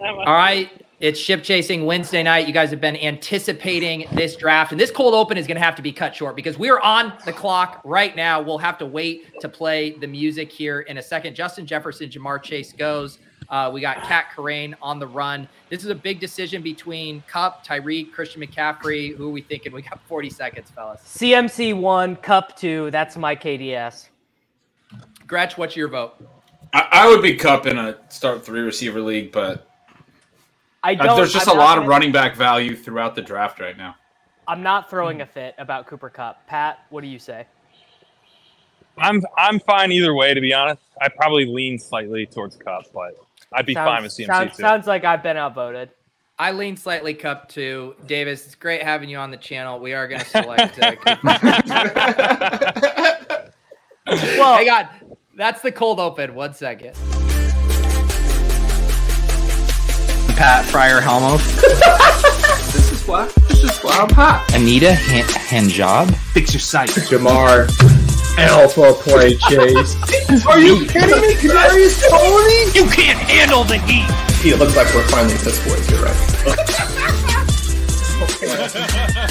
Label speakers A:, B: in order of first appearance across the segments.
A: All right. It's ship chasing Wednesday night. You guys have been anticipating this draft, and this cold open is going to have to be cut short because we are on the clock right now. We'll have to wait to play the music here in a second. Justin Jefferson, Ja'Marr Chase goes. Uh, we got Pat Kerrane on the run. This is a big decision between Kupp, Tyreek, Christian McCaffrey. Who are we thinking? We got 40 seconds, fellas.
B: CMC one, Kupp two. That's my KDS.
A: Gretch, what's your vote?
C: I, I would be Kupp in a start three receiver league, but
B: I
C: uh,
B: don't.
C: there's just
B: I'm
C: a lot of
B: gonna-
C: running back value throughout the draft right now.
B: I'm not throwing a fit about Cooper Kupp. Pat, what do you say?
D: I'm I'm fine either way. To be honest, I probably lean slightly towards Kupp, but I'd be fine with CMC
B: sounds,
D: too.
B: sounds like I've been outvoted.
A: I lean slightly Kupp too. Davis, it's great having you on the channel. We are going to select. Uh,
B: Well,
A: Hang on. That's the cold open. One second.
E: Pat Fryer Helmo,
F: This is why. This is why I'm hot.
E: Anita Han- Hanjob,
F: Fix your sight. Jamar. Alpha play chase. Are you kidding me? Kadarius Toney?
E: You can't handle the heat.
F: It looks like we're finally piss boys. You're right.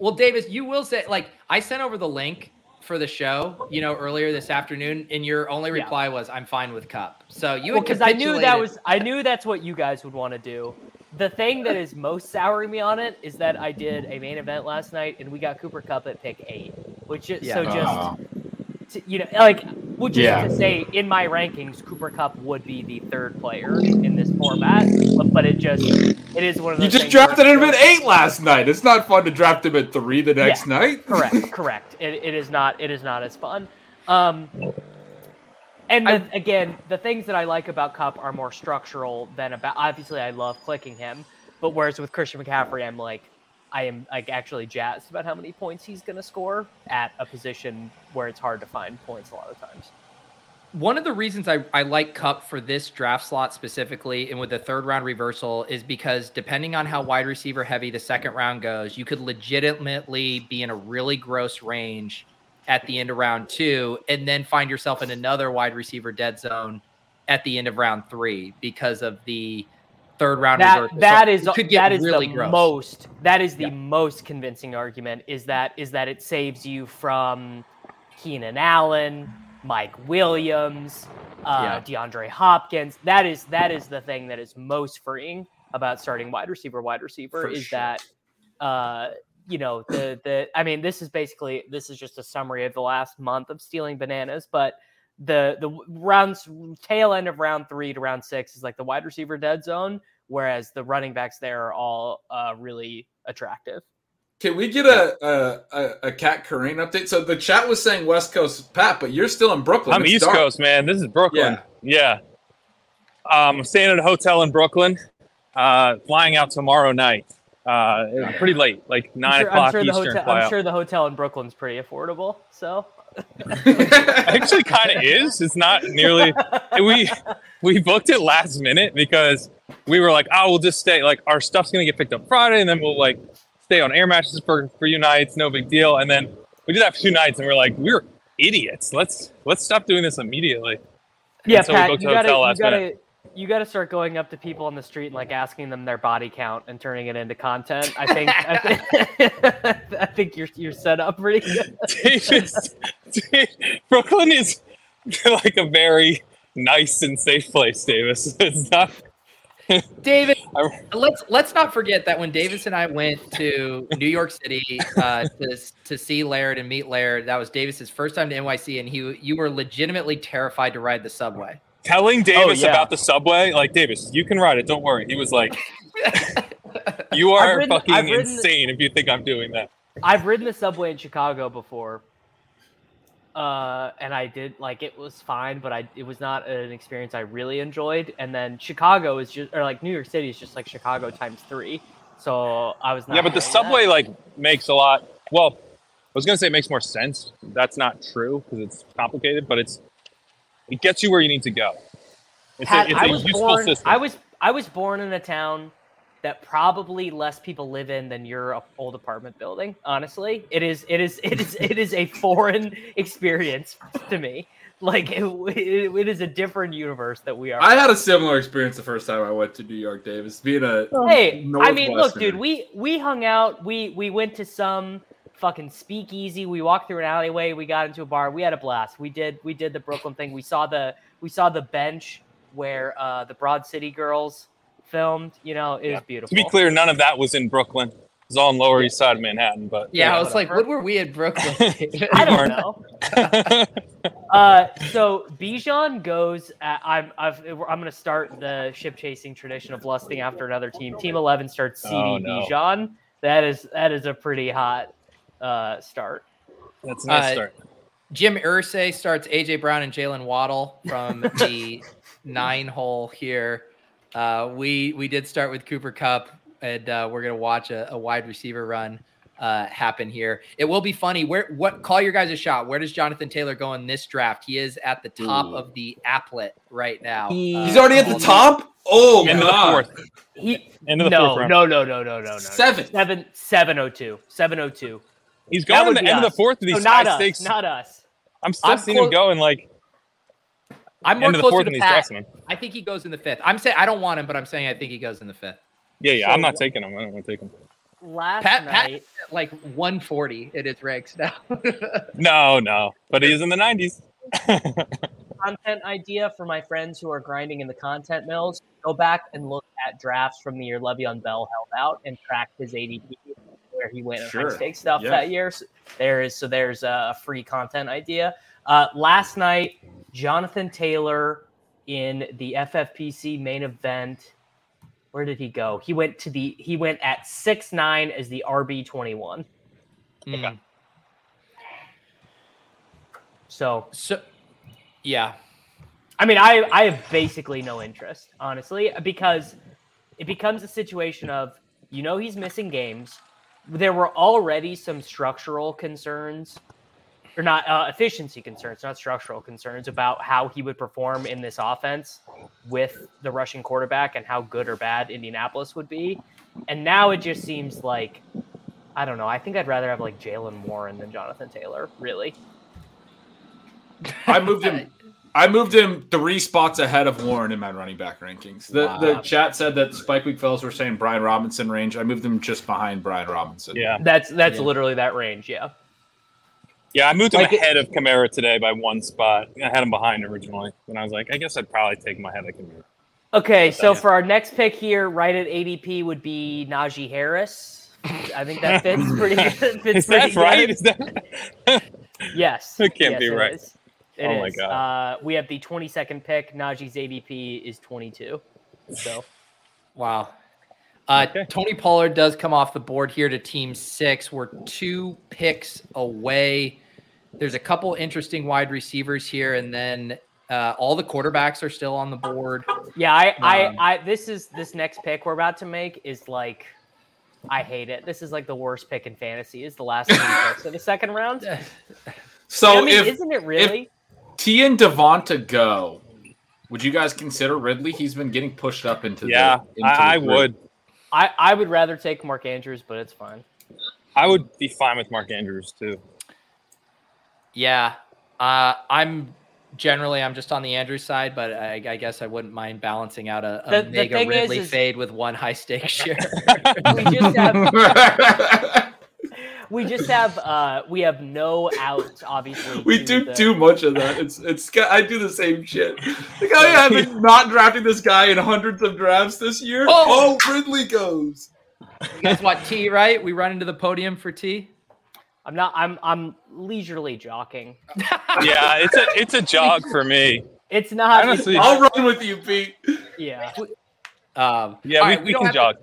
A: Well, Davis, you will say like I sent over the link for the show, you know, earlier this afternoon, and your only
B: Yeah.
A: reply was, "I'm fine with Kupp." So you had
B: because I knew that was I knew that's what you guys would want to do. The thing that is most souring me on it is that I did a main event last night and we got Cooper Kupp at pick eight, which is so
A: Yeah.
B: just to- you know like which is
E: Yeah.
B: to say in my rankings Cooper Kupp would be the third player in this format, but, but it just it is one of those.
C: You just drafted him at eight last night. It's not fun to draft him at three the next
B: Yeah.
C: night.
B: correct correct it, it is not it is not as fun um and the, again the things that i like about kupp are more structural than about obviously i love clicking him but whereas with christian mccaffrey i'm like i am like actually jazzed about how many points he's going to score at a position where it's hard to find points a lot of times.
A: One of the reasons I, I like Kupp for this draft slot specifically and with the third round reversal is because depending on how wide receiver heavy the second round goes, you could legitimately be in a really gross range at the end of round two and then find yourself in another wide receiver dead zone at the end of round three because of the third round
B: that,
A: reversal.
B: That
A: so
B: is that is
A: really
B: the
A: gross.
B: most that is the
A: Yeah.
B: most convincing argument is that is that it saves you from Keenan Allen, Mike Williams, uh, DeAndre Hopkins. That is that is the thing that is most freeing about starting wide receiver. Wide receiver
A: For
B: is
A: sure.
B: that uh, you know the the. I mean, this is basically this is just a summary of the last month of stealing bananas, but. The the rounds tail end of round three to round six is like the wide receiver dead zone, whereas the running backs there are all uh, really attractive.
C: Can we get a a, a, a Pat Kerrane update? So the chat was saying West Coast Pat, but you're still in Brooklyn.
D: I'm
C: It's
D: East
C: dark.
D: Coast, man. This is Brooklyn. Yeah. Um, I'm staying at a hotel in Brooklyn. Uh, flying out tomorrow night. Uh, it's pretty late, like 9
B: sure,
D: o'clock
B: I'm sure the hotel.
D: fly
B: I'm sure the hotel in Brooklyn's pretty affordable. So
D: actually kind of is. It's not nearly. We we booked it last minute because we were like, oh, we'll just stay. Like our stuff's gonna get picked up Friday, and then we'll like stay on air matches for for you nights. No big deal. And then we did that for two nights, and we're like, we're idiots. Let's let's stop doing this immediately.
B: yeah,
D: we
B: Pat,
D: booked
B: you
D: a
B: gotta,
D: hotel
B: you gotta,
D: minute.
B: you gotta start going up to people on the street and like asking them their body count and turning it into content. I think, I think, I think you're you're set up pretty good.
D: Davis, Brooklyn is like a very nice and safe place. Davis, it's not.
A: David, let's let's not forget that when Davis and I went to New York City uh, to to see Laird and meet Laird, that was Davis's first time to NYC, and he you were legitimately terrified to ride the subway.
D: Telling Davis
B: yeah.
D: about the subway, like Davis, you can ride it. Don't worry. He was like, "You are
B: ridden-
D: fucking insane if you think I'm doing that."
B: I've ridden the subway in Chicago before, uh, and I did like it was fine, but I it was not an experience I really enjoyed. And then Chicago is just or like New York City is just like Chicago times three. So I was not.
D: yeah, but the
B: doing that.
D: subway like makes a lot. Well, I was gonna say it makes more sense. That's not true because it's complicated, but it's it gets you where you need to go. It's
B: Pat,
D: a, it's
B: I
D: a
B: was
D: useful
B: born.
D: system.
B: I was I was born in a town that probably less people live in than your old apartment building. Honestly, it is it is it is it is a foreign experience to me. Like it, it, it is a different universe that we are.
C: I had a similar experience the first time I went to New York, Davis. Being a
B: Hey, I mean, look, dude, we we hung out. We we went to some fucking speakeasy. We walked through an alleyway. We got into a bar. We had a blast. We did we did the Brooklyn thing. We saw the we saw the bench where uh, the Broad City Girls filmed. You know, it was beautiful.
G: To be clear, none of that was in Brooklyn. It was all on Lower East Side of Manhattan. But
A: Yeah, I
B: Yeah,
A: was like, what were we in Brooklyn?
B: I don't know. Uh, so Bijan goes. At, I'm I've, I'm going to start the ship chasing tradition of lusting after another team. Team eleven starts CD
G: Oh, no.
B: Bijan. That is that is a pretty hot uh, start.
G: That's a nice
A: Uh,
G: start.
A: Jim Irsay starts AJ Brown and Jaylen Waddle from the nine hole here. Uh, we we did start with Cooper Kupp, and uh, we're gonna watch a, a wide receiver run uh, happen here. It will be funny. Where what call your guys a shot? Where does Jonathan Taylor go in this draft? He is at the top
C: Ooh.
A: of the applet right now. Uh,
C: He's already at the
A: all
C: top. Oh
G: End of the
C: god,
G: fourth.
B: He
G: End of the
B: no,
G: fourth round.
B: no no no no no no
C: Seven.
B: seven seven oh two seven oh two.
G: He's
B: That
G: going
B: would
G: to the
B: be
G: end of the fourth with
B: No,
G: these
B: not
G: high
B: us,
G: stakes.
B: not us.
G: I'm still
A: I'm
G: seeing him
A: clo-
G: going like
A: I'm more
G: end of the
A: closer
G: fourth
A: to Pat. I think he goes in the fifth. I'm saying I don't want him, but I'm saying I think he goes in the fifth.
G: Yeah, yeah.
B: So-
G: I'm not taking him. I don't want to take him.
B: Last
A: Pat- Pat-
B: night,
A: Like 140 in his ranks now.
G: No, no. But he's in the 90s.
B: content idea for my friends who are grinding in the content mills. Go back and look at drafts from the year Le'Veon Bell held out and track his ADP where he went and
C: Sure.
B: high stake stuff
C: Yeah.
B: that year. So there is so there's a free content idea. Uh, last night, Jonathan Taylor in the FFPC main event. Where did he go? He went to the he went at six nine as the RB twenty one.
A: Mm.
B: So
A: So, yeah.
B: I mean, I I have basically no interest, honestly, because it becomes a situation of you know he's missing games. There were already some structural concerns, or not uh, efficiency concerns, not structural concerns about how he would perform in this offense with the rushing quarterback and how good or bad Indianapolis would be. And now it just seems like I don't know. I think I'd rather have like Jaylen Warren than Jonathan Taylor, really.
C: I moved him. I moved him three spots ahead of Warren in my running back rankings. The the chat said that Spike Week fellows were saying Brian Robinson range. I moved him just behind Brian Robinson.
G: Yeah.
B: That's that's
A: Yeah.
B: literally that range, yeah.
G: Yeah, I moved him
B: Like it-
G: ahead of Kamara today by one spot. I had him behind originally. And I was like, I guess I'd probably take him ahead of Kamara.
B: Okay, so
G: yeah.
B: for our next pick here, right at ADP would be Najee Harris. I think that fits pretty good. Fits
G: Is
B: pretty
G: that right?
B: good.
G: Is that
B: Yes.
G: It can't
B: yes,
G: be
B: it
G: right.
B: is. It
G: Oh my. God.
B: Uh, we have the 22nd pick. Najee's ADP is 22. So
A: Wow. Uh,
G: Okay.
A: Tony Pollard does come off the board here to team six. We're two picks away. There's a couple interesting wide receivers here, and then uh, all the quarterbacks are still on the board.
B: yeah, I,
A: Um,
B: I, I, this is this next pick we're about to make is like, I hate it. This is like the worst pick in fantasy. Is the last three picks of the second round.
C: So
B: I mean,
C: if
B: isn't it really?
C: T and Devonta go, would you guys consider Ridley? He's been getting pushed up into
G: Yeah,
C: the. into
G: I, I
C: the group.
G: would.
B: I, I would rather take Mark Andrews, but it's fine.
G: I would be fine with Mark Andrews too.
A: Yeah, uh, I'm generally I'm just on the Andrews side, but I, I guess I wouldn't mind balancing out a, a
B: The- the
A: mega
B: thing is-
A: Ridley
B: is-
A: fade with one high stakes share.
B: We just have we just have uh we have no outs obviously
C: we
B: to
C: do
B: the-
C: too much of that. It's it's. I do the same shit. Like, oh yeah, I've been not drafting this guy in hundreds of drafts this year.
A: Oh!
C: Oh, Ridley goes.
A: you guys want T, right? We run into the podium for T.
B: i'm not i'm i'm leisurely jogging
G: Yeah, it's a it's a jog for me.
B: it's not
G: Honestly-
B: it's
C: I'll run with you, Pete.
B: yeah
A: Um,
G: Yeah, we,
A: right,
G: we
A: don't
G: can
A: have to-
G: jog.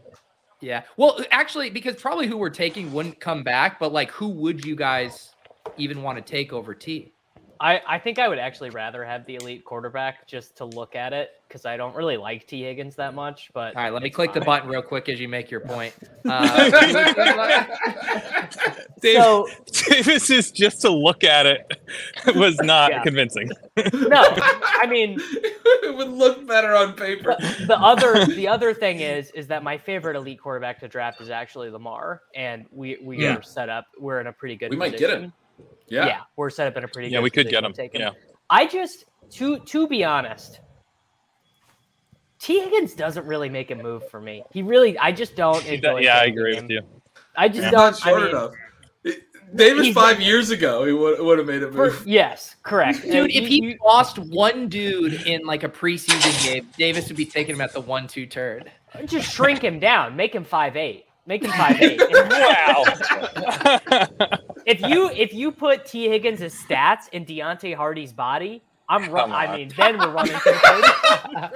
A: Yeah. Well, actually, because probably who we're taking wouldn't come back, but like, who would you guys even want to take over T?
B: I i think i would actually rather have the elite quarterback just to look at it because i don't really like tee higgins that much but
A: All right, let me
B: it's
A: click the button real quick as you make your point. Uh, who would you like-
G: Dave,
B: so
G: Davis is just to look at it was not
B: Yeah.
G: convincing.
B: no i mean it
C: would look better on paper.
B: the other the other thing is is that my favorite elite quarterback to draft is actually Lamar, and we we
C: Yeah.
B: are set up. We're in a pretty good.
C: We might get him.
B: Position.
C: Yeah.
B: Yeah. we're set up in a pretty.
G: Yeah,
B: good
G: we could get
B: position
G: him. Yeah.
B: I just to to be honest, Tee Higgins doesn't really make a move for me. He really, I just don't enjoy.
G: does- yeah, I agree
B: game.
G: with you.
B: I just
C: He's
B: don't.
C: not short
B: I mean,
C: enough. It- Davis
B: He's-
C: five years ago, he would, would have made a
B: for-
C: move.
B: yes, correct,
A: Dude,
B: And
A: if
B: you-
A: he
B: you-
A: lost one dude in like a preseason game, Davis would be taking him at the one-two turn.
B: just shrink him down, make him five eight, make him five eight.
G: Wow.
B: if you if you put Tee Higgins' stats in Deonte Harty's body, I'm run. I mean, then we're running to the podium.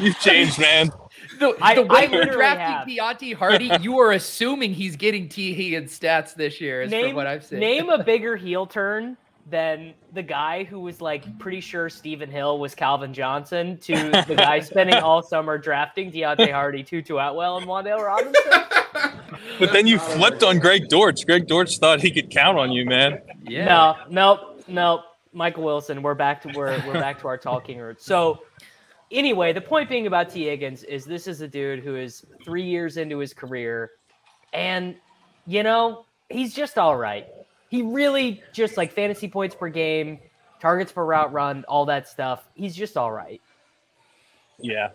G: You've changed, man.
A: The,
B: I-
A: the way
B: I
A: you're
B: literally
A: drafting Deonte Harty, you are assuming he's getting Tee Higgins stats this year, is
B: name
A: from what I've seen.
B: name a bigger heel turn than the guy who was like pretty sure Stephen Hill was Calvin Johnson to the guy spending all summer drafting Deonte Harty, Tutu Atwell, and Wan'Dale Robinson.
G: But then you flipped on Greg Dortch. Greg Dortch thought he could count on you, man.
A: yeah.
B: No, no, nope. Michael Wilson. We're back to we're we're back to our talking roots. So anyway, the point being about Tee Higgins is this is a dude who is three years into his career, and you know he's just all right. He really just like fantasy points per game, targets per route run, all that stuff. He's just all right.
G: Yeah.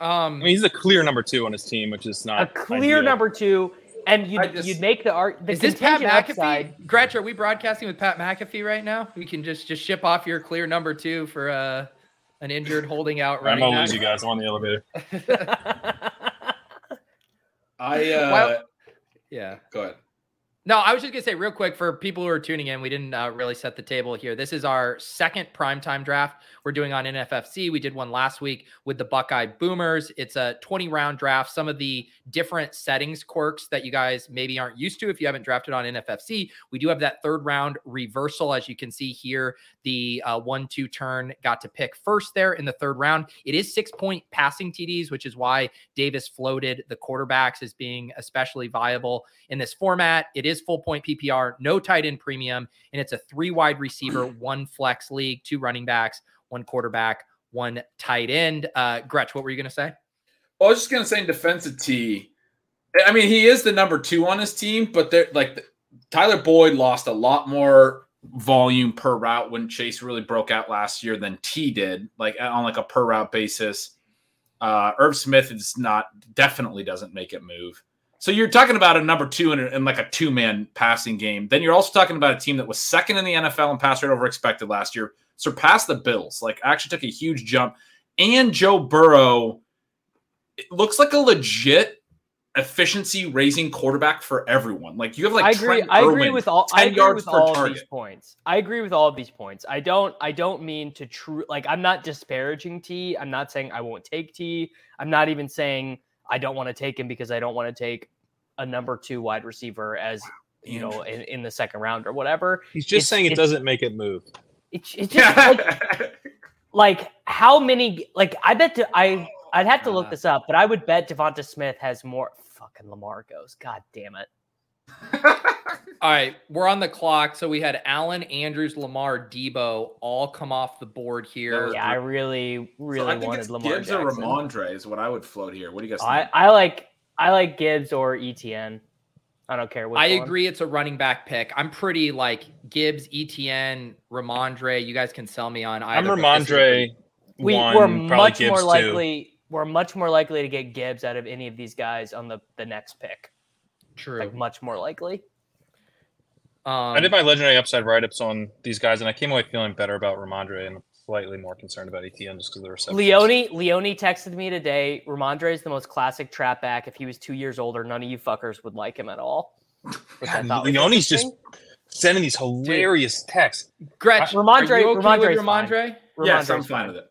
A: Um,
G: I mean, he's a clear number two on his team, which is not
B: A clear
G: ideal.
B: number two, and you'd,
C: just-
B: you'd make the art. The
A: is this Pat McAfee?
B: upside-
A: Gretch, are we broadcasting with Pat McAfee right now? We can just just ship off your clear number two for uh, an injured holding out
G: I'm gonna lose you guys. I'm on the elevator.
C: I uh,
A: Well- Yeah.
C: go ahead.
A: No, I was just gonna say real quick for people who are tuning in, we didn't uh, really set the table here. This is our second primetime draft we're doing on NFFC. We did one last week with the Buckeye Boomers. It's a 20 round draft. Some of the different settings quirks that you guys maybe aren't used to if you haven't drafted on NFFC. We do have that third round reversal, as you can see here. The uh, one two turn got to pick first there in the third round. It is six point passing TDs, which is why Davis floated the quarterbacks as being especially viable in this format. It is full point PPR, no tight end premium, and it's a three wide receiver, one flex league, two running backs, one quarterback, one tight end. Uh, Gretch, what were you going to say?
C: Well, I was just gonna say in defense of T. I mean, he is the number two on his team, but they're like Tyler Boyd lost a lot more volume per route when Chase really broke out last year than T did, like on like a per route basis. Uh, Irv Smith is not definitely doesn't make it move. So you're talking about a number two in, in like a two man passing game. Then you're also talking about a team that was second in the NFL in pass rate over expected last year, surpassed the Bills, like actually took a huge jump. And Joe Burrow it looks like a legit efficiency raising quarterback for everyone. Like you have like
B: I agree.
C: Trent
B: I agree with all. I
C: 10
B: agree
C: yards
B: with
C: per
B: all of
C: target.
B: these points. I agree with all of these points. I don't. I don't mean to true. Like I'm not disparaging T. I'm not saying I won't take T. I'm not even saying I don't want to take him because I don't want to take a number two wide receiver as you know in, in the second round or whatever.
G: He's
B: It's-
G: just saying it doesn't make it move.
B: It's, it's just like, like how many? Like I bet to, I I'd have to look
A: Uh.
B: this up, but I would bet DeVonta Smith has more. Fucking Lamar goes. God damn it.
A: All right, we're on the clock. So we had Allen, Andrews, Lamar, Deebo all come off the board here.
B: Yeah, I really, really
C: so I think
B: wanted
C: it's
B: Lamar
C: Gibbs or Rhamondre is what I would float here. What do you guys think?
B: I, I like I like Gibbs or ETN. I don't care which
A: I
B: one.
A: agree. It's a running back pick. I'm pretty like Gibbs, ETN, Rhamondre. You guys can sell me on
G: I'm
A: either. but this is a
G: Rhamondre.
B: We
G: one,
B: we're much
G: Gibbs
B: more
G: two.
B: likely we're much more likely to get Gibbs out of any of these guys on the the next pick.
A: True.
B: Like much more likely.
A: Um,
G: I did my legendary upside write ups on these guys, and I came away feeling better about Rhamondre and slightly more concerned about ETN just because of the reception.
B: Leone Leone texted me today. Rhamondre is the most classic trap back. If he was two years older, none of you fuckers would like him at all. Which I thought was
G: Leone's just sending these hilarious texts.
A: Gretch,
B: Rhamondre-
A: are you okay
B: Rhamondre's
A: with
B: fine.
A: Rhamondre?
C: yes, I'm
B: Rhamondre's
C: fine with it.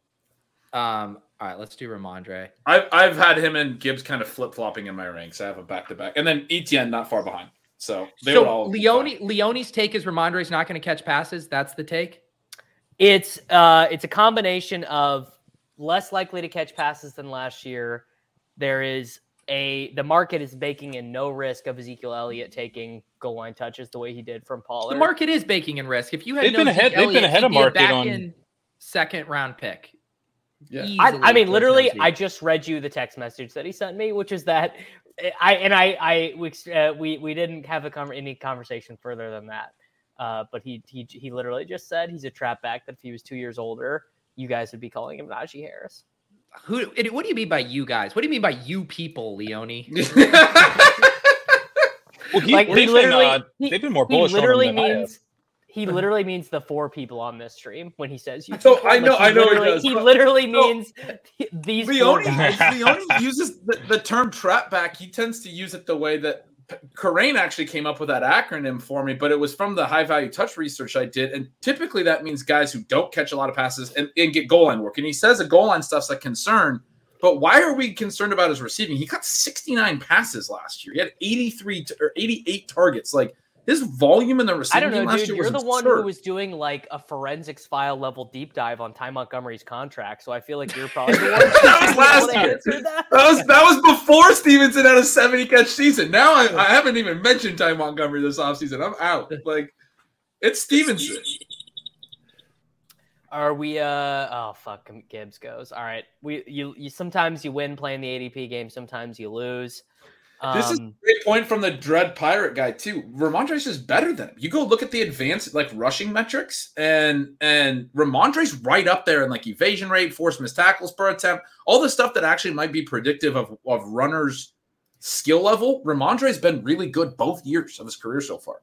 A: Um, all right, let's do Rhamondre.
C: I've I've had him and Gibbs kind of flip flopping in my ranks. I have a back to back, and then Etienne not far behind. So they would
A: So
C: all be
A: Leone. Leone's take is Rhamondre's not going to catch passes. That's the take.
B: It's uh it's a combination of less likely to catch passes than last year. There is a the market is baking in no risk of Ezekiel Elliott taking goal line touches the way he did from Pollard.
A: The market is baking in risk. If you had
G: They've
A: known
G: been ahead-
A: Zeke
G: they've been
A: Elliott,
G: ahead of
A: he'd be a
G: market
A: back
G: on-
A: in- second round pick.
C: Yeah.
B: I, I mean, literally. I just read you the text message that he sent me, which is that I and I I we uh, we, we didn't have a con- any conversation further than that. Uh, but he he he literally just said he's a trap back. That if he was two years older, you guys would be calling him Najee Harris.
A: Who? and What do you mean by you guys? What do you mean by you people, Leone?
G: Well, he,
B: Like,
G: they've
B: he
G: been,
B: literally-
G: uh,
B: he-
G: they've been more
B: He
G: bullish on him
B: literally
G: than I have.
B: means he literally means the four people on this stream when he says you.
C: Oh, so,
B: people.
C: I know-
B: Like,
C: I know he
B: literally-
C: does,
B: He literally
C: No.
B: means these four
C: Leone. Leone uses the, the term trap back. He tends to use it the way that Karain actually came up with that acronym for me, but it was from the high value touch research I did. And typically that means guys who don't catch a lot of passes and, and get goal line work. And he says the goal line stuff's a concern. But why are we concerned about his receiving? He got 69 passes last year. He had 83 t- or 88 targets. Like his volume in the
B: I
C: receiving
B: don't know,
C: last
B: dude.
C: year
B: You're
C: was
B: the one who was doing like a forensics file level deep dive on Ty Montgomery's contract, so I feel like you're probably the one
C: That was last year.
B: that.
C: That was that was before Stevenson had a 70 catch season. Now I, I haven't even mentioned Ty Montgomery this offseason. I'm out. Like it's Stevenson.
B: Are we? Uh oh, fuck. Gibbs goes. All right. We you you sometimes you win playing the ADP game. Sometimes you lose.
C: This is a
B: Um,
C: great point from the Dread Pirate guy too. Rhamondre's is better than him. You go look at the advanced like rushing metrics, and and Rhamondre's right up there in like evasion rate, force missed tackles per attempt, all the stuff that actually might be predictive of of runners' skill level. Rhamondre's been really good both years of his career so far.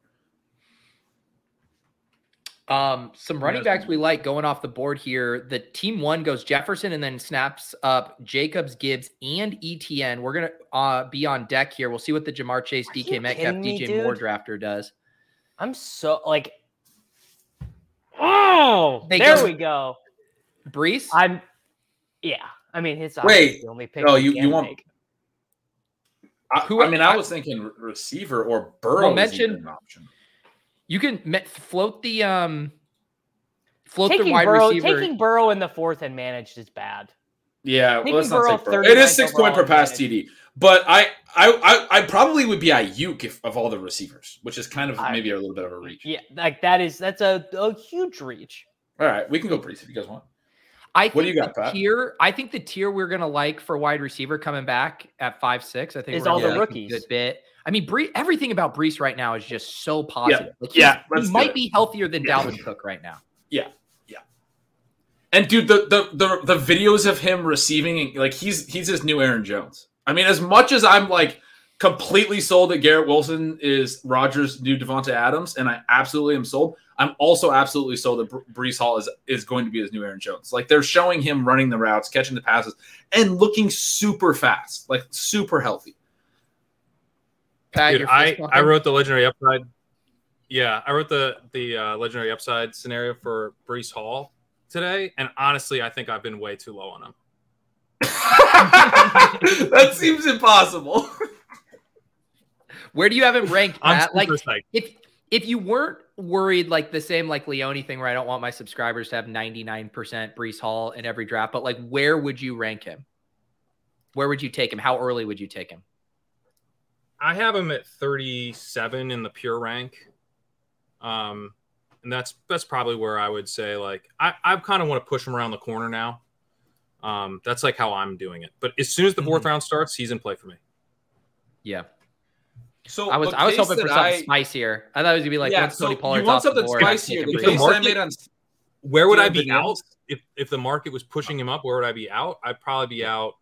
A: Um, some running
C: Yes.
A: backs we like going off the board here. The team one goes Jefferson and then snaps up Jacobs, Gibbs, and ETN. We're gonna uh, be on deck here. We'll see what the Jamar Chase,
B: Are
A: DK Metcalf,
B: me,
A: DJ Moore drafter does.
B: I'm so like. Oh,
A: They
B: there
A: go-
B: we go.
A: Breece,
B: I'm. Yeah. I mean, his
C: Wait.
B: the only pick.
C: Oh,
B: he
C: you- you want-
B: make.
C: I,
A: Who-
C: I mean, I was thinking receiver or Burrow.
A: Well,
C: is even
A: mention-
C: an option.
A: You can me- float the um, float the wide
B: Burrow,
A: receiver.
B: taking Burrow in the fourth and managed is bad.
C: Yeah,
B: Taking
C: well, let's not
B: Burrow
C: take Burrow. It is six point per pass
B: advantage.
C: TD, but I, I, I, I probably would be Aiyuk if of all the receivers, which is kind of
B: I-
C: maybe a little bit of a reach.
B: Yeah, like that is that's a, a huge reach.
C: All right, we can go Breece if you guys want.
A: I
C: What do you
A: think
C: got,
A: the
C: Pat?
A: Tier, I think the tier we're gonna like for wide receiver coming back at five six. I think
B: Is
A: we're
B: all
C: the
A: like
B: rookies.
A: Good bit. I mean, Bree, everything about Breece right now is just so positive. Like,
C: yeah,
A: he might
C: it.
A: be healthier than
C: Yeah.
A: Dalvin Cook right now. Yeah, yeah.
C: And dude, the, the the the videos of him receiving, like he's he's his new Aaron Jones. I mean, as much as I'm like completely sold that Garrett Wilson is Rodgers' new Davante Adams, and I absolutely am sold. I'm also absolutely sold that Bre- Breece Hall is is going to be his new Aaron Jones. Like they're showing him running the routes, catching the passes, and looking super fast, like super healthy.
A: Pat,
D: Dude, I. I wrote the legendary upside. Yeah, I wrote the the uh, legendary upside scenario for Breece Hall today, and honestly, I think I've been way too low on him.
C: that seems impossible.
A: Where do you have him ranked,
D: I'm
A: Pat? Like,
D: psyched.
A: if if you weren't worried like the same like Leone thing where I don't want my subscribers to have 99% Breece Hall in every draft, but like where would you rank him? Where would you take him? How early would you take him?
D: I have him at 37 in the pure rank. Um, and that's that's probably where I would say like I, I kind of want to push him around the corner now. Um, that's like how I'm doing it. But as soon as the 4th
C: Mm-hmm.
D: round starts, he's in play for me.
A: Yeah.
C: So
A: I was I was hoping for something
C: I-
A: spicier. I thought it was gonna be like
C: yeah,
A: once Tony
C: so
A: Pollard's
C: you want
A: off the
C: something
A: board,
C: spicier.
A: taking
C: The
A: Breece
C: case
A: Hall.
C: I made on
D: Where would I be out if if the market was pushing him up? Where would I be out? I'd probably be out.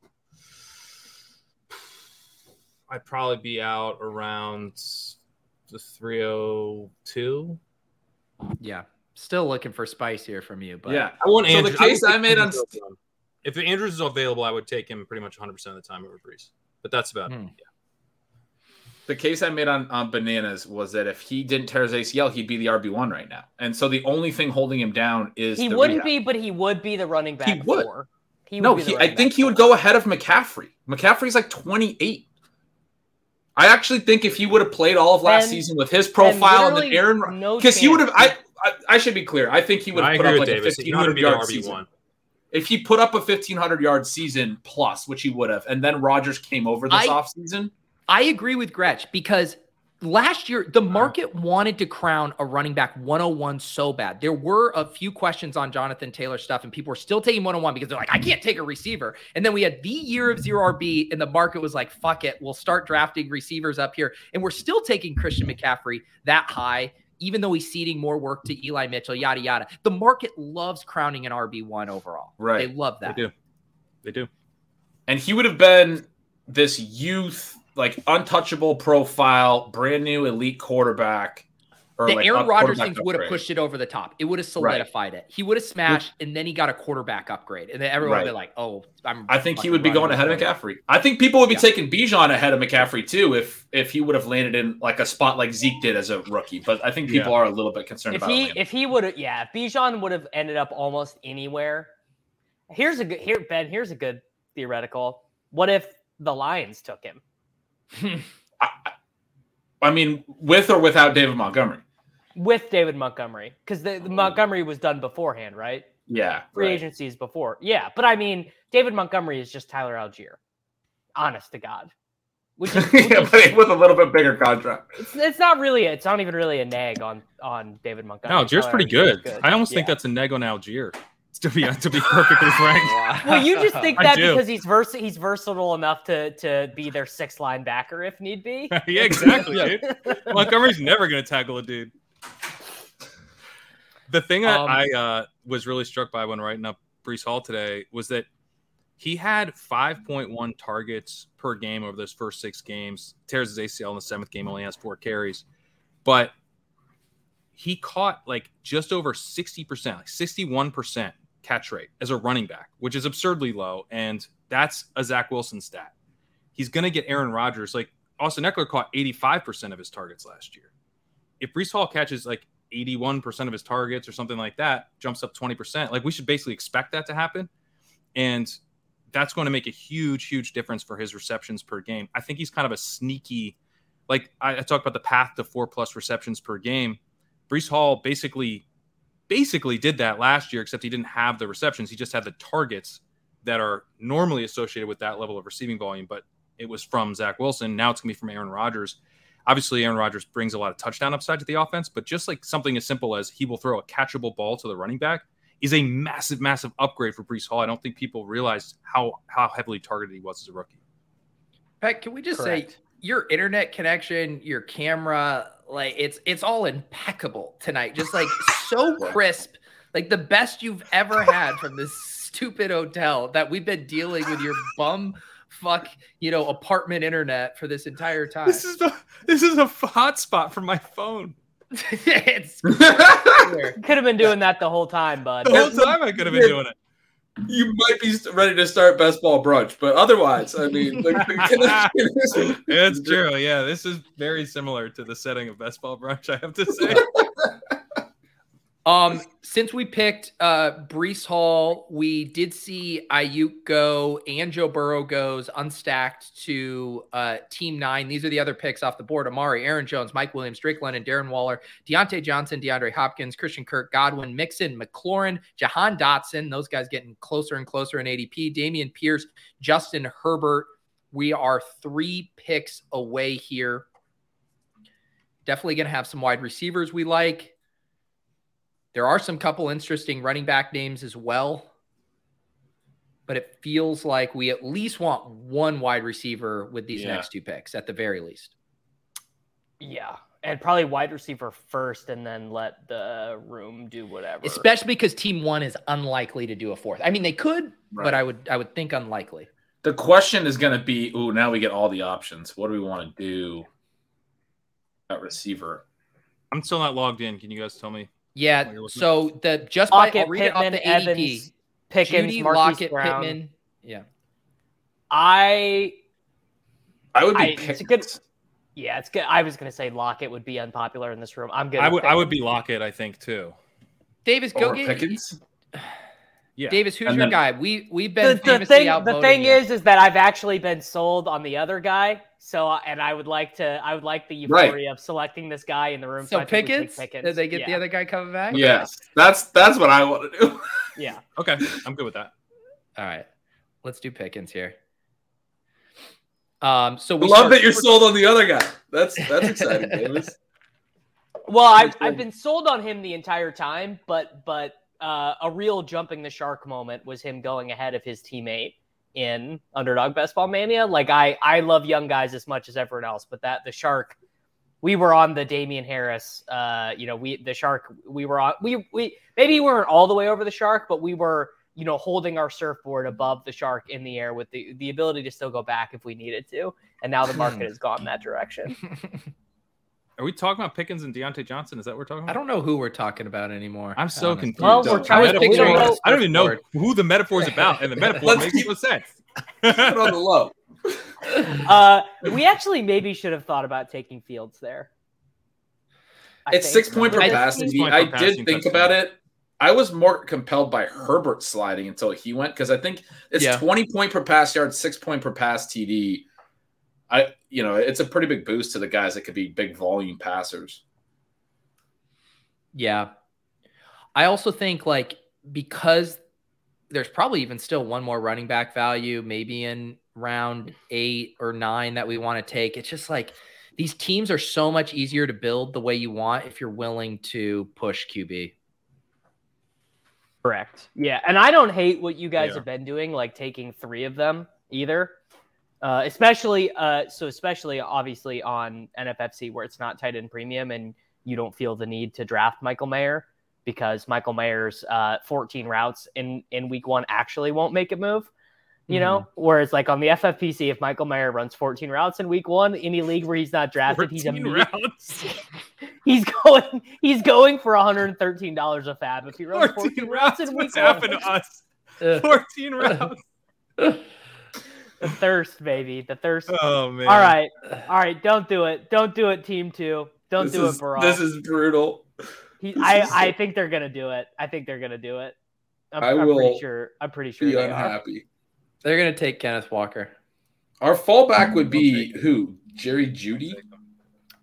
D: I'd probably be out around the 302.
A: Yeah. Still looking for spice here from you, but
C: yeah.
D: I want
C: So the
D: Andrews. would
C: case
D: take
C: I made on-
D: Andrews over him. if Andrews is available, I would take him pretty much 100 percent of the time over Breece. But that's about
A: Hmm.
D: it. Yeah.
C: the case I made on, on bananas was that if he didn't tear his ACL, he'd be the RB one right now. And so the only thing holding him down is
B: He
C: the
B: wouldn't
C: rehab.
B: be, but he would be the running back.
C: He would.
B: four. He
C: No,
B: be
C: he, I think he would go ahead of McCaffrey. McCaffrey's like 28. I actually think if he would have played all of last
B: Then-
C: season with his profile and, then
B: literally
C: Aaron,
B: no
C: because he would have. I, I I should be clear. I think he would
D: I
C: have put up like
D: Davis.
C: a 1500
D: be
C: yard
D: RB
C: season. If he put up a 1500 yard season plus, which he would have, and then Rodgers came over this
A: I-
C: offseason.
A: I agree with Gretch because last year the market wanted to crown a running back 101 so bad. There were a few questions on Jonathan Taylor stuff, and people were still taking 101 because they're like, I can't take a receiver. And then we had the year of zero RB, and the market was like, fuck it, we'll start drafting receivers up here. And we're still taking Christian McCaffrey that high. Even though he's ceding more work to Eli Mitchell, yada yada. The market loves crowning an RB one overall.
C: Right.
A: They love that.
D: They do. They do.
C: and he would have been this youth, like untouchable profile, brand new elite quarterback. Or
A: The
C: like
A: Aaron Rodgers
C: quarterback
A: things would have pushed it over the top. It would have solidified it. He would have smashed, and then he got a quarterback upgrade, and then everyone would be like, "Oh, I'm."
C: I think he would be going ahead of. McCaffrey. I think people would be
A: Yeah.
C: taking Bijan ahead of McCaffrey too if if he would have landed in like a spot like Zeke did as a rookie. But I think people
D: Yeah.
C: are a little bit concerned
B: If
C: about
B: he
C: Atlanta.
B: if he would have yeah, if Bijan would have ended up almost anywhere. Here's a good here Ben. Here's a good theoretical. What if the Lions took him?
C: I mean, with or without David Montgomery.
B: with David Montgomery because the, the oh. Montgomery was done beforehand, right?
C: Yeah,
B: Free
C: right.
B: agencies before, yeah. But I mean, David Montgomery is just Tyler Allgeier, honest to God. Which is, which
C: yeah, but with a little bit bigger contract.
B: it's, it's not really it's not even really a nag on on David Montgomery.
D: No, Allgeier's
B: Tyler
D: pretty
B: Allgeier is
D: good. I almost think that's a nag on Allgeier. To be to be perfectly frank.
B: Well, you just think that because he's vers- he's versatile enough to to be their sixth linebacker if need be.
D: yeah, exactly, dude. Montgomery's never going to tackle a dude. The thing that
A: Um,
D: I uh, was really struck by when writing up Breece Hall today was that he had 5.1 targets per game over those first six games. Tears his ACL in the seventh game, only has four carries, but he caught like just over 60%, like 61% catch rate as a running back, which is absurdly low. And that's a Zach Wilson stat. He's going to get Aaron Rodgers. Like Austin Ekeler caught 85% of his targets last year. If Breece Hall catches like 81% of his targets or something like that, jumps up 20%, like we should basically expect that to happen. And that's going to make a huge, huge difference for his receptions per game. I think he's kind of a sneaky, like I, I talked about the path to four plus receptions per game. Breece Hall basically, basically did that last year, except he didn't have the receptions. He just had the targets that are normally associated with that level of receiving volume, but it was from Zach Wilson. Now it's going to be from Aaron Rodgers. Obviously, Aaron Rodgers brings a lot of touchdown upside to the offense, but just like something as simple as he will throw a catchable ball to the running back is a massive, massive upgrade for Breece Hall. I don't think people realize how how heavily targeted he was as a rookie.
A: Pat, can we just
B: Correct.
A: say your internet connection, your camera, like it's it's all impeccable tonight. Just like so crisp, like the best you've ever had from this stupid hotel that we've been dealing with your bum fuck, you know, apartment internet for this entire time.
D: This is a this is a hotspot for my phone.
A: it's
B: Could have been doing that the whole time, bud.
D: The whole time I could have been doing it.
C: You might be ready to start best ball brunch, but otherwise, I mean, the, the connection is-
D: It's true. Yeah, this is very similar to the setting of Best Ball Brunch. I have to say.
A: Um, since we picked uh Breece Hall, we did see Aiyuk go and Joe Burrow goes unstacked to uh team nine. These are the other picks off the board. Amari, Aaron Jones, Mike Williams, Drake London, Darren Waller, Diontae Johnson, DeAndre Hopkins, Christian Kirk, Godwin, Mixon, McLaurin, Jahan Dotson. Those guys getting closer and closer in ADP. Dameon Pierce, Justin Herbert. We are three picks away here. Definitely gonna have some wide receivers we like. There are some couple interesting running back names as well. But it feels like we at least want one wide receiver with these
C: Yeah.
A: next two picks at the very least.
B: Yeah, and probably wide receiver first, and then let the room do whatever.
A: Especially because team one is unlikely to do a fourth. I mean, they could, but I would I would think unlikely.
C: The question is going to be, ooh, now we get all the options. What do we want to do at receiver?
D: I'm still not logged in. Can you guys tell me?
A: Yeah.
D: While you're.
A: So the just by I'll read it off
B: Pittman,
A: the ADP.
B: Evans, Pickens,
A: Jeudy,
B: Marquise
A: Lockett,
B: Brown.
A: Pittman. Yeah.
B: I
C: I would be
B: I- it's a good- yeah, it's good. I was gonna say Lockett would be unpopular in this room. I'm good.
D: I would I would be Lockett. I think too.
A: Davis, go
C: Or
A: get
C: Pickens.
D: Yeah.
A: Davis, who's
C: And
A: your
C: then-
A: guy? We we've been
B: the
A: famously
B: thing, the thing
A: you.
B: is, is that I've actually been sold on the other guy. So, and I would like to, I would like the euphoria of selecting this guy in the room.
A: So
B: I think we take
A: Pickens,
B: Pickens.
A: did they get
B: yeah.
A: the other guy coming back?
C: Yes, that's that's what I want to do.
B: Yeah,
D: Okay, I'm good with that.
A: All right, let's do Pickens here. Um, so
C: I
A: we
C: love that you're
A: super-
C: sold on the other guy. That's that's exciting, Davis.
B: Well, I've, I've been sold on him the entire time, but but uh, a real jumping the shark moment was him going ahead of his teammate in Underdog Best Ball Mania. Like I I love young guys as much as everyone else, but that the shark, we were on the Damien Harris. Uh, you know, we the shark we were on we we maybe we weren't all the way over the shark, but we were you know holding our surfboard above the shark in the air with the the ability to still go back if we needed to. And now the market has gone that direction.
D: Are we talking about Pickens and Diontae Johnson? Is that what we're talking about?
A: I don't know who we're talking about anymore.
D: I'm so
A: honestly.
D: confused.
B: Well, we're
C: Don't.
B: trying
A: I
B: to figure out-
D: I don't even know who the metaphor is about, and the metaphor
C: Let's
D: makes
C: keep-
D: no sense.
C: Put it on the low.
B: uh, we actually maybe should have thought about taking Fields there. I
C: It's
B: think.
C: six point per
A: I-
C: passing.
D: Six
C: D.
D: point per
C: I
D: passing
C: did think
D: touchdown.
C: about it. I was more compelled by Herbert sliding until he went because I think it's
A: Yeah.
C: 20 point per pass yard, six point per pass TD. I you know, it's a pretty big boost to the guys that could be big volume passers.
A: Yeah. I also think like because there's probably even still one more running back value, maybe in round eight or nine that we want to take. It's just like these teams are so much easier to build the way you want if you're willing to push QB.
B: Correct. Yeah, and I don't hate what you guys
D: Yeah.
B: have been doing, like taking three of them either. Uh, especially, uh, so especially obviously on NFFC where it's not tight end premium and you don't feel the need to draft Michael Mayer because Michael Mayer's uh, 14 routes in in week one actually won't make it move. You know, whereas like on the FFPC, if Michael Mayer runs 14 routes in week one, any league where he's not drafted, he's
D: 14
B: immediate-
D: rounds.
B: he's going he's going for 113 dollars a fab if he runs
D: 14
B: 14 routes
D: rounds.
B: in week
D: What's
B: one.
D: happened to us? 14 rounds.
B: The thirst, baby, the thirst.
D: Oh man.
B: All right, all right, don't do it, don't do it, team two, don't
C: this
B: do
C: is,
B: it, Baral.
C: This is brutal.
B: He,
C: this
B: I
C: is-
B: I think they're gonna do it. I think they're gonna do it. I'm,
C: I
B: I'm
C: will
B: pretty sure. I'm pretty sure
C: Be
B: they are.
C: unhappy.
A: They're gonna take Kenneth Walker.
C: Our fallback would be who? Jerry Jeudy,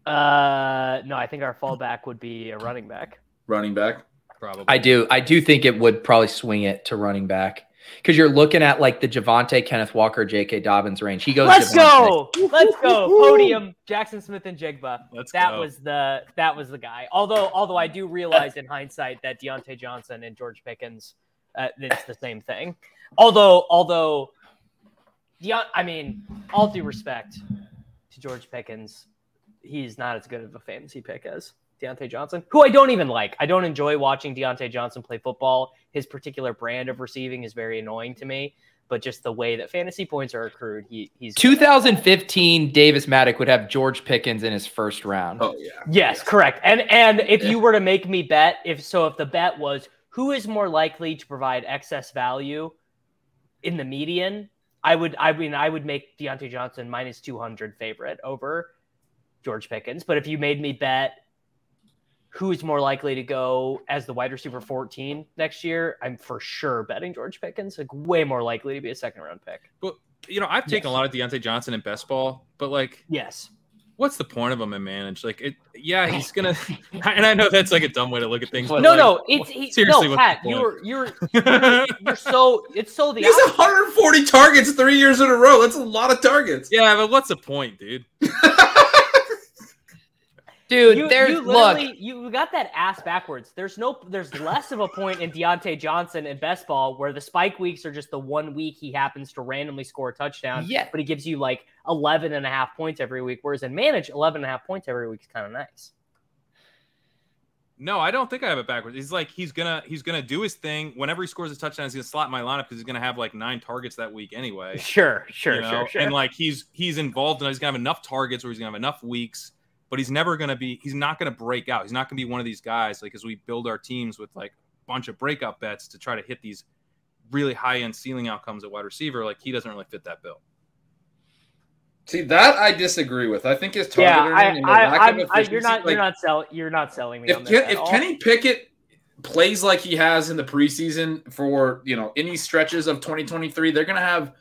B: Uh, no, I think our fallback would be a running back.
C: running back.
D: Probably.
A: I do. I do think it would probably swing it to running back because you're looking at like the Javonte, Kenneth Walker, J.K. Dobbins range. He goes.
B: Let's
A: Javonte.
B: go, let's go, podium. Jaxon Smith-Njigba.
D: Let's
B: that
D: go.
B: was the that was the guy. Although although I do realize in hindsight that Diontae Johnson and George Pickens, uh, it's the same thing. Although although, Deon, I mean, all due respect to George Pickens, he's not as good of a fantasy pick as Diontae Johnson, who I don't even like. I don't enjoy watching Diontae Johnson play football. His particular brand of receiving is very annoying to me. But just the way that fantasy points are accrued, he he's
A: 2015, Davis Mattek would have George Pickens in his first round.
C: Oh yeah.
B: Yes, correct. And and if you were to make me bet, if so, if the bet was who is more likely to provide excess value in the median, I would I mean I would make Diontae Johnson minus two hundred favorite over George Pickens. But if you made me bet who is more likely to go as the wide receiver 14 next year, I'm for sure betting George Pickens. Like way more likely to be a second round pick.
D: But you know, I've taken a lot of Diontae Johnson in best ball, but like,
B: Yes.
D: what's the point of him in manage? Like, it, yeah, he's gonna. and I know that's like a dumb way to look at things. But
B: No,
D: like,
B: no, it's he,
D: seriously,
B: no, Pat, you're you're you're so it's so the
C: He's
B: opposite.
C: 140 targets three years in a row. That's a lot of targets.
D: yeah, but what's the point, dude?
A: Dude,
B: you,
A: there's
B: you
A: look.
B: you got that ass backwards. There's no there's less of a point in Diontae Johnson in best ball where the spike weeks are just the one week he happens to randomly score a touchdown.
A: Yeah.
B: But he gives you like 11 and a half points every week. Whereas in manage, 11 and a half points every week is kind of nice.
D: No, I don't think I have it backwards. He's like he's gonna he's gonna do his thing. Whenever he scores a touchdown, he's gonna slot in my lineup because he's gonna have like nine targets that week anyway.
B: Sure, sure,
D: you know?
B: sure, sure.
D: And like he's he's involved and he's gonna have enough targets where he's gonna have enough weeks, but he's never gonna be he's not gonna break out. He's not gonna be one of these guys like as we build our teams with like a bunch of breakout bets to try to hit these really high end ceiling outcomes at wide receiver. Like he doesn't really fit that bill.
C: See that I disagree with. I think his target
B: yeah, I,
C: earning and the
B: I,
C: lack
B: I,
C: of
B: I,
C: efficiency.
B: you're not
C: like,
B: you're not selling you're not selling me on
C: if
B: this
C: Ken,
B: at
C: if
B: all.
C: Kenny Pickett plays like he has in the preseason for you know any stretches of 2023, they're gonna have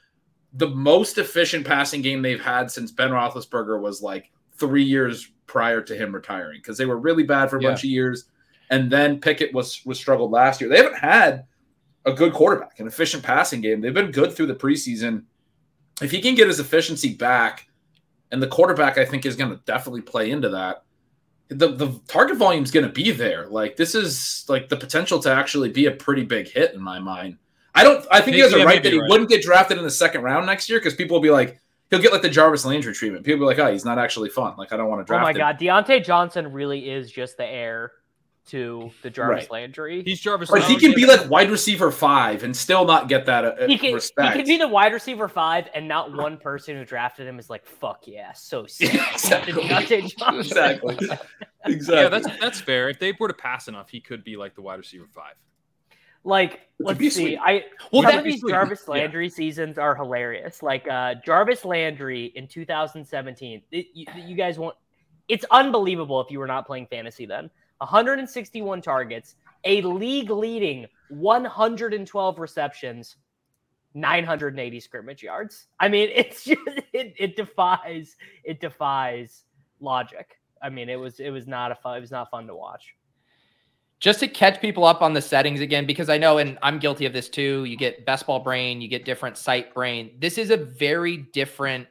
C: the most efficient passing game they've had since Ben Roethlisberger was like three years prior to him retiring because they were really bad for a
A: Yeah.
C: bunch of years, and then Pickett was was struggled last year. They haven't had a good quarterback, an efficient passing game. They've been good through the preseason. if he can get his efficiency back, and the quarterback, I think, is going to definitely play into that. The the target volume is going to be there. Like this is like the potential to actually be a pretty big hit in my mind. I don't. I think he has a
D: Yeah,
C: right that he
D: right.
C: wouldn't get drafted in the second round next year because people will be like, he'll get like the Jarvis Landry treatment. People will be like, oh, he's not actually fun. Like I don't want to draft. Him.
B: Oh my
C: him.
B: god, Diontae Johnson really is just the heir to the Jarvis
C: Right.
B: Landry.
D: He's Jarvis.
C: Like he can be like wide receiver five and still not get that uh,
B: he can, he can be the wide receiver five, and not one person who drafted him is like, "Fuck yeah, so sick."
C: Exactly.
B: Diontae Johnson.
C: exactly. Exactly.
D: Yeah, that's that's fair. If they were to pass enough, he could be like the wide receiver five.
B: Like, let's see.
C: sweet.
B: I
A: Well,
B: some of these
D: sweet.
B: Jarvis
D: Yeah.
B: Landry seasons are hilarious. Like uh, Jarvis Landry in 2017. It, you, you guys want? It's unbelievable if you were not playing fantasy then. 161 targets, a league leading 112 receptions, 980 scrimmage yards. I mean, it's just it, it defies it defies logic. I mean, it was it was not a fun it was not fun to watch.
A: Just to catch people up on the settings again, because I know, and I'm guilty of this too. You get best ball brain, you get different site brain. This is a very different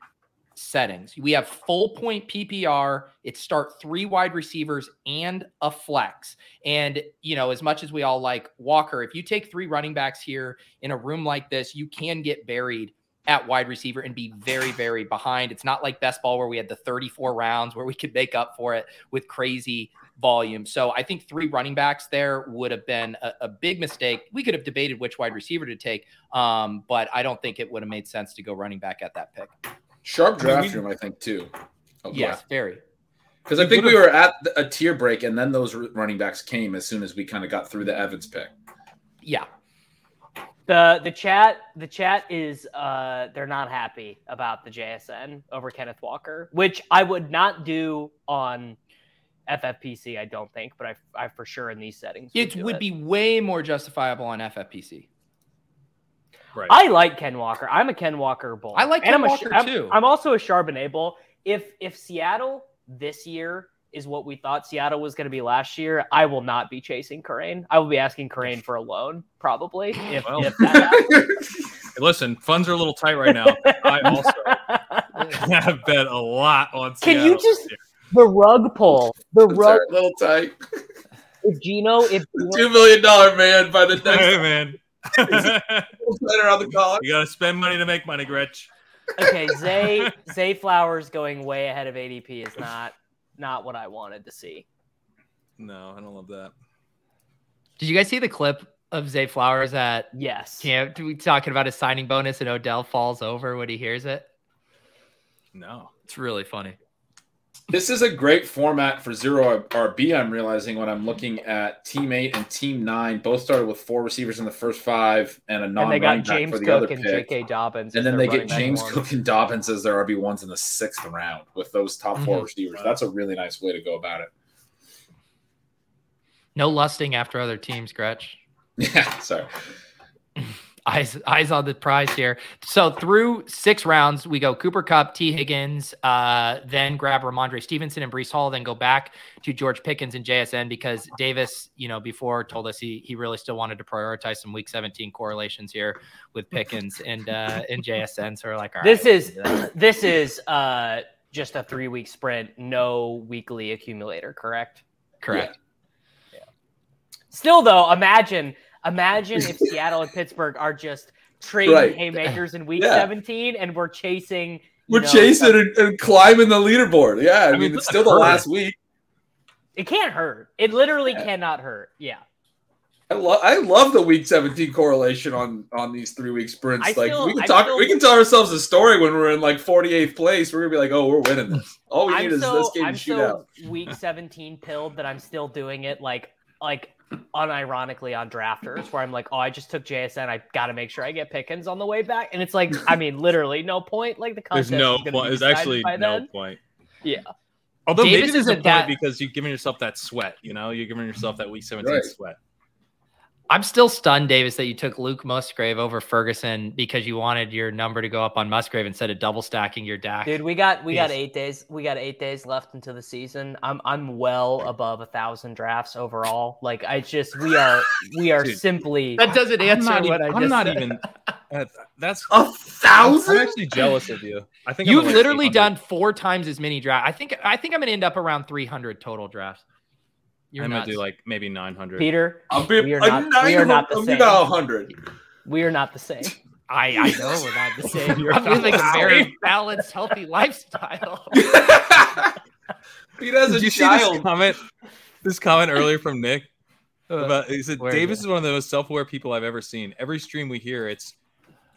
A: settings. We have full point PPR. It start three wide receivers and a flex. And you know, as much as we all like Walker, if you take three running backs here in a room like this, you can get buried at wide receiver and be very, very behind. It's not like best ball where we had the 34 rounds where we could make up for it with crazy volume. So I think three running backs there would have been a, a big mistake. We could have debated which wide receiver to take, um, but I don't think it would have made sense to go running back at that pick.
C: Sharp draft room, I think, too. Oh,
A: Yes, very.
C: Because I think we were at a tier break, and then those running backs came as soon as we kind of got through the Evans pick.
A: Yeah.
B: The the chat the chat is uh they're not happy about the JSN over Kenneth Walker, which I would not do on FFPC. I don't think, but I I for sure in these settings
A: It
B: do
A: would
B: it.
A: be way more justifiable on FFPC.
D: Right.
B: I like Ken Walker. I'm a Ken Walker bull.
A: I like
B: And
A: Ken
B: I'm a-
A: Walker,
B: I'm-
A: too.
B: I'm also a Charbonnet bull. If if Seattle this year is what we thought Seattle was going to be last year, I will not be chasing Corain. I will be asking Corain for a loan probably. If,
D: Well.
B: if that.
D: Hey, listen, funds are a little tight right now. I also have bet a lot on.
B: Can
D: Seattle
B: you just
D: year.
B: The rug pull? The
C: It's
B: rug.
C: a little tight.
B: If Gino, if Gino,
C: Two million dollar man by the next
D: Hey man,
C: letter on the collar.
D: you gotta spend money to make money, Gretch.
B: okay, Zay Zay Flowers going way ahead of ADP is not not what I wanted to see.
D: No, I don't love that.
A: Did you guys see the clip of Zay Flowers at
B: Yes.
A: camp? We talking about his signing bonus and Odell falls over when he hears it.
D: No.
A: It's really funny.
C: This is a great format for zero RB. I'm realizing when I'm looking at team eight and team nine, both started with four receivers in the first five and a
B: and
C: non
B: they
C: running
B: got James
C: for the
B: Cook
C: other
B: and
C: pick.
B: J.K. Dobbins,
C: And then they get James
B: one.
C: Cook and Dobbins as their RB ones in the sixth round with those top 4
A: Mhm.
C: receivers. That's a really nice way to go about it.
A: No lusting after other teams, Gretch.
C: Yeah, sorry.
A: eyes eyes on the prize here. So through six rounds, we go Cooper Kupp, Tee Higgins, uh, then grab Rhamondre Stevenson and Breece Hall, then go back to George Pickens and JSN because Davis, you know, before told us he he really still wanted to prioritize some Week 17 correlations here with Pickens and uh, and JSN. So we're like, right,
B: This
A: we'll
B: is this is uh just a three week sprint, no weekly accumulator, correct?
A: correct.
B: Still though, imagine imagine if Seattle and Pittsburgh are just trading
C: Right.
B: haymakers in week
C: Yeah.
B: 17 and we're chasing
C: We're
B: know,
C: chasing and, and climbing the leaderboard. Yeah, I,
D: I
C: mean,
D: mean,
C: it's still the
D: hurt.
C: last week.
B: It can't hurt. It literally
C: Yeah.
B: cannot hurt. Yeah.
C: I love I love the week 17 correlation on on these three week sprints.
B: I
C: like
B: still-
C: we can talk
B: still-
C: we can tell ourselves a story when we're in like 48th place. We're gonna be like, oh, we're winning this. All we need
B: I'm
C: is
B: so
C: this game
B: I'm
C: to shoot
B: so
C: out.
B: week 17 pilled that I'm still doing it like like unironically on drafters where I'm like, oh, I just took JSN. I got to make sure I get Pickens on the way back, and it's like, I mean, literally no point. Like the
D: There's no
B: is
D: point.
B: be
D: There's actually no
B: then.
D: point.
B: Yeah.
D: Although
A: Davis
D: maybe there's a
A: isn't
D: point
A: that-
D: because you're giving yourself that sweat. You know, you're giving yourself that week 17
C: Right.
D: sweat.
A: I'm still stunned, Davis, that you took Luke Musgrave over Ferguson because you wanted your number to go up on Musgrave instead of double stacking your Dak.
B: Dude, we got we got eight days. We got eight days left into the season. I'm I'm well above a thousand drafts overall. Like I just we are we are
D: Dude.
B: simply
A: that doesn't
D: I'm
A: answer
D: not,
A: what
D: even,
A: I
D: I'm not
A: said.
D: even. Uh, that's,
C: a thousand.
D: I'm actually jealous of you. I think
A: You've
D: like,
A: literally done four times as many drafts. I think I think I'm gonna end up around 300 total drafts. You're
D: I'm gonna
A: nuts.
D: do like maybe 900.
B: Peter,
C: I'll be
B: We are
C: a
B: not- we are not the
C: I'll be
B: same.
C: about 100.
B: we are not the same.
A: I, I know we're not the same.
D: You're
A: I'm living a very balanced, healthy lifestyle.
C: Pete has
D: Did
C: a
D: you see
C: child.
D: this comment? This comment earlier from Nick about he said
A: where is
D: Davis is one of the most self-aware people I've ever seen. Every stream we hear, it's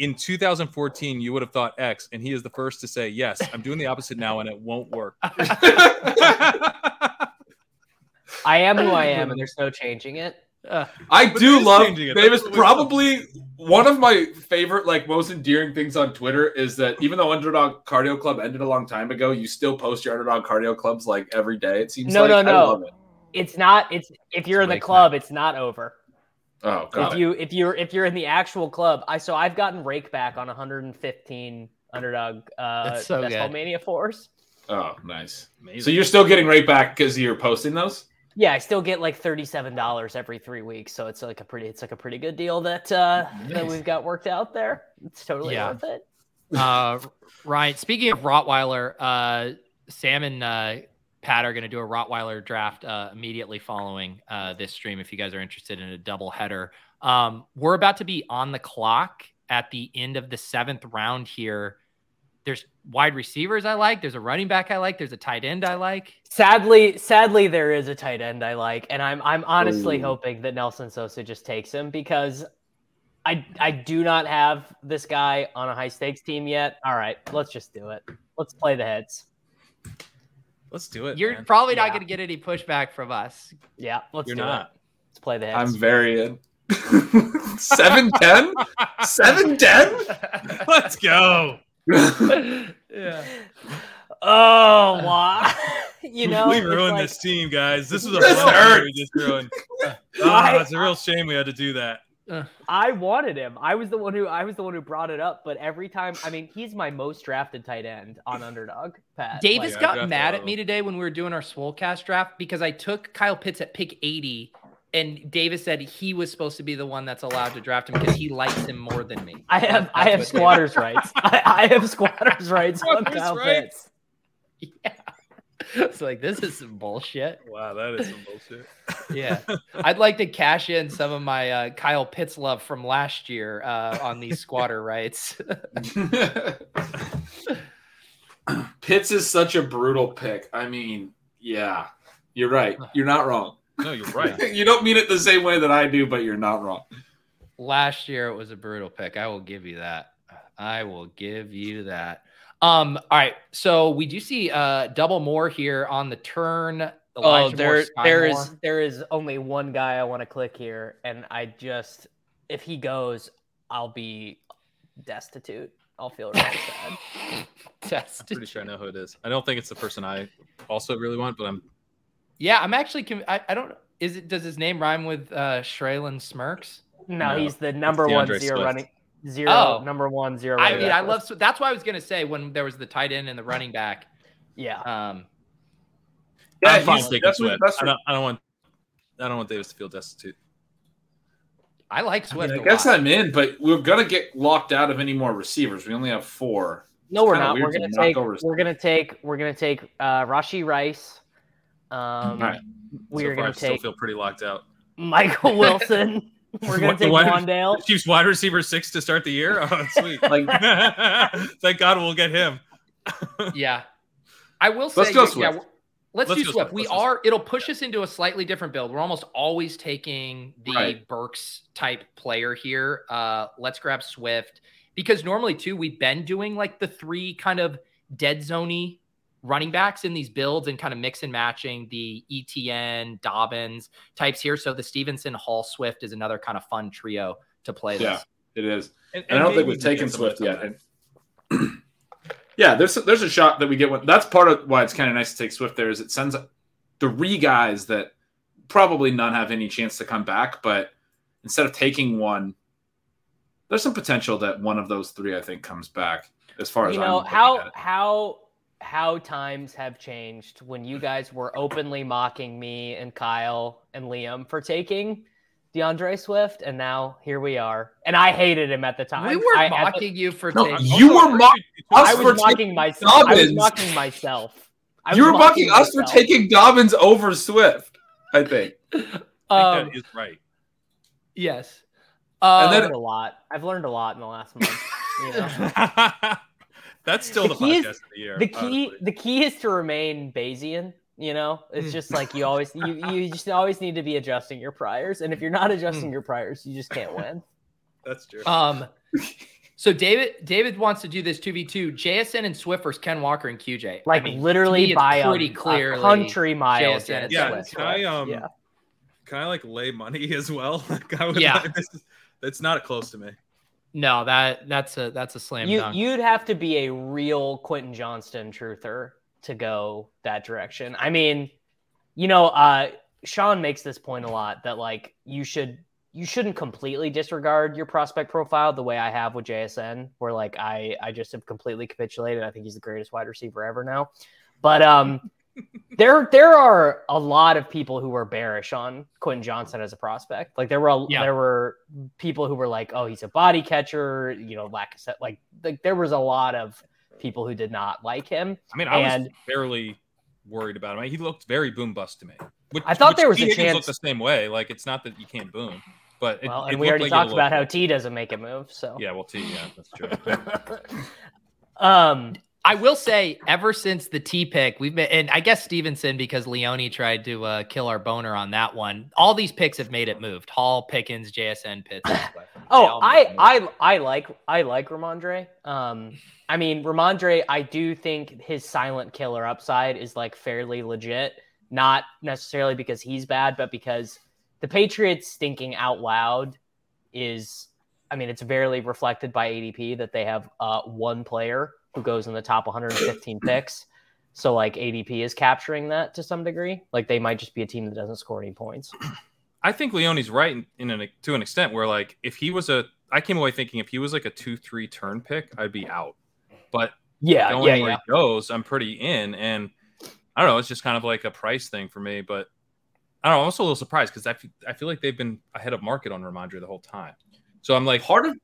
D: in 2014 you would have thought X, and he is the first to say yes. I'm doing the opposite now, and it won't work.
B: I am who I am, and there's no changing it.
A: uh,
C: I do love
D: changing.
C: Davis.
D: That's what.
C: Probably one of my favorite, like most endearing things on Twitter is that even though Underdog Cardio Club ended a long time ago, you still post your Underdog Cardio Clubs like every day. It seems
B: No,
C: like
B: no,
C: I
B: no.
C: love it.
B: It's not. It's if you're in the
D: Wake
B: club, it's not over.
C: Oh, got
B: if
C: it.
B: you if you're if you're in the actual club, I so I've gotten rake back on 115 underdog uh
A: That's so
B: Best Ball
A: good.
B: Mania fours.
C: Oh, nice.
D: Amazing.
C: So you're still getting right back because you're posting those.
B: Yeah, I still get like thirty-seven dollars every three weeks, so it's like a pretty it's like a pretty good deal that uh that we've got worked out there. It's totally
A: Yeah.
B: worth it.
A: uh, Ryan, speaking of Rottweiler, uh, Sam and uh, Pat are going to do a Rottweiler draft uh, immediately following uh, this stream. If you guys are interested in a double header, um, we're about to be on the clock at the end of the seventh round here. There's wide receivers I like. There's a running back I like. There's a tight end I like.
B: Sadly, sadly, there is a tight end I like, and I'm I'm honestly
C: Ooh.
B: hoping that Nelson Sosa just takes him because I I do not have this guy on a high stakes team yet. All right, let's just do it. Let's play the heads.
D: Let's do it.
A: You're
D: man.
A: probably not
B: Yeah.
A: going to get any pushback from us.
B: Yeah, let's
D: You're
B: do
D: not.
B: it. Let's play the heads.
C: I'm very in. Seven ten. Seven ten.
D: Let's go.
A: yeah.
B: Oh, wow. you know,
D: we ruined
B: like-
D: this team, guys. This is a
C: This
D: fun we just ruined.
B: Uh, ah, I-
D: Oh, it's a real shame we had to do that. Uh.
B: I wanted him. I was the one who I was the one who brought it up. But every time, I mean, he's my most drafted tight end on Underdog. Pat.
A: Davis
D: Like,
A: got mad at me today when we were doing our Swolecast draft because I took Kyle Pitts at pick 80 and Davis said he was supposed to be the one that's allowed to draft him because he likes him more than me.
B: I have
A: That-
B: I have
A: what
B: squatters rights. I, I have squatters rights on
D: Squatters
B: Kyle
D: rights?
B: Pitts.
A: Yeah. It's like this is some bullshit.
D: Wow, that is some bullshit.
A: Yeah. I'd like to cash in some of my uh, Kyle Pitts love from last year uh, on these squatter rights.
C: Pitts is such a brutal pick. I mean, yeah, you're right. You're not wrong.
D: No, you're right.
C: you don't mean it the same way that I do, but you're not wrong.
A: last year it was a brutal pick. I will give you that. I will give you that. Um, all right. So we do see uh double more here on the turn.
B: Oh,
A: Elijah Moore,
B: there
A: Sky
B: there
A: Moore.
B: is there is only one guy I want to click here, and I just if he goes, I'll be destitute. I'll feel really sad.
A: Test.
D: I'm pretty sure I know who it is. I don't think it's the person I also really want, but I'm
A: Yeah, I'm actually. Con- I, I don't. Is it? Does his name rhyme with uh Shraylin Smirks?
B: No,
D: No,
B: he's the number
D: it's
B: one
D: DeAndre
B: zero
D: Swift.
B: running zero
A: Oh.
B: number one zero.
A: I mean, I love. that's why I was gonna say when there was the tight end and the running back.
B: Yeah,
A: Um,
D: I'm fine
C: he's-
D: taking
C: that's what-
D: Swift. I don't, I don't want I don't want Davis to feel destitute.
A: I like
C: Sweat.
A: I,
C: mean, I
A: a
C: guess
A: lot.
C: I'm in, but we're gonna get locked out of any more receivers. We only have four.
B: no, we're
C: kinda
B: not.
C: weird
B: We're gonna
C: knock
B: take
C: over-
B: we're gonna take we're gonna take uh, Rashee Rice. Um,
C: All right.
B: we
D: so
B: are
D: far,
B: gonna take.
D: still feel pretty locked out.
B: Michael Wilson. we're gonna
D: What, the
B: take
D: wide-
B: Wan'Dale.
D: Chiefs wide receiver six to start the year. Oh, sweet.
C: Like,
D: Thank God we'll get him.
A: Yeah. I will say,
C: Let's go Swift.
A: we're- let's,
D: Let's
A: do Swift.
D: Swift.
A: We
D: Let's go
A: are, it'll push us into a slightly different build. We're almost always taking the
C: Right.
A: Burks type player here. Uh, let's grab Swift because normally, too, we've been doing like the three kind of dead zoney running backs in these builds and kind of mix and matching the ETN, Dobbins types here. So the Stevenson Hall Swift is another kind of fun trio to play
C: Yeah.
A: this.
C: it is.
D: And,
C: And I don't think we've taken Swift yet. yeah, there's there's a shot that we get one. That's part of why it's kind of nice to take Swift there. Is it sends three guys that probably none have any chance to come back, but instead of taking one, there's some potential that one of those three I think comes back. As far as
B: you
C: I'm
B: know how
C: at it.
B: how how times have changed when you guys were openly mocking me and Kyle and Liam for taking DeAndre Swift, and now here we are. And I hated him at the time.
A: We were
B: I, at the-
A: mocking you for
C: No,
A: taking.
C: you were mocking us
B: I
C: for
B: was mocking
C: taking
B: myself. I was mocking myself. I
C: You were mocking us for taking Dobbins over Swift. I think.
D: I think
A: Um,
D: that is right.
A: yes.
B: I've
A: Um,
C: then-
B: learned a lot. I've learned a lot in the last month. You know?
D: That's still
B: The
D: the,
B: key is-
D: of the year.
B: the key
D: honestly.
B: the key is to remain Bayesian. You know, it's just like you always you, you just always need to be adjusting your priors, and if you're not adjusting your priors, you just can't win.
D: That's true.
A: Um, so David David wants to do this two v two. JSN and Swift Ken Walker and QJ.
B: Like
A: I mean,
B: literally by a,
A: pretty
B: a
A: clearly
B: country mile.
A: JSN and
D: yeah,
B: Swift.
D: can I um
B: yeah.
D: can I like lay money as well? Like I would
A: Yeah.
D: like, this is, it's not close to me.
A: No, that that's a that's a slam
B: You
A: dunk.
B: you'd have to be a real Quentin Johnston truther to go that direction. I mean, you know, uh Sean makes this point a lot that like you should you shouldn't completely disregard your prospect profile the way I have with JSN, where like I I just have completely capitulated. I think he's the greatest wide receiver ever now. But um there there are a lot of people who were bearish on Quentin Johnston as a prospect. Like there were a,
A: Yeah.
B: there were people who were like, "Oh, he's a body catcher," you know, lack of set. Like, like there was a lot of people who did not like him.
D: I mean, I
B: And-
D: was barely worried about him. He looked very boom bust to me. Which,
B: I thought there was
D: T.
B: a chance-
D: looked the same way. Like it's not that you can't boom, but it,
B: Well,
D: it
B: and we already
D: like
B: talked about how T doesn't make a move. So
D: Yeah, well, T. Yeah, that's true.
B: um,
A: I will say, ever since the T pick, we've been, and I guess Stevenson because Leone tried to uh, kill our boner on that one. All these picks have made it moved. Hall, Pickens, JSN, Pitts. and Swift. They
B: Oh,
A: all made the
B: I. I, I like, I like Rhamondre. Um, I mean, Rhamondre, I do think his silent killer upside is like fairly legit. Not necessarily because he's bad, but because the Patriots stinking out loud is, I mean, it's barely reflected by ADP that they have uh, one player who goes in the top 115 picks. So like ADP is capturing that to some degree. Like they might just be a team that doesn't score any points.
D: I think Leone's right in, in an, to an extent where like if he was a, I came away thinking if he was like a two three turn pick, I'd be out. But
B: Yeah,
D: going
B: yeah,
D: where
B: yeah.
D: he goes, I'm pretty in. And I don't know, it's just kind of like a price thing for me. But I don't know, I'm also a little surprised because I feel, I feel like they've been ahead of market on Rhamondre the whole time. So I'm like,
C: Part of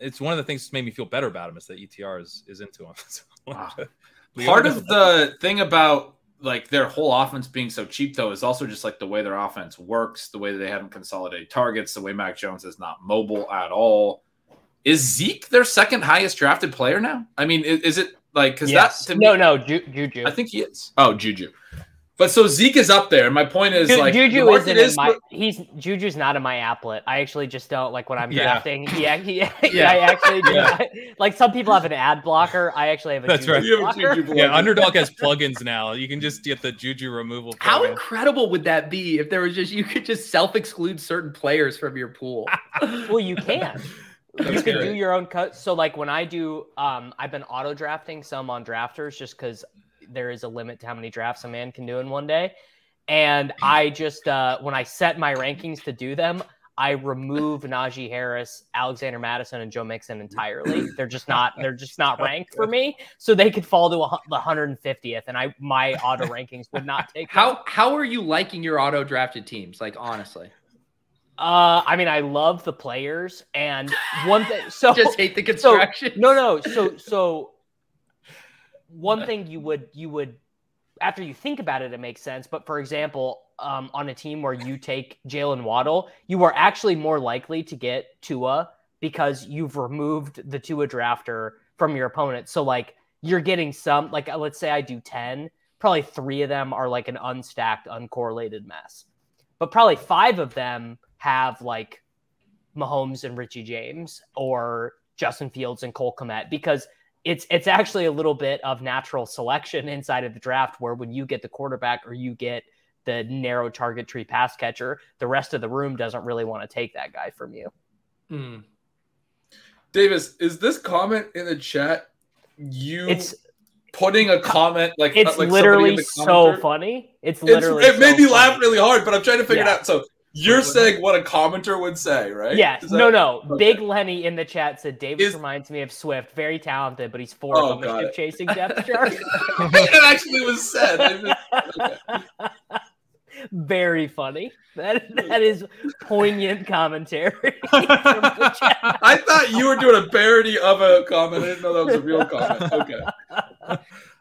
D: it's one of the things that's made me feel better about him is that ETR is, is into him. So,
C: Wow. Part of the thing about like their whole offense being so cheap though is also just like the way their offense works, the way that they haven't consolidated targets, the way Mac Jones is not mobile at all. Is Zeke their second highest drafted player now? I mean, is, is it like because
B: Yes.
C: that to
B: no,
C: me,
B: no, Ju- Juju.
C: I think he is. Oh, Juju. But so Zeke is up there, my point is
B: Ju-
C: like
B: Juju isn't
C: is
B: in my. He's Juju's not in my applet. I actually just don't like when I'm
D: Yeah.
B: drafting. Yeah, he,
C: Yeah.
B: I actually do.
D: Yeah.
B: like some people have an ad blocker. I actually have a
D: That's
B: Juju
D: right.
C: You have a
B: blocker.
C: Juju
D: yeah. Underdog has plugins now. You can just get the Juju removal.
A: How incredible would that be if there was just you could just self exclude certain players from your pool?
B: Well, you can. you
C: That's
B: can do your own cut. So like when I do, um, I've been auto drafting some on drafters just because there is a limit to how many drafts a man can do in one day. And I just uh, when I set my rankings to do them, I remove Najee Harris, Alexander Mattison, and Joe Mixon entirely. They're just not they're just not ranked for me, so they could fall to a, the 150th, and I my auto rankings would not take.
A: How how are you liking your auto drafted teams? Like honestly,
B: Uh, I mean, I love the players, and one thing. So
A: just hate the
B: so-
A: construction.
B: no, no. So, so one thing you would you would after you think about it, it makes sense. But for example, um, on a team where you take Jaylen Waddle, you are actually more likely to get Tua because you've removed the Tua drafter from your opponent. So like you're getting some like uh, let's say I do ten, probably three of them are like an unstacked, uncorrelated mess, but probably five of them have like Mahomes and Richie James or Justin Fields and Cole Kmet because it's it's actually a little bit of natural selection inside of the draft where when you get the quarterback or you get the narrow target tree pass catcher, the rest of the room doesn't really want to take that guy from you.
A: Hmm.
C: Davis, is this comment in the chat you
B: It's
C: putting a comment like
B: it's
C: like
B: literally so funny. It's
C: It's,
B: literally
C: it made
B: so
C: me laugh really hard, but I'm trying to figure
B: Yeah.
C: it out. So you're saying what a commenter would say, right? Yes. That-
B: no, no.
C: okay.
B: Big Lenny in the chat said Davis
C: Is-
B: reminds me of Swift. Very talented, but he's fourth
C: Oh,
B: on the
C: got
B: ship
C: it.
B: chasing depth chart.
C: it actually was said. Just- okay.
B: very funny. That that is poignant commentary. from the chat.
C: I thought you were doing a parody of a comment. I didn't know that was a real comment. Okay.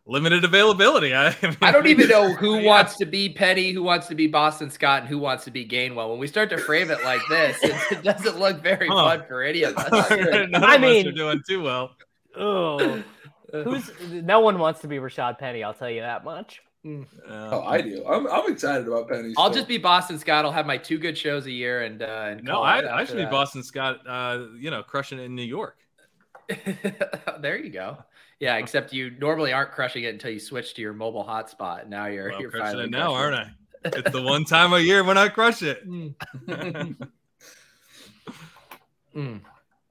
D: Limited availability. I, mean,
A: I don't even know who
D: Yeah.
A: wants to be Petty, who wants to be Boston Scott, and who wants to be Gainwell. When we start to frame it like this, it, it doesn't look very
D: Huh.
A: fun for any of us.
D: None of
B: I
D: us
B: mean-
D: are doing too well.
B: Oh, who's no one wants to be Rashad Penny. I'll tell you that much.
C: Oh, I do. I'm, I'm excited about Penny.
A: I'll
C: still.
A: just be Boston Scott. I'll have my two good shows a year, and uh, and
D: No, I, I
A: after
D: should be. Boston Scott. Uh, you know, crushing it in New York.
A: there you go. Yeah, except you normally aren't crushing it until you switch to your mobile hotspot. Now you're
D: Well,
A: you're
D: crushing
A: finally
D: it now,
A: crushing
D: aren't I? It's the one time a year when I crush it.
A: it. Mm.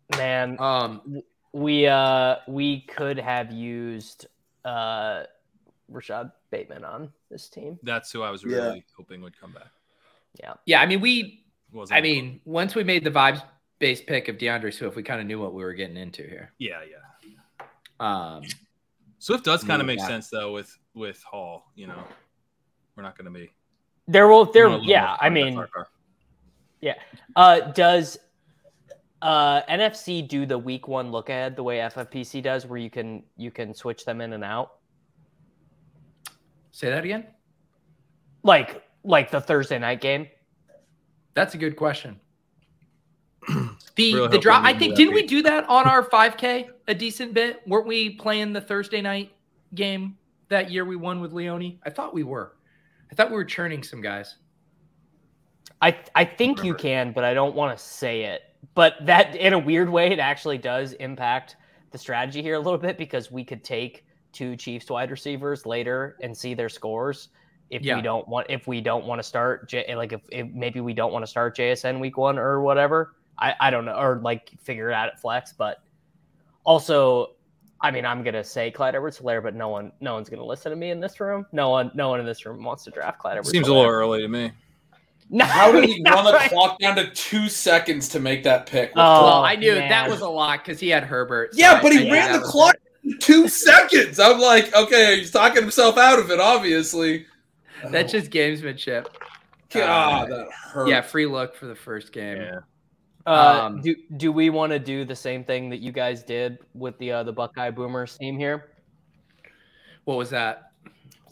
B: Man,
A: Um,
B: we uh we could have used uh Rashod Bateman on this team.
D: That's who I was
C: Yeah.
D: really hoping would come back.
A: yeah, Yeah, I mean we.
D: Wasn't
A: I mean, once we made the vibes based pick of DeAndre Swift, we kind of knew what we were getting into here.
D: yeah, yeah.
A: Um,
D: Swift does kind of make
A: back.
D: sense though with with Hall. You know, we're not going to be.
B: There will there
D: know,
B: yeah, I mean
D: yeah.
B: uh does uh NFC do the week 1 look ahead the way FFPC does where you can you can switch them in and out?
A: say that again.
B: Like like the Thursday night game?
A: That's a good question. The
D: Really
A: the drop. I think didn't we do that on our 5K a decent bit? Weren't we playing the Thursday night game that year we won with Leone? I thought we were. I thought we were churning some guys.
B: I I think you can, but I don't want to say it. But that in a weird way, it actually does impact the strategy here a little bit because we could take two Chiefs wide receivers later and see their scores. If
A: Yeah.
B: we don't want, if we don't want to start, J, like if, if maybe we don't want to start JSN week one or whatever, I I don't know, or like figure it out at flex. But also, I mean, I'm gonna say Clyde Edwards-Helaire, but no one, no one's gonna listen to me in this room. No one, no one in this room wants to draft Clyde Edwards.
D: Seems a little early to me.
B: No,
C: How did he
B: not
C: run the
B: right.
C: clock down to two seconds to make that pick?
B: Oh,
A: well, I knew
B: man.
A: that was a lot because he had Herbert. so
C: Yeah,
A: I-
C: but he
A: knew
C: ran
A: that
C: the clock two seconds. I'm like, okay, he's talking himself out of it, obviously.
A: That's just gamesmanship.
C: God, uh, that hurt.
A: Yeah, free look for the first game.
D: Yeah.
B: Uh,
A: Um,
B: do do we want to do the same thing that you guys did with the uh, the Buckeye Boomers team here?
A: What was that?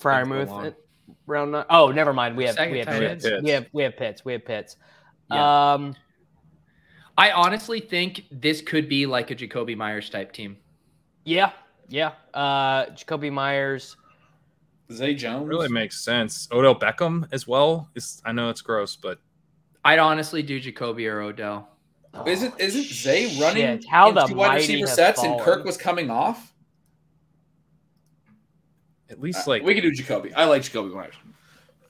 B: Freiermuth
A: long.
B: uh, round nine. Oh, never mind. We have
A: Second
B: we have
A: tight
D: Pitts.
B: We have we have Pitts. We have Pitts.
A: Yeah.
B: Um,
A: I honestly think this could be like a Jakobi Meyers type team.
B: yeah, yeah. Uh, Jakobi Meyers.
C: Zay Jones.
D: Really makes sense. Odell Beckham as well. Is I know it's gross, but
A: I'd honestly do Jakobi or Odell.
C: Isn't isn't Zay running
B: Shit, how the
C: two wide receiver
B: have
C: sets and. Kirk was coming off?
D: at least
C: Uh,
D: like
C: we can do Jakobi. I like Jakobi Meyers.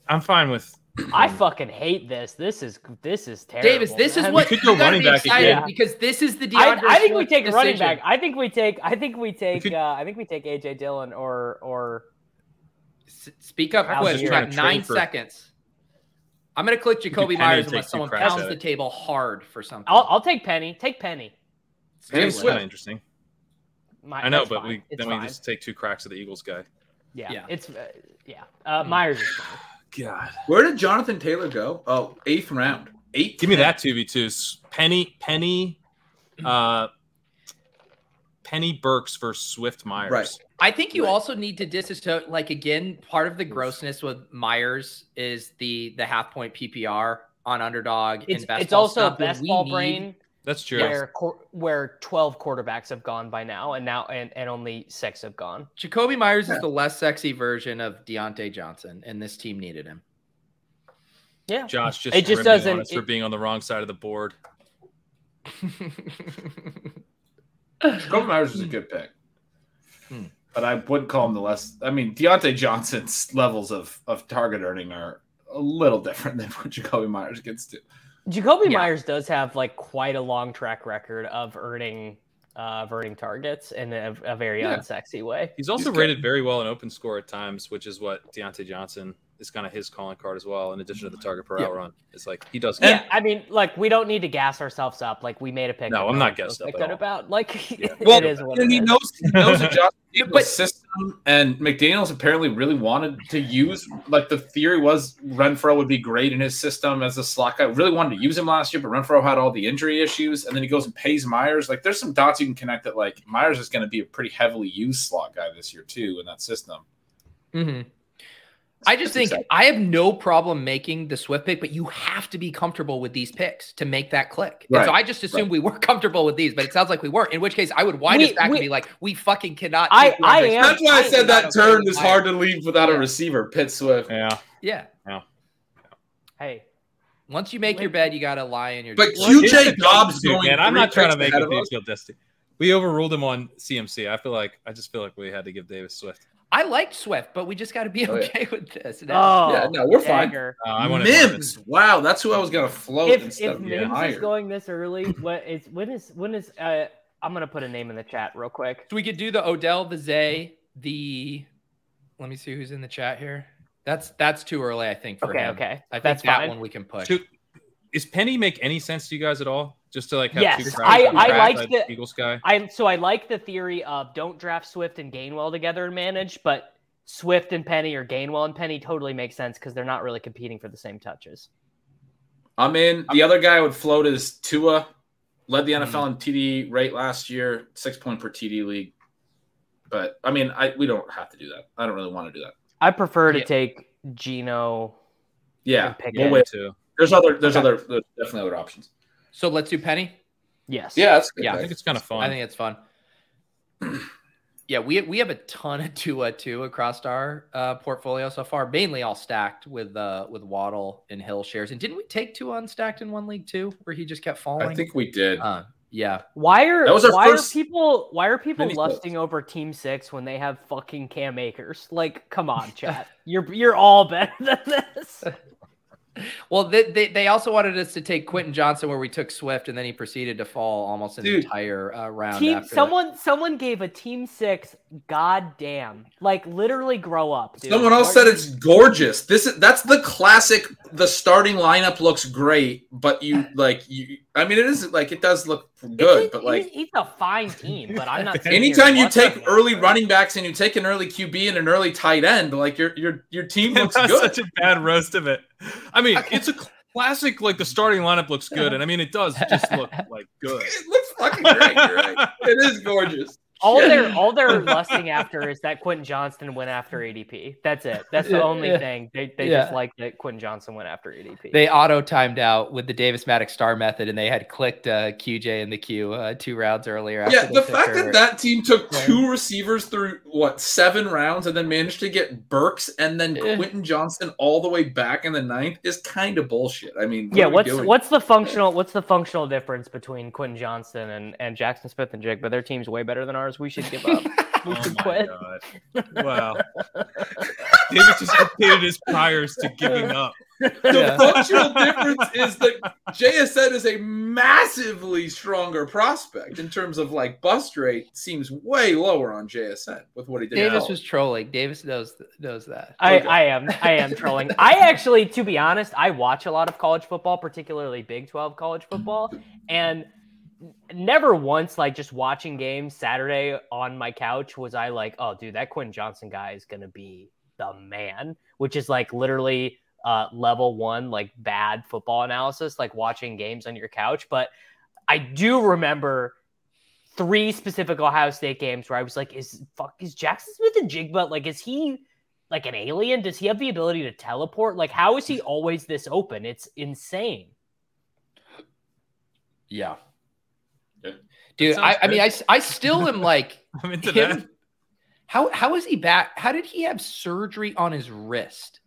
D: I'm fine with.
B: I fucking hate this. This is this is terrible.
A: Davis, this is
B: man.
A: what
D: could go running
A: be
D: back
A: excited
B: again.
A: because this is the
B: I,
A: DeAndre
B: I think we take a running back. I think we take. I think we take.
D: could-
B: uh, I think we take AJ Dillon or or
A: Speak up
B: I
A: quick. You
D: trying
A: got nine
D: for-
A: seconds. I'm gonna click Jakobi
D: Penny Meyers
A: unless someone pounds
D: at
A: the table hard for something.
B: I'll, I'll take Penny. Take Penny.
C: Penny
D: It's
C: Swift.
D: kind of interesting.
B: My,
D: I know, but
B: fine.
D: we
B: It's
D: then
B: fine.
D: we just take two cracks at the Eagles guy.
B: yeah,
A: Yeah.
B: it's uh, yeah. Uh, Meyers is fine.
D: God,
C: Where did Jonathan Taylor go? Oh, eighth round. Eight.
D: give me that two v twos. Penny, Penny, uh, Penny Burks versus Swift Meyers.
C: Right.
A: I think you
C: Right.
A: also need to disassociate. Like again, part of the grossness with Meyers is the the half point PPR on underdog.
B: It's
A: and
B: it's also
A: stuff when
B: best ball
A: need-
B: brain
D: That's true.
B: where where twelve quarterbacks have gone by now, and now and, and only six have gone.
A: Jakobi Meyers
C: Yeah.
A: is the less sexy version of Diontae Johnson, and this team needed him.
B: Yeah,
D: Josh just
B: It just doesn't-
D: us for being on the wrong side of the board.
C: Jakobi Meyers is a good pick.
A: Hmm.
C: But I would call him the less. I mean, Diontae Johnson's levels of, of target earning are a little different than what Jakobi Meyers gets to.
B: Jakobi
A: Yeah.
B: Meyers does have like quite a long track record of earning uh, of earning targets in a, a very
C: Yeah.
B: unsexy way.
D: He's also
C: He's
D: rated very well in open score at times, which is what Diontae Johnson is kind of his calling card as well. In addition to the target per
C: Yeah.
D: out run, it's like he does.
B: Yeah, I mean, like we don't need to gas ourselves up. Like we made a pick.
D: No, I'm not
B: one feels
D: gassed up at
B: about. Like
C: Well,
B: it is what it
C: he
B: is.
C: knows he knows the Josh
A: But-
C: but, system, and McDaniel's apparently really wanted to use. Like the theory was, Renfrow would be great in his system as a slot guy. Really wanted to use him last year, but Renfrow had all the injury issues, and then he goes and pays Meyers. Like there's some dots you can connect that. Like Meyers is going to be a pretty heavily used slot guy this year too in that system.
A: Mhm. I just think
C: exciting.
A: I have no problem making the Swift pick, but you have to be comfortable with these picks to make that click. And so I just assumed we were comfortable with these, but it sounds like we weren't. In which case, I would wind
B: We-
A: us back
B: we-
A: and be like, "We fucking cannot."
B: I- I am-
C: That's why I said
A: I'm
C: that
A: not
C: turn
A: okay
C: is hard to leave without
A: Yeah.
C: a receiver. Pitt Swift.
D: Yeah,
A: Yeah.
B: Hey,
A: Once you make your bed, you got to lie in your.
C: But QJ Dobbs going
D: man. I'm not trying to make
C: ahead
D: it feel dusty. We overruled him on CMC. I feel like I just feel like we had to give Davis Swift.
A: I liked Swift, but we just got to be
C: Oh, yeah.
A: okay with this. now.
B: oh,
C: Yeah, no, we're fine.
D: Uh, I wanted
C: Mims. Wow, that's who I was going to float
B: If
C: instead
B: if
C: of
B: Mims
C: higher.
B: is going this early, what is when is when is uh? I'm gonna put a name in the chat real quick.
A: So we could do the Odell, the Zay, the. Let me see who's in the chat here. That's that's too early, I think. For
B: Okay,
A: him.
B: okay,
A: I think
B: that's
A: that
B: fine.
A: one we can push.
D: Should, is Penny make any sense to you guys at all? Just to like have
B: Yes,
D: two
B: I-
D: crowds on
B: I
D: the
B: like the-
D: Eagles guy.
B: I so I like the theory of don't draft Swift and Gainwell together and manage, but Swift and Penny or Gainwell and Penny totally makes sense because they're not really competing for the same touches.
C: I'm in. The other guy I would float is Tua. Led the. NFL hmm. in TD rate last year, six point per TD league. But I mean, I we don't have to do that. I don't really want to do that.
B: I prefer to
A: Yeah.
B: take Gino.
C: Yeah,
B: pick
C: we'll
B: it.
C: wait.
D: too.
C: There's other. There's
A: Okay.
C: other. There's definitely other options.
A: So let's do Penny.
B: Yes.
C: Yeah, that's good
A: Yeah,
D: I think it's kind of fun.
A: I think it's fun. yeah, we we have a ton of Tua too across our uh, portfolio so far, mainly all stacked with uh, with Waddle and Hill shares. And didn't we take two unstacked in one league too, where he just kept falling?
C: I think we did.
A: Uh, yeah.
B: Why are
C: That was our
B: why
C: first
B: are people why are people
C: mini
B: lusting over Team Six when they have fucking Cam Akers? Like, come on, chat. You're you're all better than this.
A: Well, they, they they also wanted us to take Quentin Johnston, where we took Swift, and then he proceeded to fall almost an
C: Dude.
A: entire uh, round.
B: Team
A: after that.
B: someone someone gave a Team Six. Goddamn! Like literally grow up. Dude.
C: Someone else
B: Are-
C: said it's gorgeous. This is that's the classic. The starting lineup looks great, but you like you. I mean, it is like it does look good,
B: It's,
C: but like
B: it's, it's a fine team, but I'm not. sitting here
C: anytime you take
B: it.
C: early running backs and you take an early QB and an early tight end, like your your your team looks good.
D: such a bad roast of it. I mean, it's a classic. Like the starting lineup looks good, and I mean, it does just look like good.
C: It looks fucking great. You're right. It is gorgeous.
B: All
C: Shit.
B: they're all they're lusting after is that Quentin Johnston went after ADP. That's it. That's the
A: Yeah,
B: only
A: yeah.
B: thing they they
A: Yeah.
B: just like that Quentin Johnston went after ADP.
A: They auto timed out with the Davis Mattek star method, and they had clicked uh, QJ in the queue uh, two rounds earlier. after
C: Yeah,
A: they
C: the fact that that team took
A: Yeah.
C: two receivers through what seven rounds and then managed to get Burks and then
A: Yeah.
C: Quentin Johnston all the way back in the ninth is kind of bullshit. I mean, what
B: yeah, what's
C: doing?
B: what's the functional what's the functional difference between Quentin Johnston and, and Jackson Smith and Jake? But their team's way better than ours. We should give up. We
D: Oh
B: should
D: my
B: quit.
D: god! Wow, David just updated his priors to giving up.
C: the
A: Yeah.
C: functional difference is that JSN is a massively stronger prospect in terms of like bust rate. Seems way lower on JSN with what he did.
A: Davis
C: now.
A: was trolling. Davis knows knows that.
B: I,
C: Okay.
B: I am I am trolling. I actually, to be honest, I watch a lot of college football, particularly Big Twelve college football, and never once like just watching games Saturday on my couch was I like, oh dude, that Quinn Johnson guy is gonna be the man, which is like literally uh, level one like bad football analysis, like watching games on your couch. But I do remember three specific Ohio State games where I was like, is fuck is Jaxon Smith-Njigba? Like, is he like an alien? Does he have the ability to teleport? Like, how is he always this open? It's insane.
A: Yeah. Dude, I,
D: mean,
A: I mean, I, I still am like,
D: I'm into
A: him-
D: that.
A: how how is he back? How did he have surgery on his wrist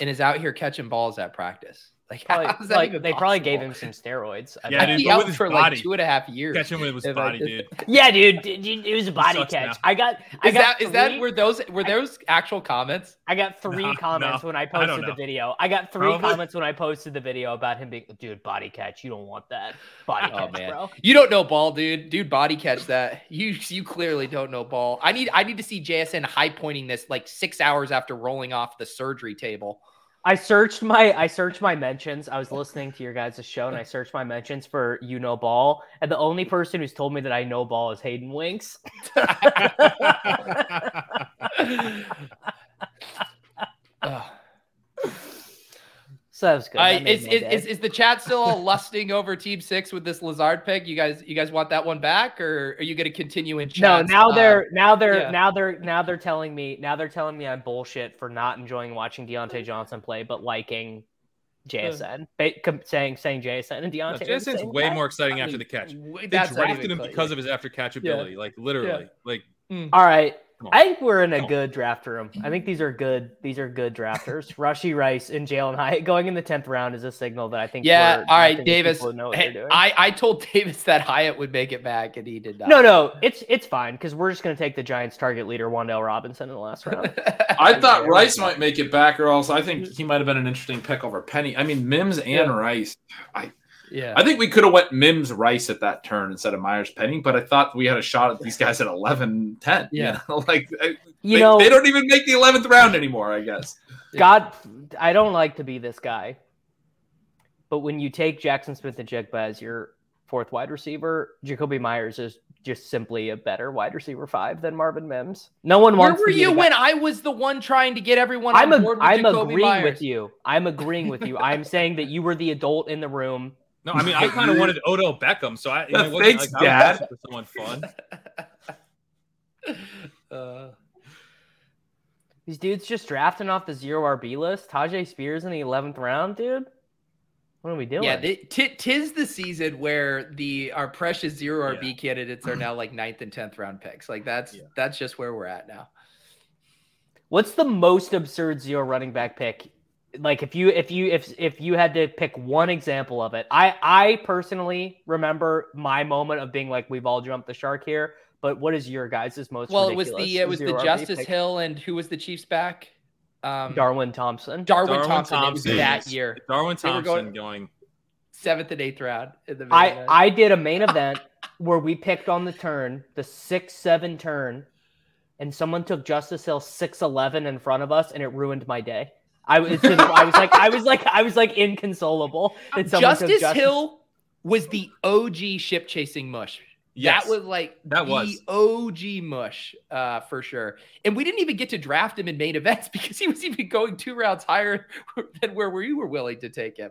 A: and is out here catching balls at practice? Like,
B: Probably,
A: how is that
B: like
A: even
B: they probably gave him some steroids. I
D: Yeah,
B: bet.
A: I'd
D: dude,
A: be out for
D: body.
A: like two and a half years.
D: Catch him with his
A: if
D: body,
A: just-
D: dude.
B: yeah, dude, d- d- it was a body catch.
D: now.
B: I got, I
A: Is
B: got
A: that is that
B: three-
A: were those were those actual comments?
B: I got three
D: No,
B: comments
D: no,
B: when I
D: I
B: posted the video. I got three
D: Probably.
B: comments when I posted the video about him being, dude, body catch. You don't want that body
A: Oh
B: catch,
A: man,
B: bro.
A: you don't know ball, dude. Dude, body catch that. You you clearly don't know ball. I need I need to see JSN high pointing this like six hours after rolling off the surgery table.
B: I searched my I searched my mentions. I was listening to your guys' show and I searched my mentions for you know ball, and the only person who's told me that I know ball is Hayden Winks. So that was good.
A: I,
B: That made
A: is, is, is, is the chat still lusting over Team Six with this Lazard pick? You guys, you guys want that one back, or are you going to continue in
B: no,
A: chat?
B: now uh, they're now they're
A: yeah.
B: now they're now they're telling me now they're telling me I'm bullshit for not enjoying watching Diontae mm. Johnson play, but liking JSN, ba- saying saying JSN and
D: No,
B: Diontae. are the
D: Jason's
B: same
D: way
B: guy.
D: more exciting
A: I
D: after
A: mean,
D: the catch.
A: w-
D: They drafted him
A: close.
D: because of his after catch ability. Like literally. Like mm.
B: All right.
D: Come on.
B: I think we're in a
D: Come on.
B: good draft room. I think these are good. These are good drafters. Rashee Rice and Jalin Hyatt going in the tenth round is a signal that I think.
A: Yeah.
B: we're
A: All right,
B: drafting
A: Davis.
B: know what
A: hey,
B: doing.
A: I, I told Davis that Hyatt would make it back, and he did not.
B: no, no, it's it's fine because we're just gonna take the Giants' target leader, Wan'Dale Robinson, in the last round.
C: I thought Rice might make it back, or else I think mm-hmm. he might have been an interesting pick over Penny. I mean, Mims and
A: Yeah.
C: Rice. I
A: yeah.
C: I think we could have went Mims Rice at that turn instead of Meyers Penny, but I thought we had a shot at these guys at 11 10. you
A: Yeah.
C: know? like I-
B: You
C: they,
B: know,
C: they don't even make the 11th round anymore, I guess.
B: God, I don't like to be this guy, but when you take Jaxon Smith-Njigba as your fourth wide receiver, Jakobi Meyers is just simply a better wide receiver five than Marvin Mims. No one wants.
A: Where were
B: to
A: you
B: the guy-
A: when I was the one trying to get everyone
B: I'm
A: on
B: a,
A: board with
B: I'm
A: Jakobi
B: agreeing
A: Myers?
B: with you. I'm agreeing with you. I'm saying that you were the adult in the room.
D: No, I mean I kind of wanted Odell Beckham, so I,
C: Yeah,
D: it wasn't
C: thanks,
D: like
C: Dad.
D: looking for someone fun.
A: Uh,
B: These dudes just drafting off the zero RB list. Tyjae Spears in the 11th round, dude. What are we doing?
A: yeah, the, t- tis the season where the our precious zero
D: Yeah.
A: RB candidates are now like ninth and tenth round picks. Like that's
D: Yeah.
A: that's just where we're at now.
B: What's the most absurd zero running back pick? Like if you if you if if you had to pick one example of it, I I personally remember my moment of being like, we've all jumped the shark here. But what is your guys' most?
A: Well, it was the it was the Justice
B: pick?
A: Hill and who was the Chiefs back? Um,
B: Darwin Thompson.
A: Darwin,
D: Darwin
A: Thompson.
D: Thompson.
A: was that year,
D: Darwin
A: They were
D: Thompson
A: going-
D: going,
A: seventh and eighth round. In the
B: I
A: main
B: I did a main event where we picked on the turn, the six seven turn, and someone took Justice Hill six eleven in front of us, and it ruined my day. I was I was like I was like I was like inconsolable that someone took
A: Justice Hill was the OG ship chasing mush.
D: Yes.
A: That was like
D: That
A: the
D: was.
A: OG mush uh, for sure. And we didn't even get to draft him in main events because he was even going two rounds higher than where we were willing to take him.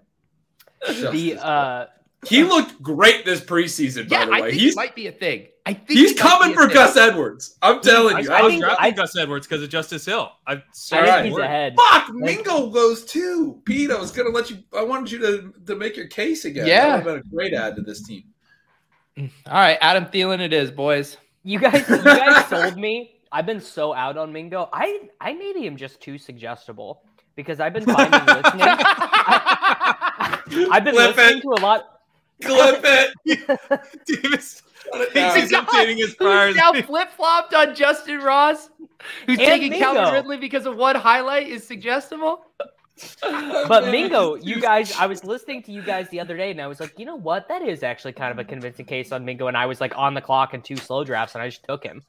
B: the uh
C: He looked great this preseason, by
A: Yeah,
C: the
A: I
C: way.
A: think
C: He's
A: it might be a thing. I think
C: he's
A: it
C: coming for. Gus Edwards. I'm telling you.
D: I
C: I
D: was
C: was
D: drafting
B: I-
D: Gus Edwards because of Justice Hill.
B: I'm
D: sorry,
B: think he's
D: we're-
B: ahead.
C: Fuck, Mingo goes too. Pete, I was gonna let you. I wanted you to to make your case again.
A: Yeah.
C: that would have been a great add to this team. Mm.
A: All right, Adam Thielen, it is, boys.
B: You guys you guys sold me. I've been so out on Mingo. I I made him just too suggestible because I've been finding listening. I've been
C: Flip
B: listening
C: it.
B: to a lot.
C: Clip it.
D: Davis,
C: it
D: he's
C: down.
D: updating his
A: Who's
D: priors.
A: now flip flopped on Justin Ross, who's
B: And
A: taking
B: Mingo.
A: Calvin Ridley because of one highlight is suggestible.
B: But Mingo, you guys, I was listening to you guys the other day, and I was like, you know what? That is actually kind of a convincing case on Mingo. And I was like on the clock in two slow drafts, and I just took him.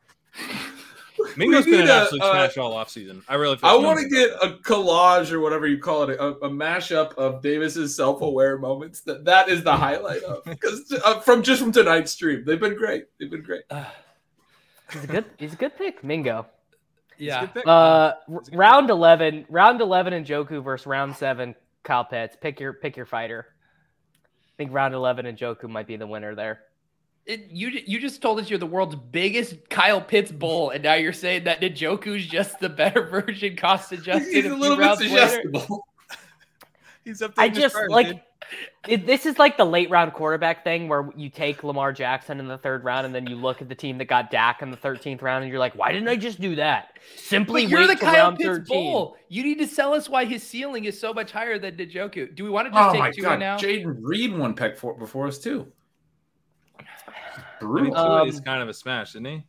D: Mingo's
C: We
D: been
C: need
D: an absolute
C: uh,
D: smash all offseason. I really feel
C: I want to get a collage or whatever you call it, a, a mashup of Davis's self-aware moments. That that is the highlight of because uh, from just from tonight's stream, they've been great. They've been great.
B: He's a good, he's a good pick, Mingo.
A: Yeah.
D: Good.
B: Uh, r-
D: It's a good
B: round eleven, round eleven, Njoku versus round seven. Kyle Pitts, pick your pick your fighter. I think round eleven Njoku might be the winner there.
A: It, you you just told us you're the world's biggest Kyle Pitts bull, and now you're saying that Njoku's just the better version, cost adjusted.
C: He's
A: a
C: a little bit
A: rounds later.
C: suggestible.
D: He's updating
B: I just
D: priors,
B: like it, this is like the late round quarterback thing where you take Lamar Jackson in the third round and then you look at the team that got Dak in the thirteenth round and you're like, why didn't I just do that? Simply
A: But you're
B: wait
A: the Kyle
B: round
A: Pitts
B: 13.
A: bull. You need to sell us why his ceiling is so much higher than Njoku. Do we want to just
C: Oh
A: take two
C: god,
A: now?
C: Jayden Reed one peck for, before us too.
D: I mean,
C: Brutal.
D: Tua
B: Um,
D: is kind of a smash, isn't he?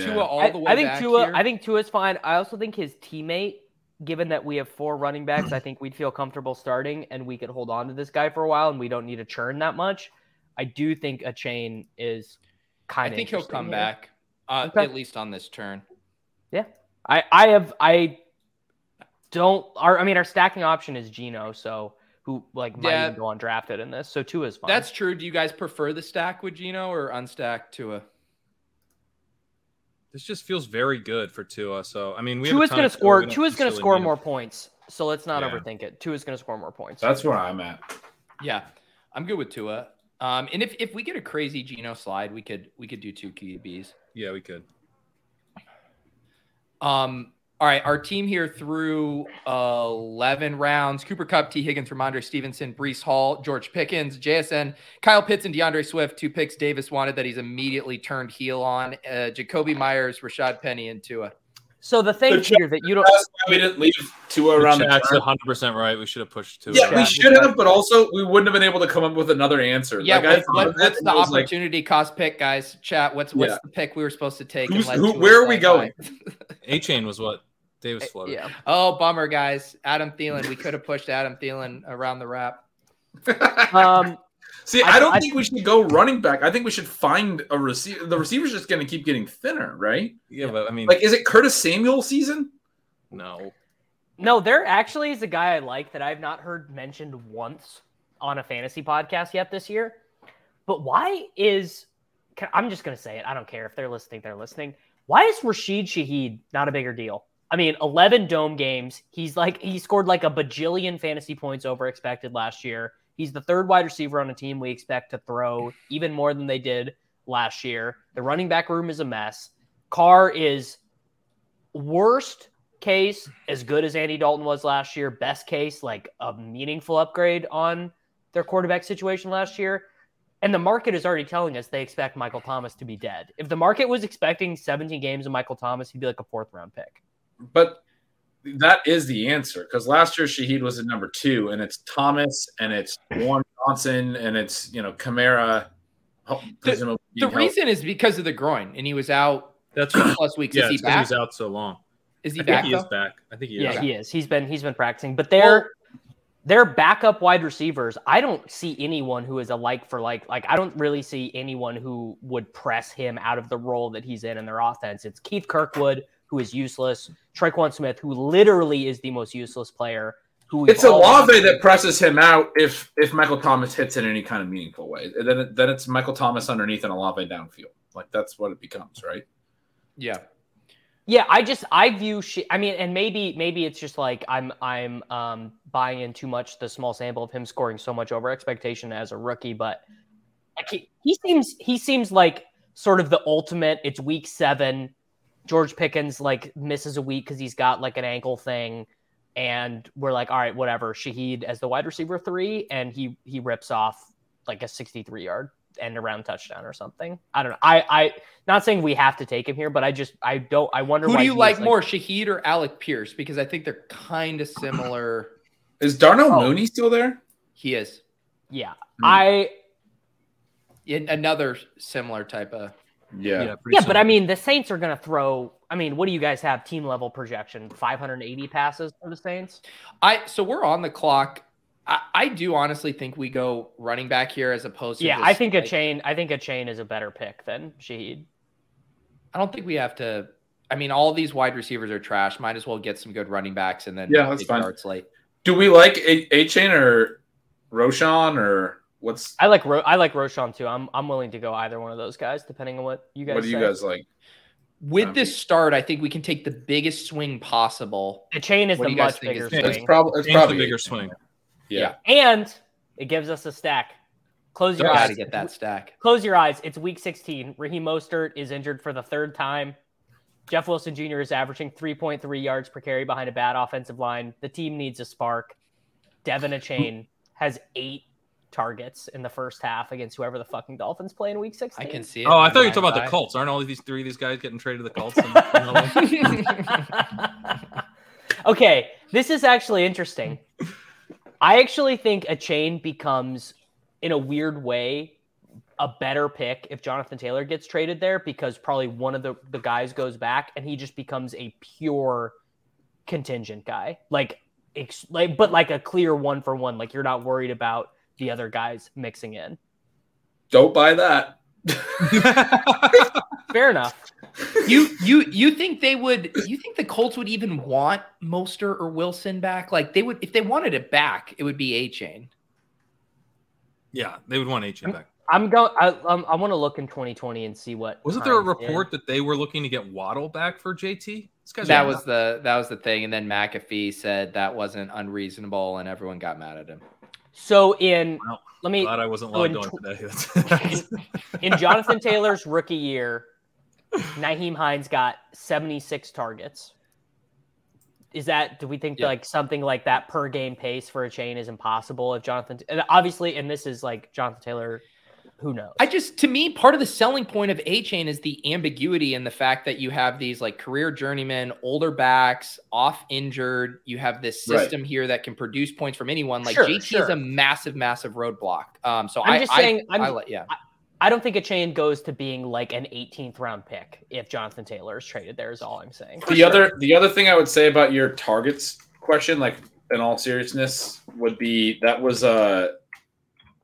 A: Tua all
B: I,
A: the way
B: I think
A: back
B: Tua.
A: here.
B: I think Tua's fine. I also think his teammate, given that we have four running backs, I think we'd feel comfortable starting and we could hold on to this guy for a while and we don't need to churn that much. I do think Achane is kind of.
A: I think he'll come back, uh,
B: Okay.
A: at least on this turn.
B: Yeah, I I have I don't. Our I mean, our stacking option is Gino, so who like might
A: Yeah.
B: even go undrafted in this. So Tua is fine.
A: That's true. Do you guys prefer the stack with Gino or unstack Tua?
D: This just feels very good for Tua. So I mean, we have
B: Tua's gonna
D: of Tua,
B: score.
D: we don't
B: Tua's gonna score
D: need
B: more points. So let's not
D: Yeah.
B: overthink it. Tua's gonna score more points.
C: That's where I'm at.
A: Yeah, I'm good with Tua. Um, and if, if we get a crazy Gino slide, we could we could do two QBs.
D: Yeah, we could.
A: Um, all right, our team here through uh, 11 rounds Cooper Kupp, Tee Higgins, Rhamondre Stevenson, Breece Hall, George Pickens, JSN, Kyle Pitts, and DeAndre Swift. Two picks Davis wanted that he's immediately turned heel on. Uh, Jakobi Meyers, Rashad Penny, and Tua.
B: So the thing
C: The
B: here that you don't.
C: We didn't leave Tua around the
D: That's 100 percent right. We should have pushed Tua.
C: Yeah, we should have, but also we wouldn't have been able to come up with another answer.
A: Yeah,
C: Like,
A: what's,
C: thought
A: what, what's the
C: I was like,
A: opportunity cost pick, guys? Chat. What's what's
C: Yeah.
A: the pick we were supposed to take?
C: Who's-
A: let
C: who- where are we going?
D: A chain was what Davis floated.
B: Yeah.
A: Oh, bummer, guys. Adam Thielen. We could have pushed Adam Thielen around the wrap.
B: Um,
C: See,
B: I-
C: I, don't
B: I-
C: think we should go running back. I think we should find a receiver. The receiver's just going to keep getting thinner, right?
D: Yeah, but I mean,
C: Like, is it Curtis Samuel season?
D: no.
B: no, there actually is a guy I like that I've not heard mentioned once on a fantasy podcast yet this year. But why is I'm just gonna say it. I don't care if they're listening. They're listening. Why is Rashid Shaheed not a bigger deal? I mean, 11 dome games. He's like he scored like a bajillion fantasy points over expected last year. He's the third wide receiver on a team we expect to throw even more than they did last year. The running back room is a mess. Carr is worst case as good as Andy Dalton was last year. Best case like a meaningful upgrade on their quarterback situation last year. And the market is already telling us they expect Michael Thomas to be dead. If the market was expecting 17 games of Michael Thomas, he'd be like a fourth round pick.
C: But that is the answer because last year Shaheed was at number two, and it's Thomas, and it's Juwan Johnson, and it's you know Kamara.
A: The reason is because of the groin, and he was out
D: That's
A: two plus weeks.
D: yeah.
A: is he
D: it's 'cause
A: back?
D: He's out so long.
A: Is he
D: I think
A: back?
D: he is back. I think he is.
B: Yeah, he is. He's been he's been practicing, but they're they're backup wide receivers. I don't see anyone who is a like for like. Like I don't really see anyone who would press him out of the role that he's in in their offense. It's Keith Kirkwood who is useless. Tre'Quan Smith who literally is the most useless player. Who
C: It's
B: we've
C: Olave that presses him out if if Michael Thomas hits in any kind of meaningful way. And then then it's Michael Thomas underneath and Olave downfield. Like that's what it becomes, right?
A: Yeah.
B: Yeah, I just I view Sh- I mean, and maybe maybe it's just like I'm I'm um buying in too much the small sample of him scoring so much over expectation as a rookie, but like he, he seems he seems like sort of the ultimate. It's week seven. George Pickens like misses a week because he's got like an ankle thing, and we're like, all right, whatever. Shaheed as the wide receiver three, and he he rips off like a 63 yard end around touchdown or something. I don't know. I I not saying we have to take him here, but I just I don't. I wonder
A: Who
B: why
A: do you
B: he
A: like
B: is,
A: more, Shaheed or Alec Pierce? Because I think they're kind of similar.
C: Is Darnell
B: Oh.
C: Mooney still there?
A: He is
B: Yeah,
C: Hmm.
B: I
A: in another similar type of.
C: Yeah.
D: pretty
B: yeah, but. I mean the Saints are going to throw. I mean, what do you guys have team level projection? 580 passes for the Saints.
A: I so we're on the clock. I, I do honestly think we go running back here as opposed to.
B: Yeah,
A: just,
B: I think Achane. I think Achane is a better pick than Shaheed.
A: I don't think we have to. I mean, all these wide receivers are trash. Might as well get some good running backs and then
C: Yeah, that's
A: it
C: fine.
A: starts late.
C: Do we like A Achane or Roschon or what's
B: I like Ro- I like Roschon too. I'm I'm willing to go either one of those guys, depending on what you guys.
C: what do you
B: say.
C: guys like?
A: With
C: Um,
A: this start, I think we can take the biggest swing possible.
B: The chain is
A: What
B: the
A: do
B: much bigger swing,
C: it's probably it's
D: Chain's the
C: probably
D: bigger
C: Achane.
D: swing.
C: Yeah.
B: and it gives us a stack. Close your eyes.
A: to get that stack.
B: Close your eyes. It's week 16. Raheem Mostert is injured for the third time. Jeff Wilson Jr. is averaging 3.3 yards per carry behind a bad offensive line. The team needs a spark. De'Von Achane has eight targets in the first half against whoever the fucking Dolphins play in week 16.
A: I can see it.
D: Oh, I thought you were talking about the
A: eye.
D: Colts. Aren't all of these three of these guys getting traded to the Colts? in- in LA?
B: okay, this is actually interesting. I actually think Achane becomes, in a weird way, a better pick if Jonathan Taylor gets traded there because probably one of the, the guys goes back and he just becomes a pure contingent guy. Like, ex- like, but like a clear one for one. Like you're not worried about the other guys mixing in.
C: Don't buy that.
B: Fair enough.
A: you you you think they would? You think the Colts would even want Mostert or Wilson back? Like they would, if they wanted it back, it would be Achane.
D: Yeah, they would want HA back.
B: I'm going. I, um, I want to look in 2020 and see what.
D: Wasn't there a
B: Hines did.
D: report that they were looking to get Waddle back for JT? This guy's
A: That
D: a-
A: was the that was the thing, and then McAfee said that wasn't unreasonable, and everyone got mad at him.
B: So in
D: Well,
B: let me
D: glad I wasn't
B: so
D: logged
B: in
D: on today.
B: in Jonathan Taylor's rookie year, Nyheim Hines got 76 targets. Is that do we think
D: Yeah.
B: like something like that per game pace for Achane is impossible if Jonathan and obviously and this is like Jonathan Taylor who knows.
A: I just, to me, part of the selling point of Achane is the ambiguity and the fact that you have these like career journeymen, older backs, off injured. You have this
F: Right.
A: system here that can produce points from anyone. Like
B: Sure,
A: JT is a massive, massive roadblock. Um, so
B: I'm
A: I,
B: just
A: I-
B: saying,
A: I,
B: I'm-
A: like, yeah.
B: I don't think Achane goes to being like an 18th round pick if Jonathan Taylor is traded there is all I'm saying.
C: the other the other thing I would say about your targets question, like in all seriousness, would be that was a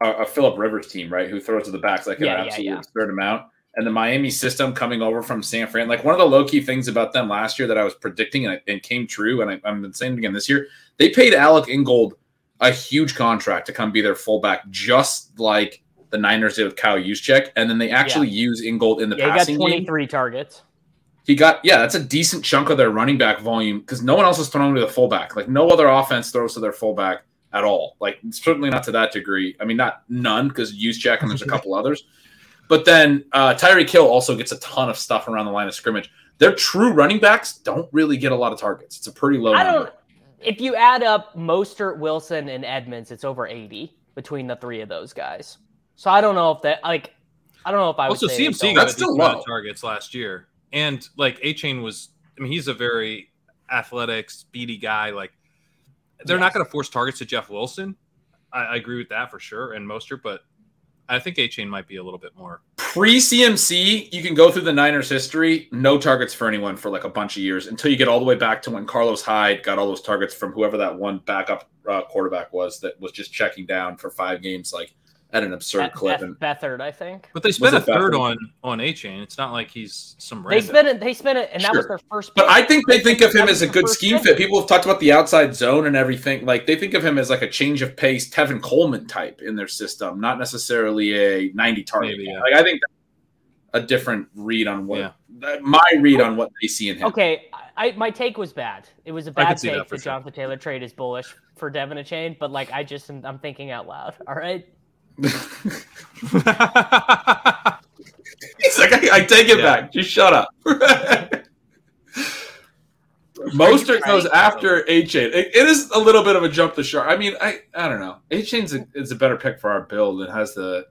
C: a, a Philip Rivers team, right? Who throws to the backs like
B: Yeah,
C: an
B: yeah,
C: absolute
B: yeah.
C: absurd amount. And the Miami system coming over from San Fran, like one of the low key things about them last year that I was predicting and, and came true, and I, I've been saying it again this year, they paid Alec Ingold a huge contract to come be their fullback, just like the Niners did with Kyle Juszczyk, and then they actually use Ingold in the
B: Yeah, he got
C: passing game.
B: 23 targets.
C: He got yeah, that's a decent chunk of their running back volume because no one else is throwing to the fullback. Like no other offense throws to their fullback at all. Like certainly not to that degree. I mean, not none because Juszczyk and there's a couple others. But then uh, Tyreek Hill also gets a ton of stuff around the line of scrimmage. Their true running backs don't really get a lot of targets. It's a pretty low
B: I
C: number.
B: don't. If you add up Mostert, Wilson, and Edmonds, it's over 80 between the three of those guys. So I don't know if that like. I don't know if I would
D: also,
B: say
D: CMC
B: they
D: got
C: That's
D: a
C: still low.
D: of targets last year, and like Achane was. I mean, he's a very athletic, speedy guy. Like they're not going to force targets to Jeff Wilson. I, I agree with that for sure, and Mostert, but I think Achane might be a little bit more.
C: Pre CMC, you can go through the Niners history, no targets for anyone for like a bunch of years until you get all the way back to when Carlos Hyde got all those targets from whoever that one backup uh, quarterback was that was just checking down for five games, like at an absurd
B: Beth,
C: clip.
B: Beth,
C: And
B: Beathard, I think.
D: But they spent a
C: it Beathard?
D: third on on Achane. It's not like he's some
B: They spent it. They spent it, and that was their first.
C: But
B: pick.
C: I think they think of him
B: That
C: as a good scheme
B: pick.
C: fit. People have talked about the outside zone and everything. Like they think of him as like a change of pace, Tevin Coleman type in their system, not necessarily a 90 target.
D: Maybe, yeah.
C: Like I think a different read on what
D: Yeah.
C: uh, my read on what they see in him.
B: Okay, I, my take was bad. It was a bad take.
D: that
B: The
D: sure.
B: Jonathan Taylor trade is bullish for De'Von Achane, but like I just I'm thinking out loud. All right.
C: He's like, I, I take it
D: Yeah.
C: back. Just shut up. Mostert goes after Achane. It, it is a little bit of a jump the shark. I mean, I I don't know. Achane's a, is a better pick for our build and has the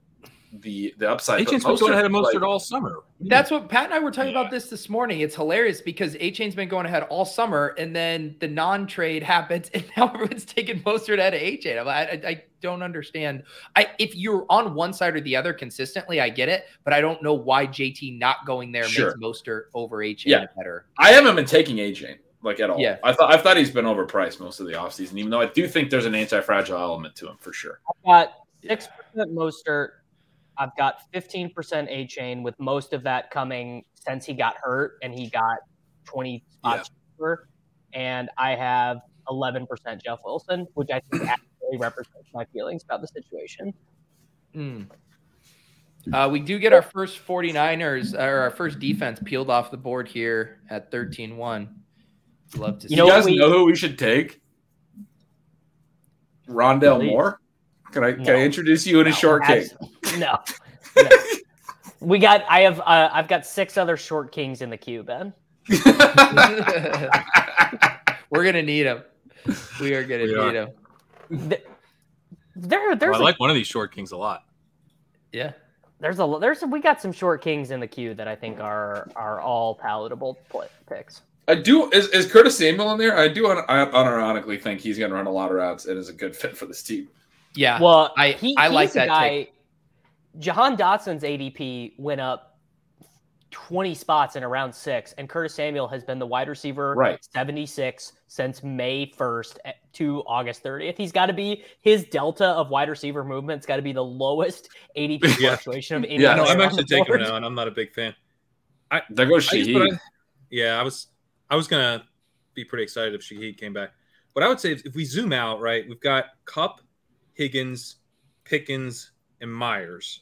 C: the the upside.
D: A
C: but
D: Chain's been going ahead of Mostert
C: like-
D: all summer.
A: That's what Pat and I were talking about this this morning. It's hilarious because Achane's been going ahead all summer, and then the non-trade happens, and now everyone's taking Mostert out of Achane. I, I, I don't understand. I if you're on one side or the other consistently, I get it, but I don't know why JT not going there
C: Sure.
A: makes Mostert over Achane
C: Yeah.
A: better.
C: I haven't been taking Achane like at all.
A: Yeah.
C: I thought I thought he's been overpriced most of the offseason, even though I do think there's an anti fragile element to him for sure.
B: I've got six percent Mostert. I've got fifteen percent Achane, with most of that coming since he got hurt and he got twenty spots cheaper. And I have eleven percent Jeff Wilson, which I think actually represents my feelings about the situation.
A: Hmm. Uh, we do get our first 49ers or our first defense peeled off the board here at 13-1. Love to see
B: You
C: You, guys
B: we-
C: know who we should take? Rondale
B: Please.
C: Moore. Can I can I introduce you in a
B: No,
C: short cake?
B: abs- No. no. We got. I have. Uh, I've got six other short kings in the queue, Ben.
A: We're gonna need them. We are gonna
D: We
A: need
D: them.
A: him.
B: Th- There, there's
D: Well, I
B: a,
D: like one of these short kings a lot.
A: Yeah.
B: there's a, there's a, we got some short kings in the queue that I think are are all palatable picks.
C: I do. Is, is Curtis Samuel in there? I do un, I unironically think he's going to run a lot of routes and is a good fit for this team.
A: Yeah.
B: Well,
A: I-
B: he,
A: I like that
B: guy.
A: take.
B: Jahan Dotson's ADP went up 20 spots in around six, and Curtis Samuel has been the wide receiver
C: Right.
B: 76 since May 1st eh, to August 30th. He's got to be his delta of wide receiver movement. It's got to be the lowest ADP
D: Yeah.
B: fluctuation of any
C: Yeah,
D: no,
B: player
D: I'm actually taking
B: board.
D: him now, and I'm not a big fan.
C: There goes
D: I just- but
C: Shaheed.
D: I- yeah, I was I was gonna be pretty excited if Shaheed came back. But I would say if, if we zoom out, right, we've got Kupp, Higgins, Pickens, and Meyers.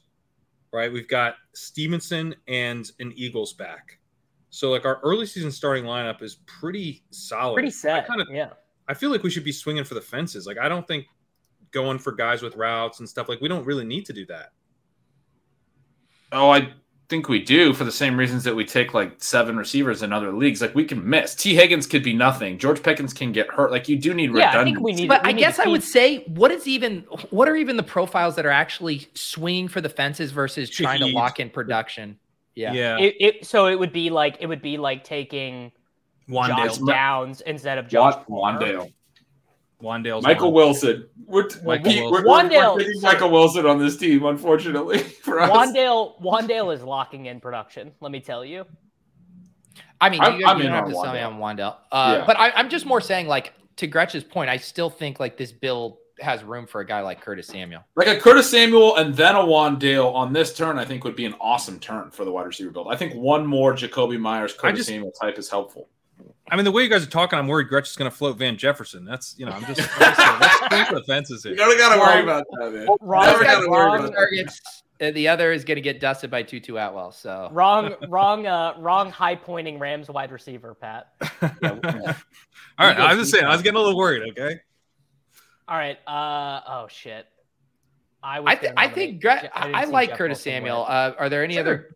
D: Right, we've got Stevenson and an Eagles back. So like our early season starting lineup is pretty solid.
B: Pretty set.
D: I kind of
B: yeah.
D: I feel like we should be swinging for the fences. Like I don't think going for guys with routes and stuff like we don't really need to do that.
C: Oh, I think we do for the same reasons that we take like seven receivers in other leagues. Like we can miss. Tee Higgins could be nothing. George Pickens can get hurt. Like you do need
B: Yeah, I think we need.
A: But
B: we
A: I
B: need
A: guess I would say, what is even what are even the profiles that are actually swinging for the fences versus trying to lock in production? Yeah.
D: Yeah.
B: It, it, so it would be like it would be like taking Josh
C: Wan'Dale.
B: Downs instead of Josh
C: Wa-
B: Palmer.
C: Wan'Dale.
D: Wan'Dale's
C: Michael
D: one.
C: Wilson. We're, t-
D: Michael
C: we-
D: Wilson.
C: we're, we're,
B: Wan'Dale-
C: we're taking Michael Wilson on this team, unfortunately for us.
B: Wan'Dale Wan'Dale is locking in production. Let me tell you.
A: I mean,
C: I'm-
A: you,
C: I'm
A: you don't have
C: on
A: to sell me on Wan'Dale. Uh,
C: Yeah.
A: But I, I'm just more saying, like, to Gretchen's point, I still think like this build has room for a guy like Curtis Samuel.
C: Like a Curtis Samuel and then a Wan'Dale on this turn, I think would be an awesome turn for the wide receiver build. I think one more Jakobi Meyers, Curtis
D: just-
C: Samuel type is helpful.
D: I mean, the way you guys are talking, I'm worried Gretchen's going to float Van Jefferson. That's you know, I'm just, I'm just let's swing for the fences here.
C: gotta gotta
B: worry
C: about that, man.
B: Wrong,
C: Never gotta worry about
A: targets. Uh, The other is going to get dusted by Tutu Atwell. So
B: wrong, wrong, uh, wrong high pointing Rams wide receiver, Pat.
D: All right, I was just saying, I was getting a little worried. Okay,
B: All right. Uh oh shit. I was
A: I, th- I think Gre-
B: Je-
A: I, I like
B: Jeff
A: Curtis
B: Wilson
A: Samuel. Uh, are there any
B: Sure.
A: other?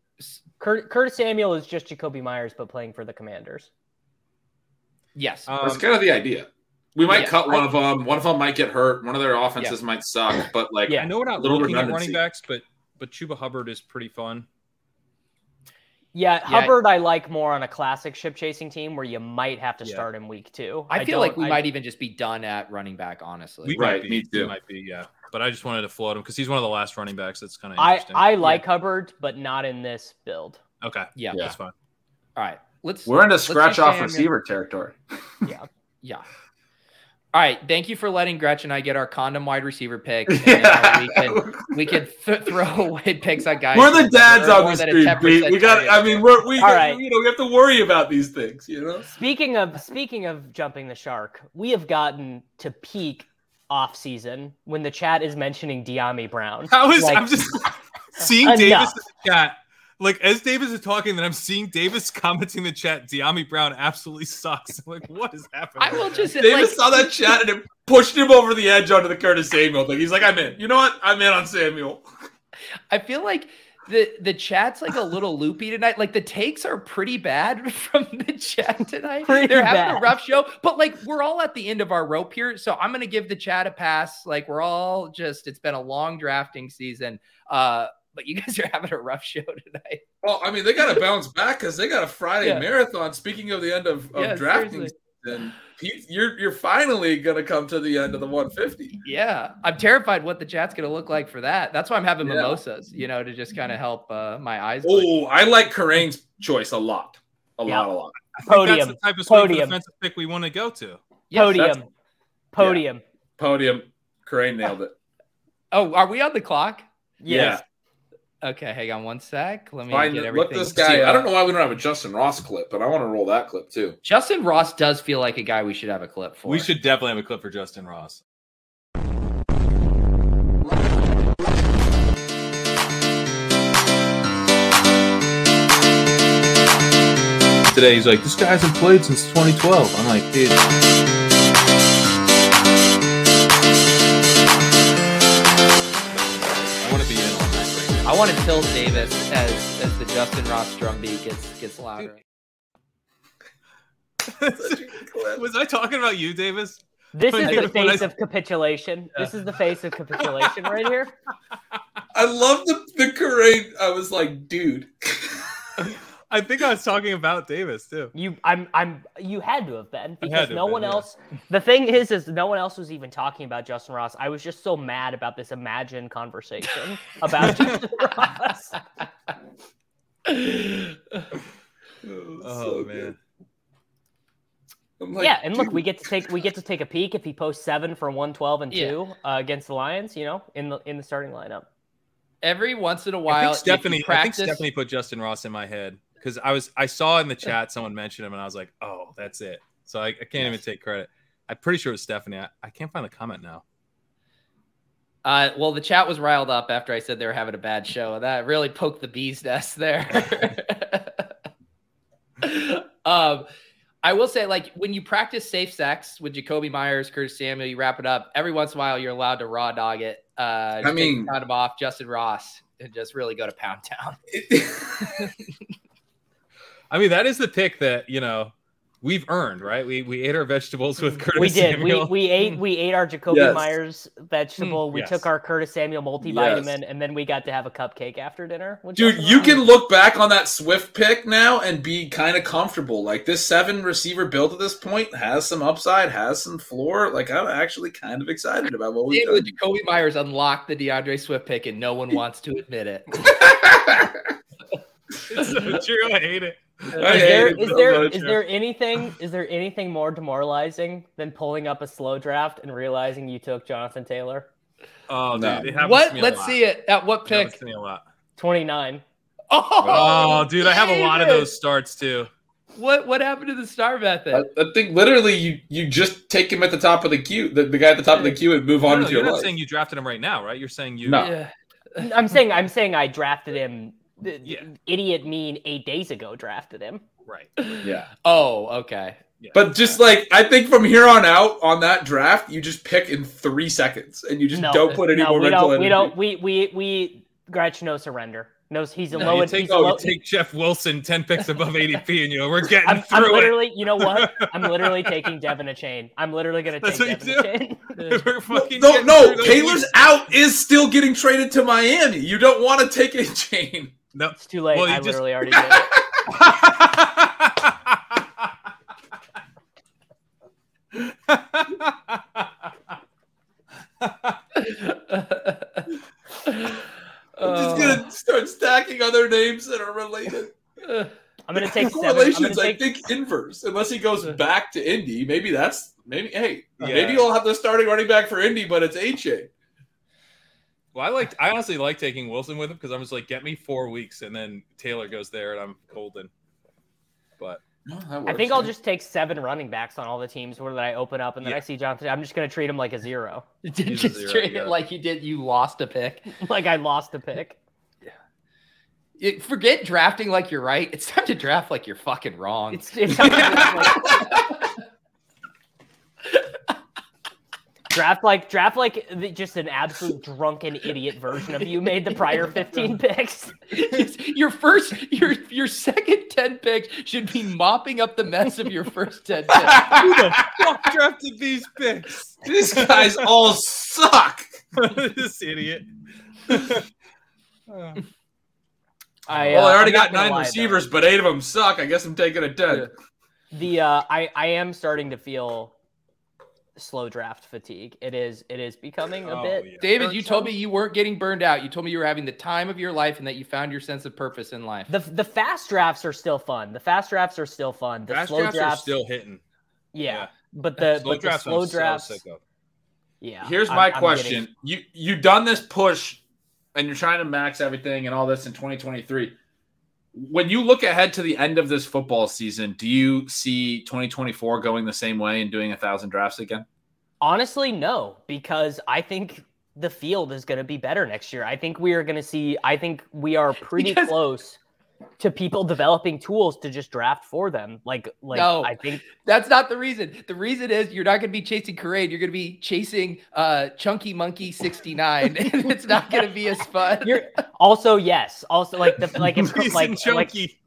B: Curt- Curtis Samuel is just Jakobi Meyers, but playing for the Commanders.
A: Yes.
C: That's
D: um,
C: kind of the idea. We might
A: yeah,
C: cut one
B: I-
C: of them. One of them might get hurt. One of their offenses might suck. But like,
B: Yeah.
D: I know we're not
C: Little
D: looking at running backs, but but Chuba Hubbard is pretty fun.
B: Yeah,
A: Yeah.
B: Hubbard I like more on a classic ship chasing team where you might have to
D: Yeah.
B: start him week two.
A: I feel like we
B: I-
A: might even just be done at running back. Honestly,
D: We
C: Right,
D: might be,
C: me
D: we
C: too.
D: might be, yeah. But I just wanted to float him because he's one of the last running backs. That's kind of
B: I
D: interesting.
B: I like Hubbard, but not in this build.
D: okay,
A: yeah.
C: Yeah.
D: that's fine.
A: All right. Let's.
C: we're into
A: let's
C: scratch off
A: Samuel.
C: receiver territory.
A: Yeah. Yeah. All right. Thank you for letting Gretchen and I get our condom wide receiver pick. and,
C: Yeah.
A: uh, we can we can th- throw away picks on guys.
C: We're the dads on
A: more
C: the street.
A: 10%
C: We got. I mean, we're, we
B: All
C: got,
B: right.
C: you know we have to worry about these things. You know.
B: Speaking of speaking of jumping the shark, we have gotten to peak off season when the chat is mentioning Dyami Brown.
D: How is
B: Like,
D: I'm just seeing
B: Enough.
D: Davis in the chat. Like as Davis is talking, then I'm seeing Davis commenting in the chat. Dyami Brown absolutely sucks. like what is happening?
A: I will just
C: Davis
A: like,
C: saw that chat and it pushed him over the edge onto the Curtis Samuel thing. He's like, I'm in. You know what? I'm in on Samuel.
A: I feel like the the chat's like a little loopy tonight. Like the takes are pretty bad from the chat tonight.
B: Pretty
A: They're having a rough show, but like we're all at the end of our rope here, so I'm gonna give the chat a pass. Like we're all just it's been a long drafting season. Uh but you guys are having a rough show tonight.
C: Well, I mean, they got to bounce back because they got a Friday
A: Yeah.
C: marathon. Speaking of the end of, of
A: Yeah,
C: drafting,
A: seriously.
C: season, Pete, you're you're finally gonna come to the end of the 150.
A: Yeah, I'm terrified what the chat's gonna look like for that. That's why I'm having
C: Yeah.
A: mimosas, you know, to just kind of help uh, my eyes.
C: Oh, I like Kerrane's choice a lot, a
B: Yeah.
C: lot, a lot.
D: I think
B: Podium.
D: That's the type of swing
B: Podium.
D: defensive pick we want to go to.
A: Yes,
B: podium.
C: that's-
B: Podium.
C: Podium, Karane nailed it.
A: Oh, are we on the clock?
B: Yes.
A: Okay, hang on one sec. Let me
C: Fine,
A: get
C: look
A: everything.
C: this guy. I don't know why we don't have a Justin Ross clip, but I want to roll that clip too.
A: Justin Ross does feel like a guy we should have a clip for.
D: We should definitely have a clip for Justin Ross. Today he's like, this guy hasn't played since 2012. I'm like, dude. Want to
A: tilt Davis as as the Justin Ross drum beat gets gets louder.
D: Was I talking about you, Davis?
B: This
D: When
B: is
D: I-
B: the
D: when I-
B: face of capitulation. This is the face of capitulation right here.
C: I love the the Kerrane. I was like, dude.
D: I think I was talking about Davis too.
B: You, I'm, I'm. You had to have been because no
D: have
B: one
D: been, yeah.
B: else. The thing is, is no one else was even talking about Justin Ross. I was just so mad about this imagined conversation about Justin Ross.
D: Oh man.
C: Like,
B: yeah, and look,
C: dude.
B: we get to take we get to take a peek if he posts seven for one twelve and
A: Yeah.
B: two uh, against the Lions. You know, in the in the starting lineup.
A: Every once in a while,
D: think Stephanie.
A: if you
D: I think Stephanie put Justin Ross in my head. Because I was I saw in the chat someone mentioned him and I was like, oh, that's it. So I, I can't even take credit. I'm pretty sure it was Stephanie. I, I can't find the comment now.
A: Uh, well, the chat was riled up after I said they were having a bad show, and that really poked the bee's nest there. um, I will say, like when you practice safe sex with Jakobi Meyers, Curtis Samuel, you wrap it up. Every once in a while, you're allowed to raw dog it. Uh,
C: I mean-
A: kind of off Justin Ross and just really go to pound town.
D: I mean, that is the pick that you know we've earned, right? We we ate our vegetables with Curtis
B: we did. We,
D: Samuel.
B: we ate we ate our Jacoby
C: Yes.
B: Myers vegetable. Hmm. we
D: yes.
B: took our Curtis Samuel multivitamin, and then we got to have a cupcake after dinner.
C: Dude, you can look back on that Swift pick now and be kind of comfortable. Like this seven receiver build at this point has some upside, has some floor. Like I'm actually kind of excited about what we've
A: Did with
C: done.
A: Jakobi Meyers unlocked the D'Andre Swift pick, and no one wants to admit it.
D: it's so true. I hate it.
C: I
B: Is
C: hate
B: there
C: so
B: there there anything is there anything more demoralizing than pulling up a slow draft and realizing you took Jonathan Taylor?
D: Oh,
C: No.
D: it happens
A: what?
D: to me a
A: Let's see it. At what
D: It
A: pick?
D: me a lot.
B: Twenty nine.
D: Oh, oh, dude, I have a lot of those starts too.
A: What what happened to the star method?
C: I, I think literally you you just take him at the top of the queue, the, the guy at the top of the queue, and move
D: No,
C: on
D: no,
C: with
D: you're
C: your
D: not
C: life.
D: saying you drafted him right now, right? You're saying you.
C: No.
A: Yeah.
B: I'm saying I'm saying I drafted him. The-
D: Yeah.
B: Idiot mean eight days ago drafted him.
D: Right.
C: Yeah,
A: Oh, okay.
D: Yeah.
C: but just like I think from here on out on that draft, you just pick in three seconds, and you just
B: No,
C: don't put any
B: no,
C: more
B: we
C: mental
B: don't.
C: energy.
B: We don't. We we we. Gretch no surrender. No, he's a
D: No,
B: low.
D: you take,
B: a
D: oh,
B: low.
D: you take Jeff Wilson ten picks above ADP, and you know we're getting
B: I'm, I'm
D: through
B: literally, you know what? I'm literally taking De'Von Achane. I'm literally gonna take
D: That's
B: De'Von
D: Achane. we're fucking
C: No, no, Taylor's out is still getting traded to Miami. You don't want to take a chain.
D: No.
B: It's too late.
D: Well,
B: I
D: just-
B: literally already did it.
C: I'm just gonna start stacking other names that are related.
B: I'm gonna take seven. I'm gonna
C: Correlations, I think inverse. Unless he goes uh. back to Indy, maybe that's maybe. Hey,
D: Yeah.
C: maybe you'll have the starting running back for Indy, but it's HA.
D: Well, I like. I honestly like taking Wilson with him because I'm just like, get me four weeks, and then Taylor goes there, and I'm golden. But
B: I think I'll just take seven running backs on all the teams where that I open up, and then
D: Yeah.
B: I see Jonathan. I'm just gonna treat him like a zero,
D: He's a
A: just
D: zero,
A: treat
D: yeah.
A: it like you did. You lost a pick.
B: like I lost a pick.
A: It- forget drafting like you're right. It's time to draft like you're fucking wrong.
B: It's it's like, draft like draft like the- just an absolute drunken idiot version of you made the prior 15 picks.
A: your first, your your second ten picks should be mopping up the mess of your first ten picks.
D: who the fuck drafted these picks?
C: These guys all suck.
D: this idiot.
B: I,
C: well,
B: uh,
C: I already got nine
B: lie, though.
C: receivers, but eight of them suck. I guess I'm taking a ten.
B: The uh, I I am starting to feel slow draft fatigue. It is it is becoming a
D: Oh,
B: bit.
D: yeah.
A: David, you told me you weren't getting burned out. You told me you were having the time of your life and that you found your sense of purpose in life.
B: The the fast drafts are still fun. The fast drafts are still fun. The
D: Fast
B: slow
D: drafts,
B: drafts,
D: are still hitting.
B: yeah.
D: yeah.
B: But the
D: Slow
B: but
D: drafts,
B: the slow
D: I'm so
B: drafts,
D: sick of.
B: yeah.
C: Here's
B: I'm-
C: my
B: I'm
C: question:
B: getting-
C: You you done this push, and you're trying to max everything and all this in 2023. When you look ahead to the end of this football season, do you see 2024 going the same way and doing a thousand drafts again?
B: Honestly, no, because I think the field is going to be better next year. I think we are going to see. I think we are pretty
A: Because-
B: close to people developing tools to just draft for them. Like, like
A: No.
B: I think
A: That's not the reason. The reason is you're not going to be chasing Parade. You're going to be chasing uh, Chunky Monkey 69, and it's not going to be as fun.
B: you're also yes, also like the like if,
D: Chasing
B: like like
D: chunky.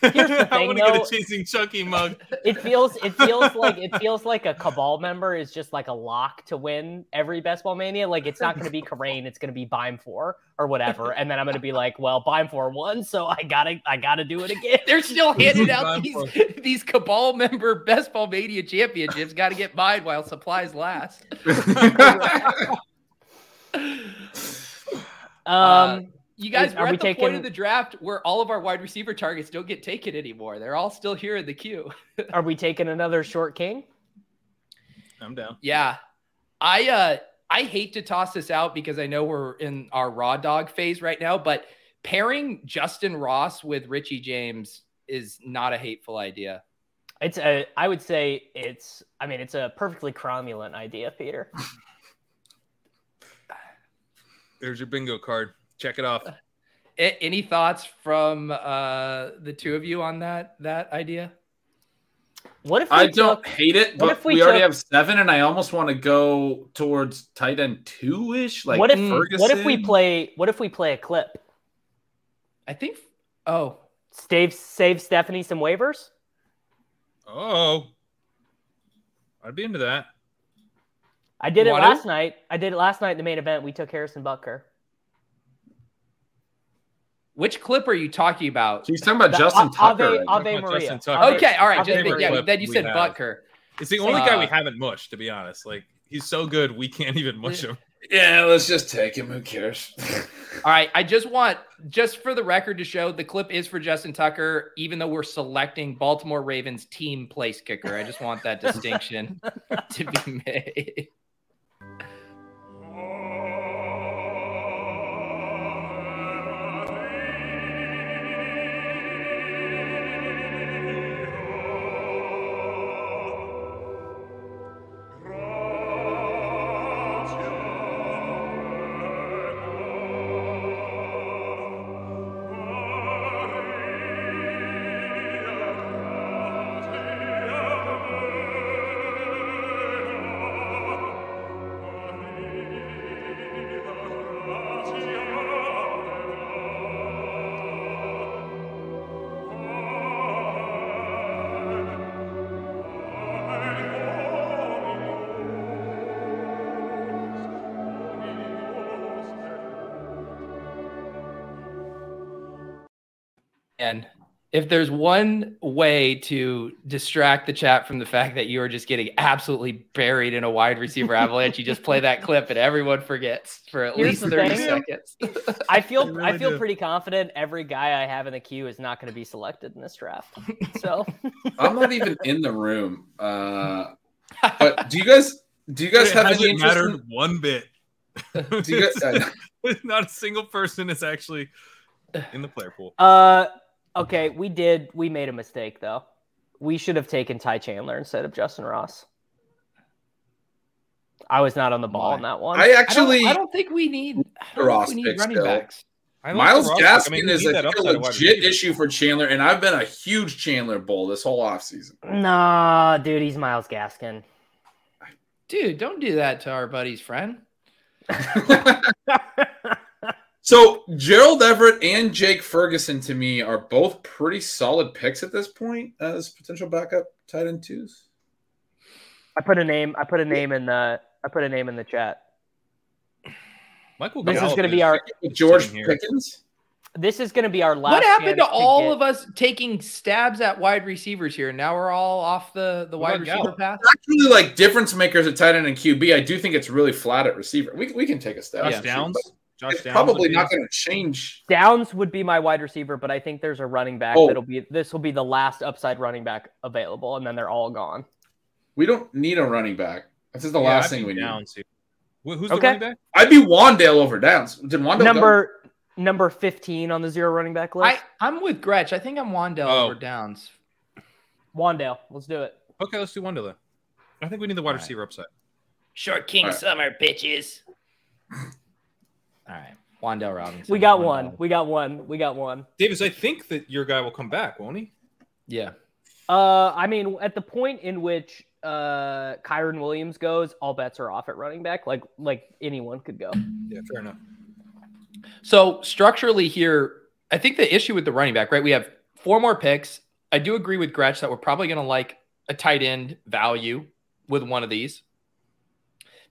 B: Here's the
D: I
B: thing,
D: want to get
B: though.
D: a chasing Chucky mug.
B: it feels it feels like it feels like a cabal member is just like a lock to win every best ball mania. Like it's not going to be Kerrane, it's going to be Bime four or whatever, and then I'm going to be like, well, Bime four won, so I gotta I gotta do it again.
A: They're still handing out
C: Time
A: these,
C: for-
A: these Cabal member Best Ball Mania championships. Got to get mine while supplies last.
B: Um,
A: You guys,
B: Is-
A: we're at
B: we
A: the point of the draft where all of our wide receiver targets don't get taken anymore. They're all still here in the queue.
B: are we taking another short king?
D: I'm down.
A: Yeah. I uh I hate to toss this out because I know we're in our raw dog phase right now, but pairing Justin Ross with Richie James is not a hateful idea.
B: It's a. I would say it's. I mean, it's a perfectly cromulent idea, Peter.
D: There's your bingo card. Check it off.
A: A- any thoughts from uh, the two of you on that that idea?
B: What if we
C: I don't hate it, but
B: if we
C: we, already have seven, and I almost want to go towards tight end two ish. Like
B: what if
C: Ferguson.
B: what if we play what if we play a clip?
A: I think. Oh,
B: Save save Stephanie some waivers.
D: Oh, I'd be into that.
B: I did it
A: Want to?
B: last night. I did it last night in the main event. We took Harrison Butker.
A: Which clip are you talking about?
C: He's talking about
B: The
C: Justin
B: A-
C: Tucker.
B: Ave,
C: right?
B: Ave
D: about
B: Maria.
D: Justin Tucker.
A: Okay, all right.
B: Ave
A: Just,
B: Maria.
A: yeah, then you said
D: have.
A: Butker.
D: It's the only guy we
A: Uh,
D: haven't mushed, to be honest. Like he's so good, we can't even mush him.
C: Yeah, let's just take him. Who cares?
A: All right, I just want just for the record to show the clip is for Justin Tucker, even though we're selecting Baltimore Ravens team place kicker. I just want that distinction to be made. If there's one way to distract the chat from the fact that you are just getting absolutely buried in a wide receiver avalanche, you just play that clip and everyone forgets for at
B: Here's
A: least 30
B: thing.
A: seconds.
B: I feel
D: You
B: I feel
D: do.
B: pretty confident every guy I have in the queue is not going to be selected in this draft. So
C: I'm not even in the room. Uh, but do you guys? Do you guys
D: It
C: have any
D: hasn't
C: interest?
D: mattered
C: In,
D: one bit.
C: do you guys? uh,
D: Not a single person is actually in the player pool.
B: uh okay, we did we made a mistake though. We should have taken Ty Chandler instead of Justin Ross. I was not on the ball
A: Why?
B: on that one.
C: I
A: I don't,
C: actually.
A: I don't think we need, don't
C: Ross
A: think we need
C: pick
A: running
C: still.
A: backs.
D: I like
C: Miles. Gaskin
D: I mean,
C: is a, a
D: upside at wide
C: legit issue for Chandler, and I've been a huge Chandler bull this whole offseason.
B: Nah, dude, he's Myles Gaskin.
A: Dude, don't do that to our buddy's friend.
C: so Gerald Everett and Jake Ferguson to me are both pretty solid picks at this point as potential backup tight end twos.
B: I put a name. I put a name in the. I put a name in the chat.
D: Michael
B: This is going to be our.
C: George Pickens.
B: This is going to be our last.
A: what happened to
B: chance
A: all
B: get-
A: of us taking stabs at wide receivers here? Now we're all off the, the
D: What
A: wide receiver
D: Gallup?
A: path.
C: Actually, like difference makers at tight end and QB, I do think it's really flat at receiver. We, we can take a step.
D: Josh
A: Yeah.
D: Downs. Josh
C: It's
D: Downs
C: probably not going to change.
B: Downs would be my wide receiver, but I think there's a running back
C: Oh.
B: that'll be. This will be the last upside running back available, and then they're all gone.
C: We don't need a running back. This is the
D: Yeah,
C: last
D: I'd
C: thing
D: be
C: we need.
D: Downs here. Wh- Who's
B: Okay.
D: the running back?
C: I'd be Wan'Dale over Downs. Did Wan'Dale go?
B: number number fifteen on the zero running back list.
A: I'm with Gretch. I think I'm Wan'Dale
D: Oh.
A: over Downs.
B: Wan'Dale, let's do it.
D: Okay, let's do one to I think we need the wide
A: All right.
D: receiver upside.
A: Short King
C: All right.
A: Summer, bitches. All right. Wan'Dale Robinson.
B: We got
A: Wan'Dale.
B: one. We got one. We got one.
D: Davis, I think that your guy will come back, won't he?
A: Yeah.
B: Uh, I mean, at the point in which uh Kyren Williams goes, all bets are off at running back. Like like anyone could go.
D: Yeah, fair enough.
A: So structurally here, I think the issue with the running back, right? We have four more picks. I do agree with Gretch that we're probably going to like a tight end value with one of these.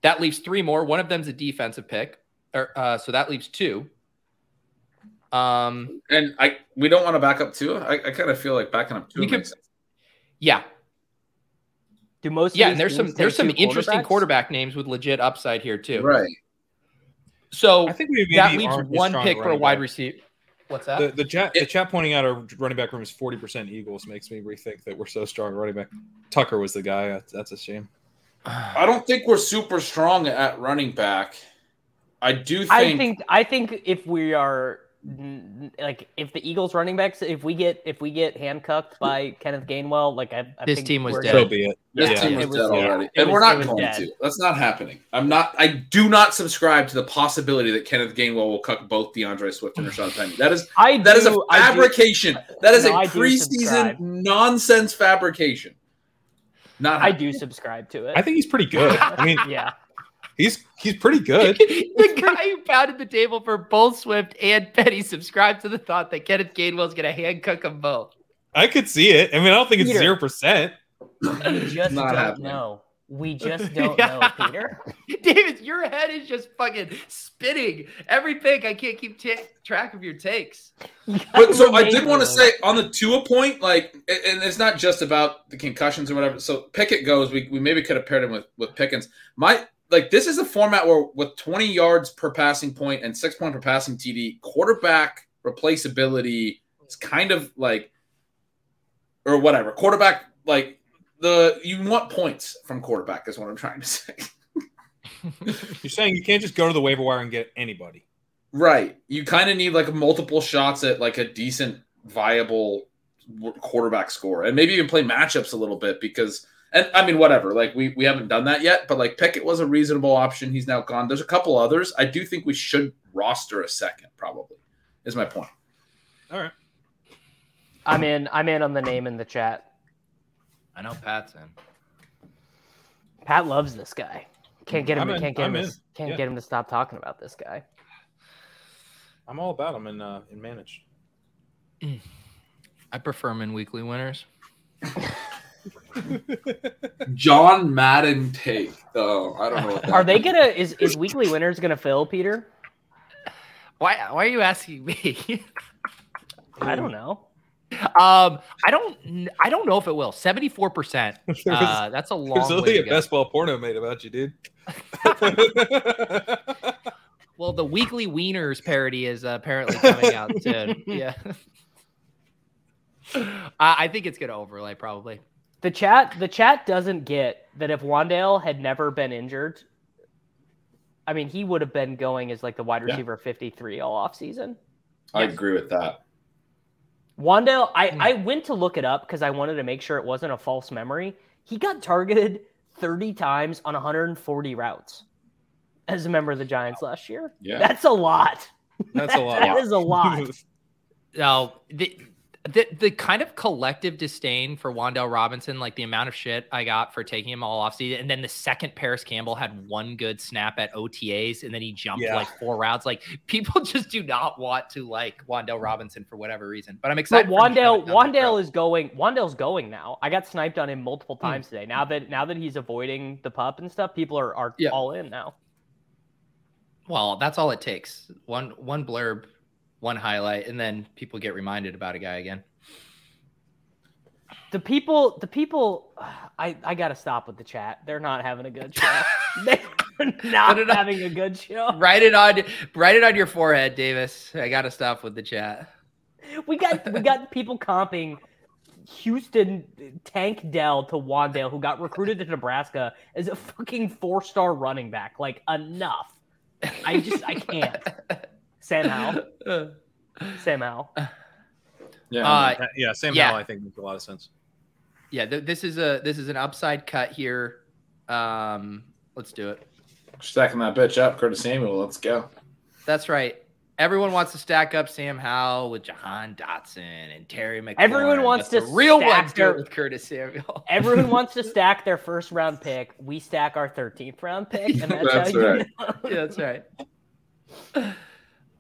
A: That leaves three more. One of them's a defensive pick, or uh, so that leaves two. Um,
C: And I we don't want to back up Tua. I, I kind of feel like backing up Tua
A: You could-
C: sense.
A: yeah,
B: Do most?
A: yeah. And there's some there's some interesting quarterback names with legit upside here too.
C: Right.
A: So
D: I think we maybe
A: that leaves one pick for a wide
D: back.
A: receiver. What's that?
D: The, the chat the chat pointing out our running back room is forty percent Eagles makes me rethink that we're so strong running back. Tucker was the guy. That's, that's a shame.
C: I don't think we're super strong at running back. I do think,
B: I think I think if we are like if the Eagles running backs, if we get if we get handcuffed by Kenneth Gainwell, like I, I
A: This
B: think
A: team was dead.
D: So be it.
C: This
B: Yeah,
C: team
B: it
C: was,
B: was-
C: dead already,
B: it
C: and
B: was-
C: we're not going
B: dead.
C: to. That's not happening. I'm not. I do not subscribe to the possibility that Kenneth Gainwell will cut both D'Andre Swift and Rashad Penny. That is
B: I
C: that is a
B: do- I do-
C: fabrication. That is
B: No,
C: a
B: I do
C: preseason nonsense fabrication. Not
B: I do subscribe to it.
D: I think he's pretty good. I mean,
B: yeah.
D: He's he's pretty good.
A: the guy who pounded the table for both Swift and Penny subscribed to the thought that Kenneth Gainwell's going to handcuff them both.
D: I could see it. I mean, I don't think it's zero percent.
B: We just
C: Not
B: don't
C: happening.
B: know. We just don't
A: Yeah.
B: know, Peter.
A: David, your head is just fucking spinning. Every pick, I can't keep ta- track of your takes.
C: But so I did want to say on the Tua point, like, and and it's not just about the concussions or whatever. So Pickett goes. We, we maybe could have paired him with with Pickens. My like this is a format where with 20 yards per passing point and six point per passing TD, quarterback replaceability is kind of like, or whatever. Quarterback like the you want points from quarterback is what I'm trying to say.
D: You're saying you can't just go to the waiver wire and get anybody.
C: Right. You kind of need like multiple shots at like a decent, viable quarterback score, and maybe even play matchups a little bit because, and I mean, whatever. Like we we haven't done that yet, but like Pickett was a reasonable option. He's now gone. There's a couple others. I do think we should roster a second. Probably is my point.
D: All right.
B: I'm in. I'm in on the name in the chat.
A: I know Pat's in.
B: Pat loves this guy. Can't get him.
D: I'm in.
B: Can't get him.
D: I'm
B: To, can't
D: Yeah.
B: get him to stop talking about this guy.
D: I'm all about him in uh, in managed.
A: I prefer him in weekly winners.
C: John Madden take. Oh, I don't know. What that
B: Are they gonna? Is is weekly winners gonna fill Peter?
A: Why? Why are you asking me?
B: I don't know.
A: um, I don't. I don't know if it will. Seventy four percent. Uh, that's a long
D: There's
A: way
D: only
A: to
D: a
A: go.
D: best ball porno made about you, dude.
A: Well, the weekly wieners parody is uh, apparently coming out soon. Yeah. I, I think it's gonna overlay probably.
B: The chat. The chat doesn't get that if Wan'Dale had never been injured. I mean, he would have been going as like the wide
C: Yeah.
B: receiver 53 all off season.
C: I agree with that.
B: Wan'Dale, I,
A: Hmm.
B: I went to look it up because I wanted to make sure it wasn't a false memory. He got targeted 30 times on 140 routes as a member of the Giants last year.
C: Yeah.
B: That's a lot.
D: That's a lot.
B: That is a lot.
A: No, the, the the kind of collective disdain for Wan'Dale Robinson, like the amount of shit I got for taking him all off season, and then the second Parris Campbell had one good snap at OTAs, and then he jumped
D: Yeah.
A: like four routes. Like people just do not want to like Wan'Dale Robinson for whatever reason. But I'm excited.
B: But
A: for him to
B: Wan'Dale,
A: have it down the
B: Wan'Dale
A: road.
B: is going. Wan'Dale's going now. I got sniped on him multiple
A: Hmm.
B: times today. Now that now that he's avoiding the pup and stuff, people are, are
A: Yeah.
B: all in now.
A: well, that's all it takes. One one blurb, one highlight, and then people get reminded about a guy again.
B: The people, the people, I I gotta stop with the chat. They're not having a good show. They're not
A: on-
B: having a good show.
A: Write it on write it on your forehead, Davis. I gotta stop with the chat.
B: We got we got people comping Houston Tank Dell to Wan'Dale, who got recruited to Nebraska as a fucking four star running back. Like enough. I just I can't. Sam Howell. Sam Howell.
C: Yeah.
A: Uh,
D: yeah, Sam
A: yeah.
D: Howell, I think makes a lot of sense.
A: yeah, th- this is a this is an upside cut here. Um, let's do it.
C: Stacking that bitch up, Curtis Samuel. Let's go.
A: That's right. Everyone wants to stack up Sam Howell with Jahan Dotson and Terry McLaurin.
B: Everyone wants
A: but
B: to
A: the real
B: stack
A: ones do
B: their-
A: it with Curtis Samuel.
B: Everyone wants to stack their first round pick. We stack our thirteenth round pick, and that's,
C: That's
B: how you
C: right.
B: know.
A: yeah, that's right.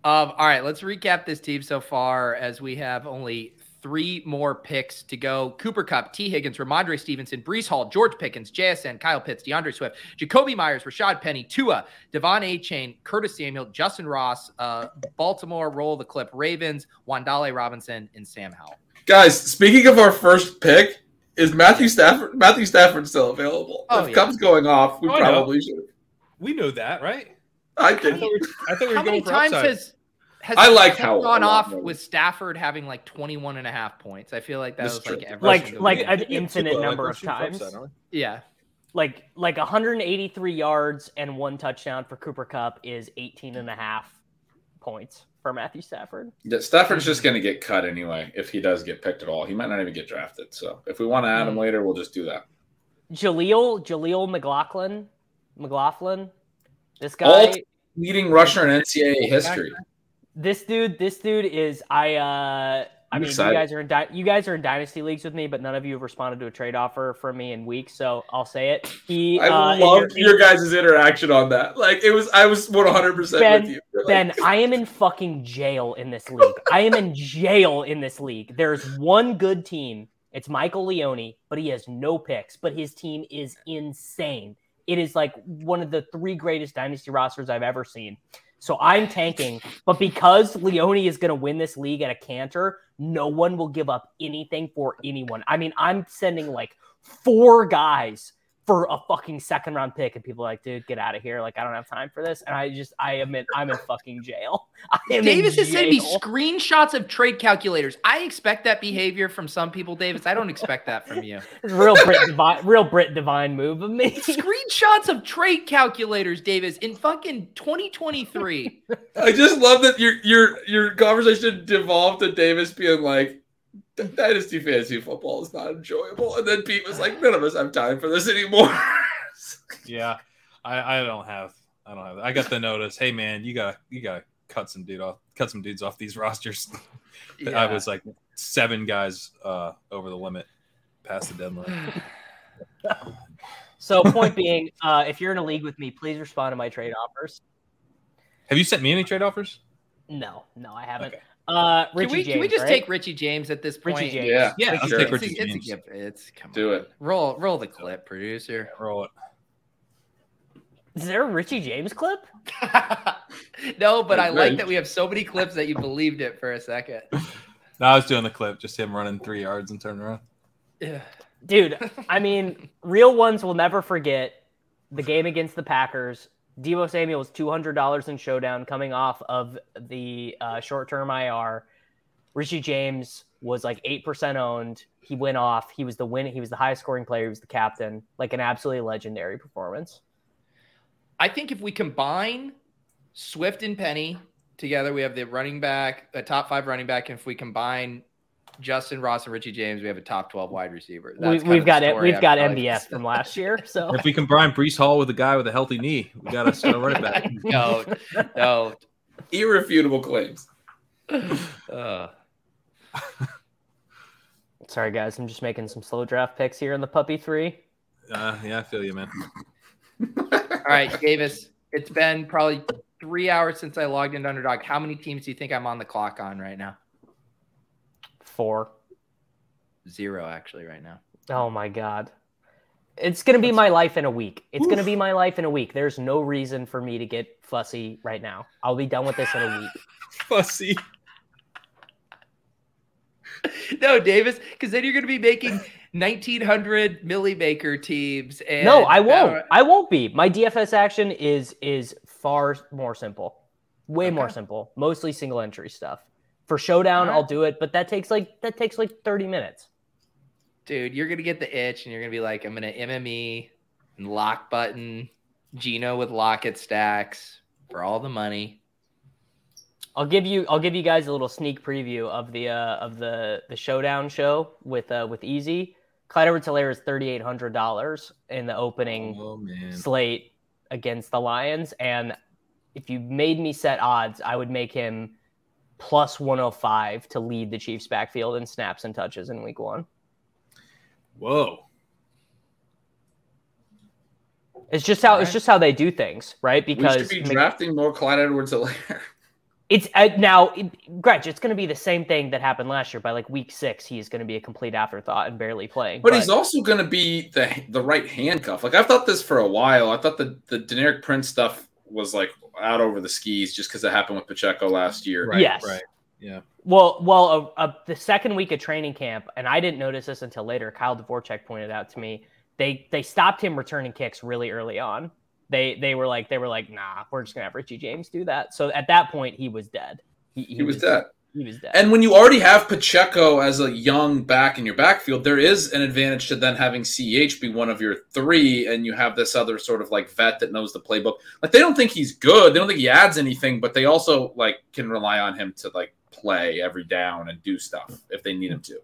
A: Um, all right, let's recap this team so far as we have only three more picks to go. Cooper Kupp, Tee Higgins, Rhamondre Stevenson, Breece Hall, George Pickens, JSN, Kyle Pitts, D'Andre Swift, Jakobi Meyers, Rashad Penny, Tua, De'Von Achane, Curtis Samuel, Justin Ross, uh, Baltimore, Roll the Clip, Ravens, Wan'Dale Robinson, and Sam Howell.
C: Guys, speaking of our first pick, is Matthew Stafford Matthew Stafford still available?
A: Oh,
C: if
A: yeah.
C: Kupp's going off, we
D: Oh,
C: probably should.
D: We know that, right?
C: I
D: I
C: think
D: thought we, I thought we
A: How many
D: going for
A: times
D: upside.
A: has has
C: I like
A: Stafford
C: Howell a
A: gone off
C: more.
A: with Stafford having like 21 and a half points? I feel like that
C: That's
A: was like every
B: Like- like
A: game.
B: an infinite
D: Tua, like,
B: number
D: we're
B: of times.
D: upside,
A: yeah.
B: like like 183 yards and one touchdown for Cooper Kupp is 18 and a half points. for Matthew Stafford.
C: Yeah, Stafford's just mm-hmm. going to get cut anyway if he does get picked at all. He might not even get drafted. So if we want to add him mm. later, we'll just do that.
B: Jaleel Jaleel McLaughlin, McLaughlin, this guy.
C: All leading rusher in NCAA history.
B: this dude this dude is i uh I mean,
C: excited.
B: you guys are in di- you guys are in dynasty leagues with me, but none of you have responded to a trade offer from me in weeks. So I'll say it. He,
C: I
B: uh,
C: loved
B: your-
C: your guys' interaction on that. Like it was, I was 100 percent
B: Ben,
C: with you. Like,
B: Ben, I am in fucking jail in this league. I am in jail in this league. There's one good team. It's Michael Leone, but he has no picks. But his team is insane. It is like one of the three greatest dynasty rosters I've ever seen. So I'm tanking, but because Leone is going to win this league at a canter, no one will give up anything for anyone. I mean, I'm sending like four guys for a fucking second round pick, and people are like, dude, get out of here. Like, I don't have time for this. And I just, I am in, I'm in fucking jail.
A: Davis
B: in
A: is sending me screenshots of trade calculators. I expect that behavior from some people, Davis. I don't expect that from you.
B: It's a real Brit divine, real Brit divine move of me.
A: Screenshots of trade calculators, Davis, in fucking 2023.
C: I just love that your your your conversation devolved to Davis being like, "Dynasty fantasy football is not enjoyable," and then Pete was like, "None of us have time for this anymore."
D: Yeah, I, I don't have I don't have I got the notice. Hey man, you gotta you gotta cut some dude off cut some dudes off these rosters. I was like seven guys uh over the limit past the deadline.
B: So, point being, uh, if you're in a league with me, please respond to my trade offers.
D: Have you sent me any trade offers?
B: No, no, I haven't.
D: Okay.
B: Uh,
A: Can we,
B: James,
A: can we just
B: right?
A: take Richie James at this point?
B: Richie James?
C: Yeah,
D: Yeah, let's
C: sure.
D: take
A: It's,
D: Richie
A: it's, a
D: James.
A: gift. It's come
C: Do
A: on.
C: it.
A: Roll roll the clip, producer.
D: Roll it.
B: Is there a Richie James clip?
A: no, but I like that we have so many clips that you believed it for a second.
D: No, I was doing the clip, just him running three yards and turning around.
A: Yeah.
B: Dude, I mean, real ones will never forget the game against the Packers. Deebo Samuel's two hundred dollars in showdown coming off of the uh, short term IR. Richie James was like eight percent owned. He went off. He was the win. He was the highest scoring player. He was the captain. Like an absolutely legendary performance.
A: I think if we combine Swift and Penny together, we have the running back, a top five running back. And if we combine Justyn Ross and Richie James, we have a top twelve wide receiver.
B: We,
A: That's kind
B: we've got
A: the
B: it. We've
A: I
B: got MBS from last year. So
D: If we combine Breece Hall with a guy with a healthy knee, we got to start running back.
A: no, no.
C: Irrefutable claims.
A: Uh,
B: sorry guys, I'm just making some slow draft picks here in the puppy three.
D: Uh, yeah, I feel you, man.
A: all right, Davis. It's been probably three hours since I logged into Underdog. How many teams do you think I'm on the clock on right now?
B: Four.
A: Zero, actually, right now.
B: Oh my god. It's gonna be my life in a week. It's gonna be my life in a week. There's no reason for me to get fussy right now. I'll be done with this in a week.
D: Fussy.
A: no, Davis, because then you're going to be making 1900 Millie Maker teams. And
B: No, I won't.
A: uh,
B: I won't be. My DFS action is is far more simple. Way more simple. Mostly single entry stuff. For showdown,
A: All
B: I'll do it, but that takes like that takes like 30 minutes.
A: dude, you're going to get the itch and you're going to be like, I'm going to MME and lock button Gino with locket stacks for all the money.
B: I'll give you I'll give you guys a little sneak preview of the uh, of the the showdown show with uh, with Easy. Clyde edwards is thirty eight hundred dollars in the opening
D: Oh
B: slate against the Lions, and if you made me set odds, I would make him plus one hundred five to lead the Chiefs backfield in snaps and touches in Week One.
D: Whoa.
B: It's just how it's just how they do things, right?
C: We
B: Because
C: should be
B: Mc-
C: drafting more Clyde Edwards-Helaire.
B: It's uh, now, it, Gretch, it's going to be the same thing that happened last year. By like week six, he's going to be a complete afterthought and barely playing.
C: But he's also going to be the the right handcuff. Like I've thought this for a while. I thought the the Deneric Prince stuff was like out over the skis just because it happened with Pacheco last year.
D: Right.
B: Yes.
D: Right. Yeah.
B: well, well, uh, uh, the second week of training camp, and I didn't notice this until later. Kyle Dvorchak pointed out to me they they stopped him returning kicks really early on. They they were like they were like nah, we're just gonna have Richie James do that. So at that point, he was dead.
C: He was dead.
B: He was dead.
C: And when you already have Pacheco as a young back in your backfield, there is an advantage to then having CEH be one of your three, and you have this other sort of like vet that knows the playbook. Like they don't think he's good, they don't think he adds anything, but they also like can rely on him to like play every down and do stuff if they need him to.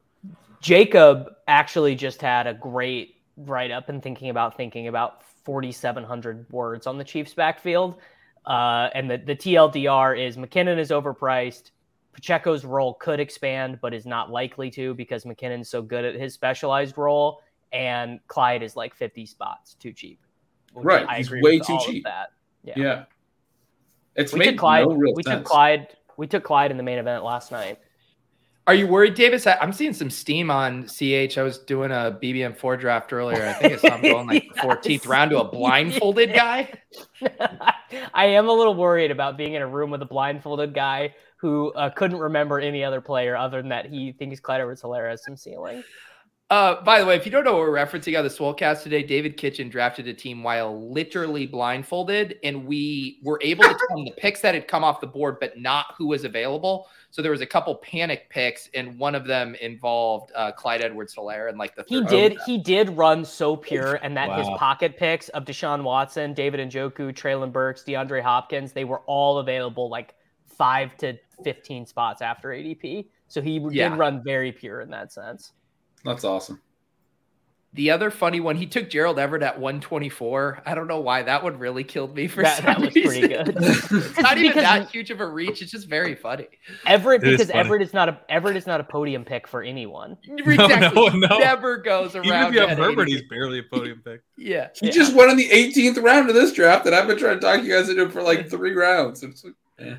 B: Jacob actually just had a great write up and thinking about thinking about 4,700 words on the Chiefs backfield. Uh, and the, the TLDR is McKinnon is overpriced. Pacheco's role could expand, but is not likely to because McKinnon's so good at his specialized role, and Clyde is like 50 spots too cheap.
C: Right,
B: I
C: he's
B: agree
C: way
B: with
C: too
B: all of
C: cheap.
B: that. Yeah.
C: Yeah. It's
B: We
C: made
B: took Clyde.
C: no real
B: we
C: sense.
B: took Clyde. We took Clyde in the main event last night.
A: Are you worried, Davis? I, I'm seeing some steam on CH. I was doing a BBM4 draft earlier. I think I saw him going like the 14th
B: Yes.
A: round to a blindfolded guy.
B: I am a little worried about being in a room with a blindfolded guy who uh, couldn't remember any other player other than that he thinks Clyde edwards Helaire has some ceiling.
A: Uh, by the way, if you don't know what we're referencing on the Swolecast today, David Kitchen drafted a team while literally blindfolded, and we were able to tell him the picks that had come off the board, but not who was available. So there was a couple panic picks, and one of them involved uh, Clyde Edwards Helaire and like the
B: He
A: third.
B: did he did run so pure, and that his pocket picks of Deshaun Watson, David Njoku, Treylon Burks, DeAndre Hopkins, they were all available like five to fifteen spots after ADP. So he
A: Yeah.
B: did run very pure in that sense.
C: That's awesome.
A: The other funny one, he took Gerald Everett at 124. I don't know why that one really killed me for
B: That,
A: some
B: that was pretty good.
A: It's not even that huge of a reach. It's just very funny.
B: Everett
G: It is
B: because
G: funny.
B: Everett is not a Everett is not a podium pick for anyone.
A: Exactly.
D: no, no.
A: Never goes around.
D: Even if you have
A: at
D: Herbert,
A: 80.
D: he's barely a podium pick.
A: yeah.
C: He just went in the 18th round of this draft, and I've been trying to talk you guys into it for like three rounds. It's like, eh.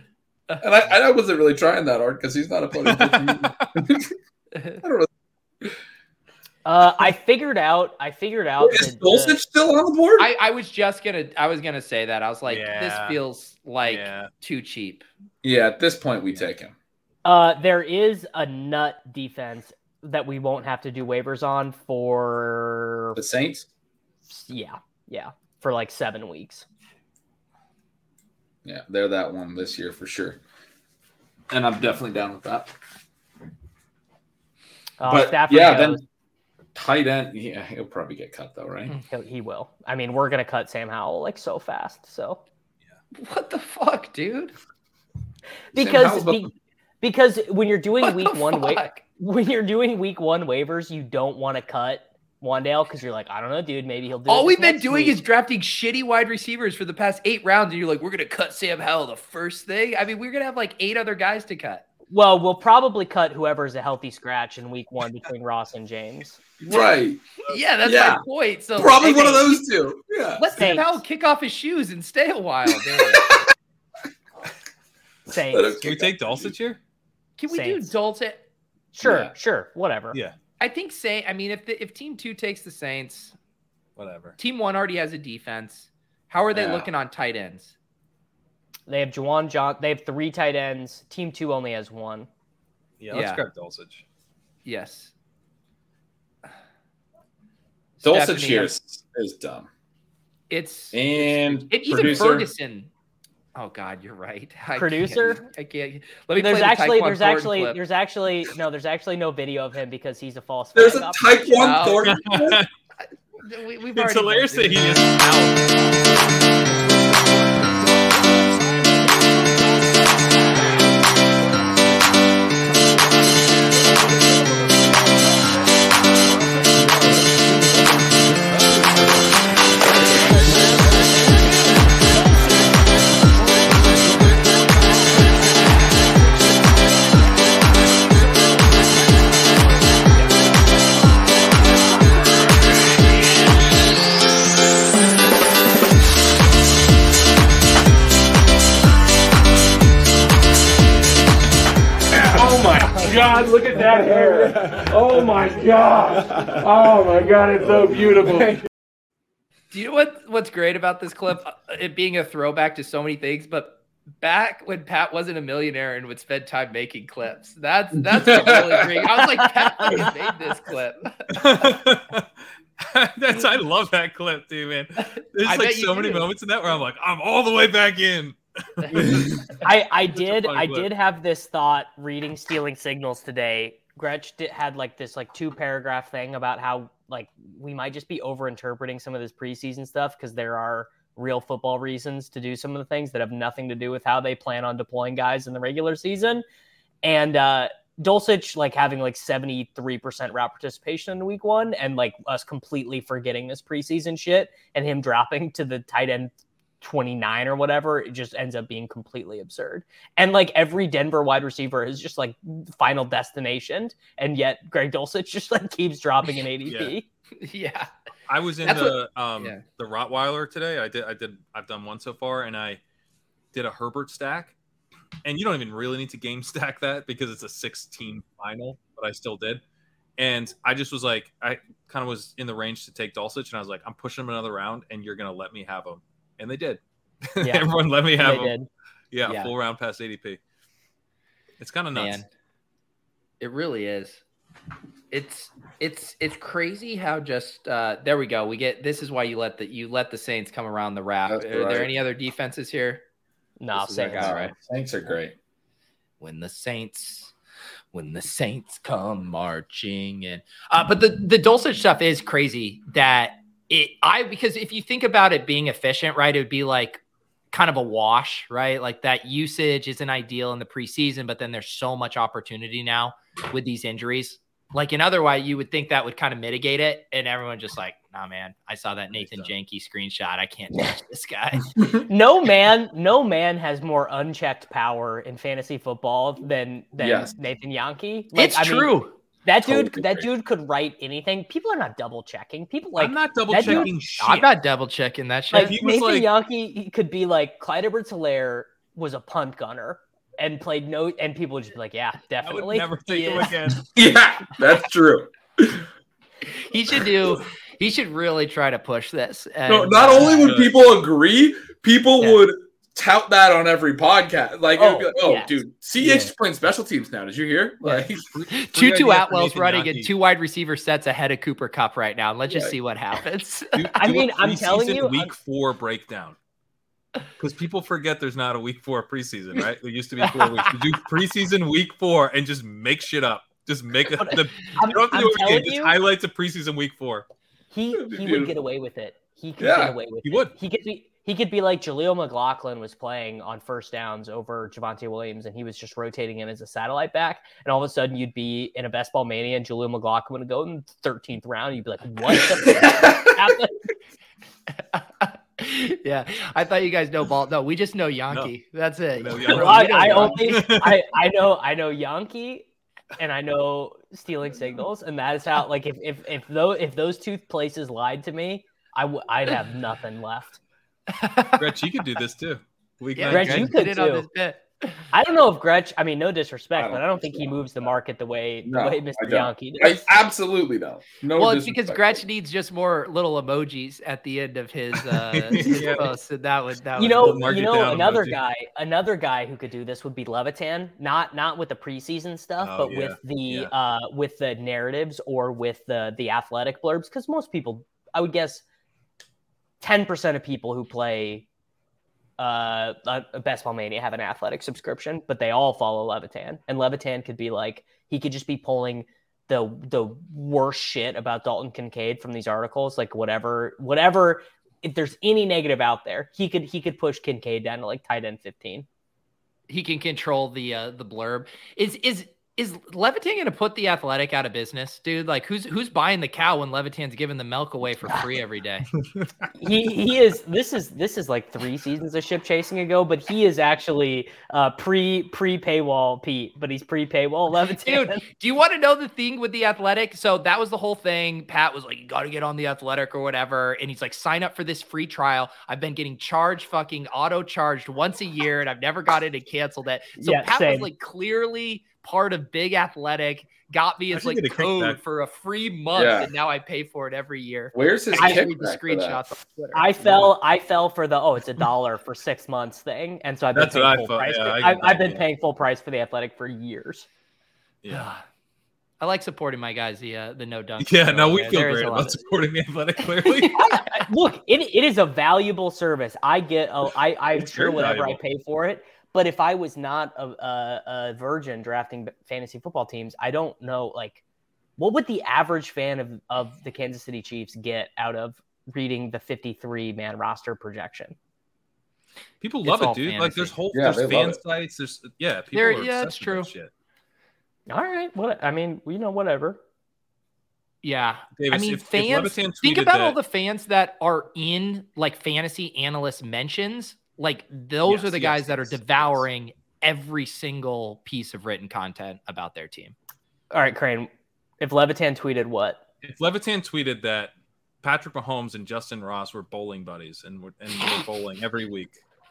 C: And I, I wasn't really trying that hard because he's not a podium pick. for me. I don't know.
B: Uh, I figured out. I figured out.
C: Is
B: that,
C: Dulcich
B: uh,
C: still on the board?
A: I, I was just gonna I was gonna say that. I was like, this feels like
D: Yeah.
A: too cheap.
C: yeah, at this point, we take him.
B: uh, there is a nut defense that we won't have to do waivers on for
C: The Saints?
B: yeah, yeah, for like seven weeks.
C: Yeah, they're that one this year for sure. And I'm definitely down with that.
B: Uh,
C: but
B: Stafford
C: yeah,
B: goes.
C: then tight end. Yeah, he'll probably get cut though, right?
B: He'll- he will. I mean, we're gonna cut Sam Howell like so fast. So
A: What the fuck, dude?
B: because be- because when you're doing
A: What
B: week one wa- when you're doing week one waivers, you don't want to cut Wan'Dale because you're like, I don't know, dude. Maybe he'll do. It.
A: All
B: it
A: we've been doing
B: week.
A: is drafting shitty wide receivers for the past eight rounds, and you're like, we're gonna cut Sam Howell the first thing. I mean, we're gonna have like eight other guys to cut.
B: Well, we'll probably cut whoever's a healthy scratch in week one between Ross and James.
C: Right.
A: Yeah, that's
C: Yeah.
A: my point. So
C: Probably
A: hey,
C: one of those two. Yeah.
A: Let Sam
B: Saints.
A: Howell kick off his shoes and stay a while, dude.
B: Saints.
D: Can we take
C: off.
D: Dulcich here?
A: Can we
B: Saints.
A: do Dalton?
B: Sure,
C: Yeah.
B: sure, whatever.
D: Yeah,
A: I think say. I mean, if the, if Team Two takes the Saints,
D: whatever.
A: Team One already has a defense. How are they
C: Yeah.
A: looking on tight ends?
B: They have Juwan John. They have three tight ends. Team two only has one.
D: Yeah, let's
A: Yeah.
D: grab Dulcich.
A: Yes.
C: Dulcich here
A: is,
C: is, is dumb.
A: It's
C: And
A: it, even
C: producer,
A: Ferguson. Oh God, you're right. I
B: Producer?
A: can't, I can't. Let me.
B: There's
A: play the
B: actually,
A: Tyquan
B: there's
A: Thornton
B: actually,
A: clip.
B: there's actually no, there's actually no video of him because he's a false.
C: There's a
B: operation.
C: Type oh. One
A: Wow.
C: Thornton.
A: We,
D: It's hilarious that he is out.
F: Oh my god. Oh my god, it's so beautiful.
A: Do you know what what's great about this clip? Uh, It being a throwback to so many things, but back when Pat wasn't a millionaire and would spend time making clips, that's that's what really great. I was like, Pat fucking made this clip.
D: That's I love that clip too, man. There's
A: I
D: like so many
A: do.
D: moments in that where I'm like, I'm all the way back in.
B: I, I did I
D: clip.
B: did have this thought reading stealing signals today. Gretch did, had like this like two paragraph thing about how like we might just be over interpreting some of this preseason stuff because there are real football reasons to do some of the things that have nothing to do with how they plan on deploying guys in the regular season. And uh Dulcich like having like 73% route participation in week one and like us completely forgetting this preseason shit and him dropping to the tight end 29 or whatever, it just ends up being completely absurd. And like every Denver wide receiver is just like final destination, and yet Greg Dulcich just like keeps dropping in ADP.
A: yeah.
D: I was in
A: That's
D: the um
A: yeah.
D: the Rottweiler today. I did I did I've done one so far, and I did a Herbert stack. And you don't even really need to game stack that because it's a 16 final, but I still did. And I just was like, I kind of was in the range to take Dulcich, and I was like, I'm pushing him another round, and you're gonna let me have him, and they did.
B: Yeah.
D: Everyone let me have
B: They
D: him.
B: did.
D: Yeah,
A: Yeah.
D: full round past ADP. It's kind of nuts.
A: Man, it really is. It's it's it's crazy how just uh there we go. We get this is why you let the you let the Saints come around the wrap.
C: That's
A: Are
C: right.
A: there any other defenses here?
B: No,
A: This
B: Saints.
A: guy, right?
C: Saints are great.
A: When the Saints when the Saints come marching in. Uh but the the Dulcich stuff is crazy that it I because if you think about it being efficient, right, it would be like kind of a wash, right? Like that usage isn't ideal in the preseason, but then there's so much opportunity now with these injuries. Like in other way, you would think that would kind of mitigate it, and everyone just like, nah, man, I saw that Nathan Jahnke screenshot. I can't touch this guy.
B: No man, no man has more unchecked power in fantasy football than than
C: Yes.
B: Nathan Jahnke.
A: it's
B: I mean,
A: true.
B: that dude,
C: Totally
B: that
C: agree.
B: dude could write anything. People are not double checking. People like
D: I'm not double
B: that dude-
D: checking shit.
A: I'm not double checking that shit.
B: like
D: he was
B: Nathan
D: like-
B: Yankee could be like Clyde Edwards Helaire was a punt gunner and played no and people would just be like, yeah,
D: I would
B: definitely.
D: never take
B: he
D: him
B: is.
D: again.
C: Yeah, that's true.
A: he should do. He should really try to push this.
C: No, not
A: uh,
C: only would people agree, people
A: Yeah.
C: would tout that on every podcast. Like, it be
B: Oh,
C: like, oh,
B: yeah.
C: dude, CH
A: Yeah.
C: is playing special teams now. Did you hear?
A: Yeah.
C: Like,
A: Tutu
D: idea for
A: Atwell's running in two wide receiver sets ahead of Cooper Kupp right now. Let's just
C: Right.
A: see what happens.
D: Do-
B: I
D: do a
B: mean, I'm telling you,
D: week
B: I'm-
D: four breakdown. Because people forget there's not a week four preseason, right? There used to be four weeks. You do preseason week four and just make shit up. Just make it. The,
B: I'm,
D: you don't have to
B: I'm
D: do it
B: telling.
D: Just
B: you,
D: highlights of preseason week four.
B: he
C: That'd
B: he would get away with it. He could
C: Yeah,
B: get away with it.
D: he
B: it.
D: would.
B: He could be he could be like Jaleel McLaughlin was playing on first downs over Javonte Williams, and he was just rotating in as a satellite back. And all of a sudden, you'd be in a best ball mania, and Jaleel McLaughlin would go in the 13th round. You'd be like, "What the happened?"
A: yeah, I thought you guys know ball. No, we just know Yankee. That's it.
D: know
A: We
D: Yankee.
B: I, I only I, I know I know Yankee and I know stealing signals, and that is how like if if if those if those two places lied to me, I w- I'd have nothing left.
D: Gretch, you could do this too. Week
A: yeah,
B: Gretch, you could
A: did
B: too. I don't know if Gretch. I mean, no disrespect,
C: I
B: but I don't
C: think
B: think he moves the market the way the way Mr.
C: don't.
B: Yankee
C: I
B: does.
C: absolutely don't. No,
A: well, it's because. Gretch needs just more little emojis at the end of his uh his
D: Yeah.
A: posts, and that would that
B: You
A: would
B: know,
D: mark
B: you know, another
D: emoji.
B: guy, another guy who could do this would be Levitan. Not not with the preseason stuff,
D: Oh,
B: but
D: yeah.
B: with the
D: Yeah.
B: uh with the narratives or with the the athletic blurbs. Because most people, I would guess, ten percent of people who play uh a, a best ball mania have an athletic subscription, but they all follow Levitan, and Levitan could be like he could just be pulling the the worst shit about Dalton Kincaid from these articles, like whatever whatever if there's any negative out there, he could he could push Kincaid down to like tight end 15.
A: he can control the uh the blurb. Is is is Levitan going to put the athletic out of business, dude? Like who's who's buying the cow when Levitan's giving the milk away for free every day?
B: He he is this is this is like three seasons of ship chasing ago, but he is actually uh pre pre paywall Pete, but he's pre paywall Levitan.
A: Dude, do you want to know the thing with the athletic? So that was the whole thing. Pat was like, you got to get on the athletic or whatever. And he's like, sign up for this free trial. I've been getting charged, fucking auto charged once a year, and I've never got it and canceled it. So
B: Yeah,
A: Pat
B: same.
A: was like, clearly part of Big Athletic, got me as like
D: a
A: code for a free month.
C: Yeah.
A: And now I pay for it every year.
C: Where's his
A: I the
C: kickback
A: screenshots on Twitter.
B: I fell I fell for the oh it's a dollar for six months thing, and so I've been
D: That's
B: paying full
D: felt,
B: price.
D: yeah,
B: for,
D: I
B: I've, I've been
D: yeah.
B: paying full price for the athletic for years.
D: Yeah.
A: I like supporting my guys. The uh, the no dunk.
D: Yeah, no, we
B: Yeah,
D: feel
B: there is
D: great about supporting the athletic. Clearly,
B: Look, it, it is a valuable service. I get. A, I I'm sure whatever
D: valuable.
B: I pay for it. But if I was not a, a, a virgin drafting fantasy football teams, I don't know. Like, what would the average fan of of the Kansas City Chiefs get out of reading the 53 man roster projection?
D: people love
A: all
D: it, dude. Like, there's whole
C: Yeah,
D: there's fan sites. There's yeah, people
A: There-
D: are
A: yeah,
D: obsessed
A: it's
D: that
A: true.
D: Shit.
B: All right. What I mean, you know, whatever.
A: Yeah.
D: Davis,
A: I mean,
D: if- if
A: fans.
D: Levitan
A: think
D: tweeted
A: about all the fans that are in like fantasy analyst mentions. Like those
D: Yes,
A: are the
D: yes,
A: guys that are
D: yes, yes.
A: devouring every single piece of written content about their team.
B: All right, Kerrane. If Levitan tweeted what?
D: If Levitan tweeted that Patrick Mahomes and Justyn Ross were bowling buddies and were, and were bowling every week.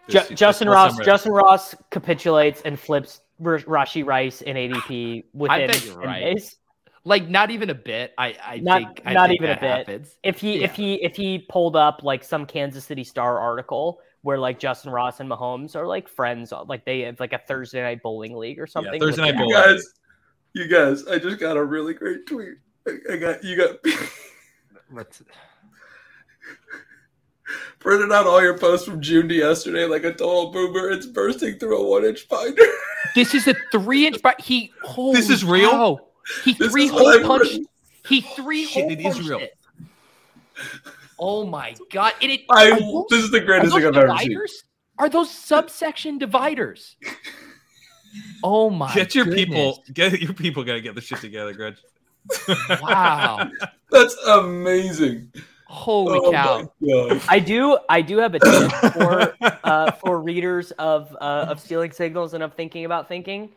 D: This- this
B: Justin
D: whole
B: Ross. Justyn Ross capitulates and flips R- Rashee Rice in ADP within
A: bet you're
B: 10
A: right.
B: days.
A: Like not even a bit. I, I
B: Not-
A: think I
B: not
A: think
B: even a bit.
A: happens.
B: If he if he if he pulled up like some Kansas City Star article where like Justyn Ross and Mahomes are like friends, uh, like they have like a Thursday night bowling league or something.
D: Thursday night
B: the-
C: You
D: bowling.
C: guys, you guys, I just got a really great tweet. I, I got you got
A: Let's-
C: printed out all your posts from June to yesterday like a total boomer. It's bursting through a one inch binder.
A: This is a three inch. But he. Holy
D: This is real?
A: cow. He
C: This
A: three hole punched.
C: written.
A: He three
D: Shit,
A: hole
D: it is
A: punched
D: real.
A: it. Oh my god! And it,
C: I,
A: those-
C: this is the greatest thing I've ever seen.
A: Are those subsection dividers? Oh my!
D: Get your
A: goodness.
D: people. Get your people. Got to get the shit together, Gretch.
A: Wow!
C: That's amazing.
A: Holy
C: oh
A: cow!
B: I do I do have a tip for uh, for readers of uh, of stealing signals and of thinking about thinking,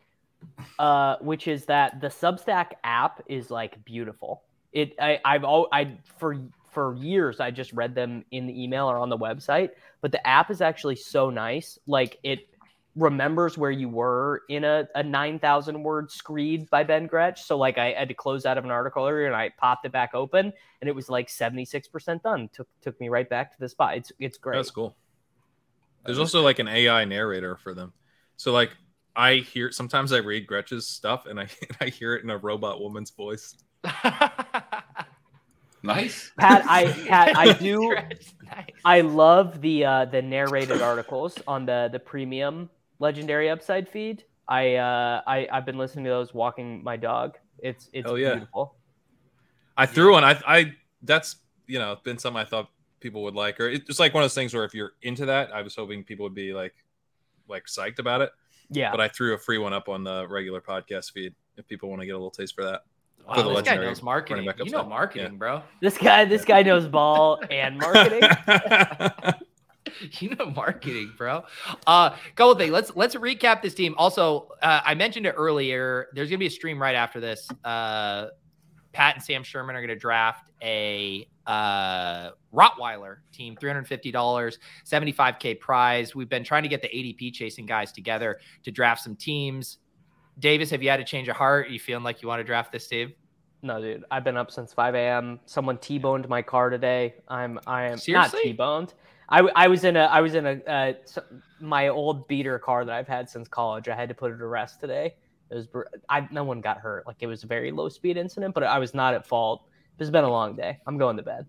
B: uh, which is that the Substack app is like beautiful. It I I've all I for for years I just read them in the email or on the website, but the app is actually so nice. Like it remembers where you were in a, a 9,000 word screed by Ben Gretch. So like I had to close out of an article earlier and I popped it back open and it was like 76% done. Took took me right back to the spot. It's it's great.
D: That's cool. There's also like an AI narrator for them. So like I hear sometimes I read Gretch's stuff and I I hear it in a robot woman's voice.
C: Nice.
B: Pat, I Pat, I do
A: Nice.
B: I love the uh the narrated articles on the the premium legendary upside feed. I uh I I've been listening to those walking my dog. It's it's
D: Oh, yeah.
B: beautiful.
D: I threw one. I I that's you know been something I thought people would like, or it's just like one of those things where if you're into that, I was hoping people would be like like psyched about it.
B: Yeah.
D: But I threw a free one up on the regular podcast feed if people want to get a little taste for that.
A: Wow, this guy knows marketing.
D: running
A: You know
D: upside.
A: marketing, bro.
B: This guy this guy knows ball and marketing.
A: you know marketing, bro. Uh, couple things. Let's let's recap this team. Also, uh, I mentioned it earlier. There's gonna be a stream right after this. Uh, Pat and Sam Sherman are gonna draft a uh, Rottweiler team, three hundred fifty dollars, seventy five k prize. We've been trying to get the ADP chasing guys together to draft some teams. Davis, have you had a change of heart? Are you feeling like you want to draft this team?
B: No, dude. I've been up since 5 a.m. Someone T-boned my car today. I'm I am
A: Seriously?
B: not T-boned. I, I was in a I was in a uh, my old beater car that I've had since college. I had to put it to rest today. It was I no one got hurt. Like it was a very low speed incident, but I was not at fault. It's been a long day. I'm going to bed.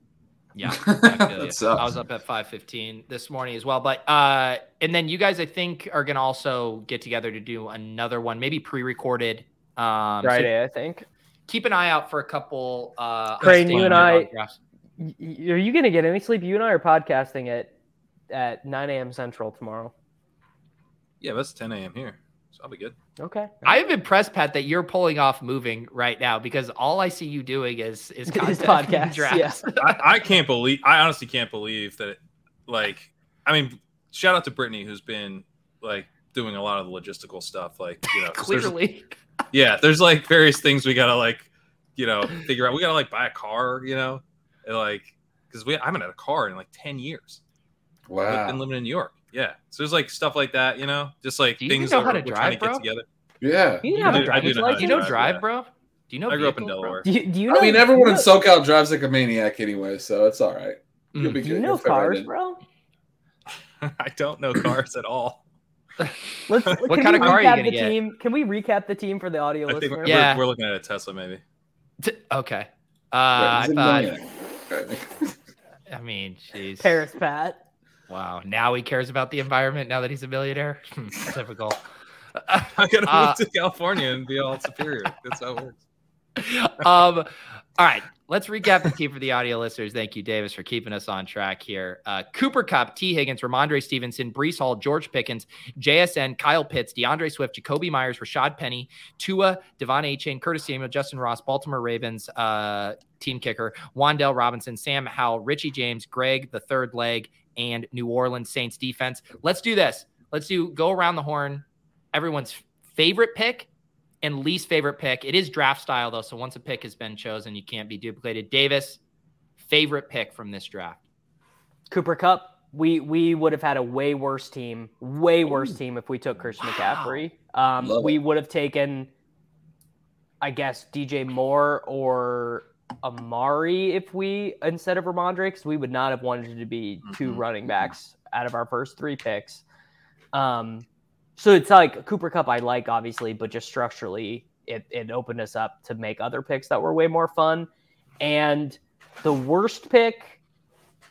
A: Yeah, I,
C: That
A: I was up at five fifteen this morning as well. But uh, and then you guys, I think, are gonna also get together to do another one, maybe pre-recorded. Um, so
B: Friday, I think.
A: keep an eye out for a couple. Uh, Kerrane,
B: you and
A: underdog
B: I-
A: drafts.
B: Y- y- Are you gonna get any sleep? You and I are podcasting at at 9 a.m. Central tomorrow.
D: yeah, that's 10 a.m. here, so I'll be good.
B: Okay.
A: I am impressed, Pat, that you're pulling off moving right now because all I see you doing is is
B: Is
A: content
B: podcasts,
A: drafts.
D: I, I can't believe. I honestly can't believe that. Like, I mean, shout out to Brittany who's been like doing a lot of the logistical stuff. Like, you know, 'cause there's-
A: Clearly,
D: yeah, there's like various things we gotta like, you know, figure out. We gotta like buy a car, you know, and, like because we I haven't had a car in like 10 years. I've
C: Wow.
D: been living in New York. Yeah, so there's like stuff like that, you know, just like
A: Do you
D: things
A: know
D: that
A: how to
D: we're trying to
A: drive,
D: get together.
C: Yeah.
B: You
D: I
B: have
D: do-
B: a
D: I do know how to
A: do
B: license.
A: you know
D: drive,
A: drive,
D: yeah.
A: bro? Do you know?
D: I grew up in? Delaware.
B: Do you, do you know?
C: I mean, everyone in
B: you know,
C: SoCal drives like a maniac anyway, so it's all right. You'll
A: Mm.
C: be
B: do
C: good.
B: you know
C: You'll right
B: cars, bro?
D: I don't know cars at all.
B: Let's,
A: What
B: can
A: kind
B: we
A: of car are you
B: recap
A: gonna
B: the
A: get?
B: team? Can we recap the team for the audio
D: I
B: listener?
D: we're,
A: Yeah.
D: we're looking at a Tesla, maybe.
A: T- Okay. Uh,
C: Right,
A: I thought. I mean, jeez.
B: Paris Pat.
A: Wow. Now he cares about the environment. Now that he's a millionaire. Hmm, Typical.
D: I gotta
A: Uh,
D: move to California and be all superior. That's how it works.
A: um, all right, let's recap the team for the audio listeners. Thank you, Davis, for keeping us on track here. Uh, Cooper Kupp, Tee Higgins, Rhamondre Stevenson, Breece Hall, George Pickens, JSN, Kyle Pitts, D'Andre Swift, Jakobi Meyers, Rashad Penny, Tua, De'Von Achane, Curtis Samuel, Justyn Ross, Baltimore Ravens, uh, team kicker, Wan'Dale Robinson, Sam Howell, Richie James, Greg, the third leg, and New Orleans Saints defense. Let's do this. Let's do go around the horn. Everyone's favorite pick and least favorite pick. It is draft style though, so once a pick has been chosen, you can't be duplicated. Davis, favorite pick from this draft.
B: Cooper Kupp. We we would have had a way worse team, way worse team if we took Christian McCaffrey. Um, we would have taken, I guess, DJ Moore or Amari if we instead of Rhamondre, because we would not have wanted to be 2
C: Mhm.
B: running backs out of our first three picks. Um, so it's like Cooper Kupp I like obviously, but just structurally it it opened us up to make other picks that were way more fun. And the worst pick,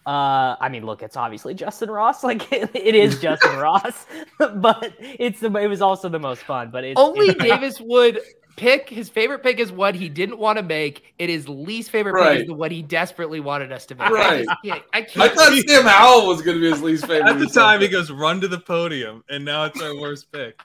B: uh, I mean, look, it's obviously Justyn Ross. Like it, it is Justin Ross, but it's the it was also the most fun. But it's
A: Only
B: it's-
A: Davis would pick his favorite pick is what he didn't want to make. It is least favorite pick is the what he desperately wanted us to make. I
C: Right.
A: just can't- I
C: I
A: can't.
C: thought Sam Howell was going to be his least favorite.
D: At the time, he goes run to the podium, and now it's our worst pick.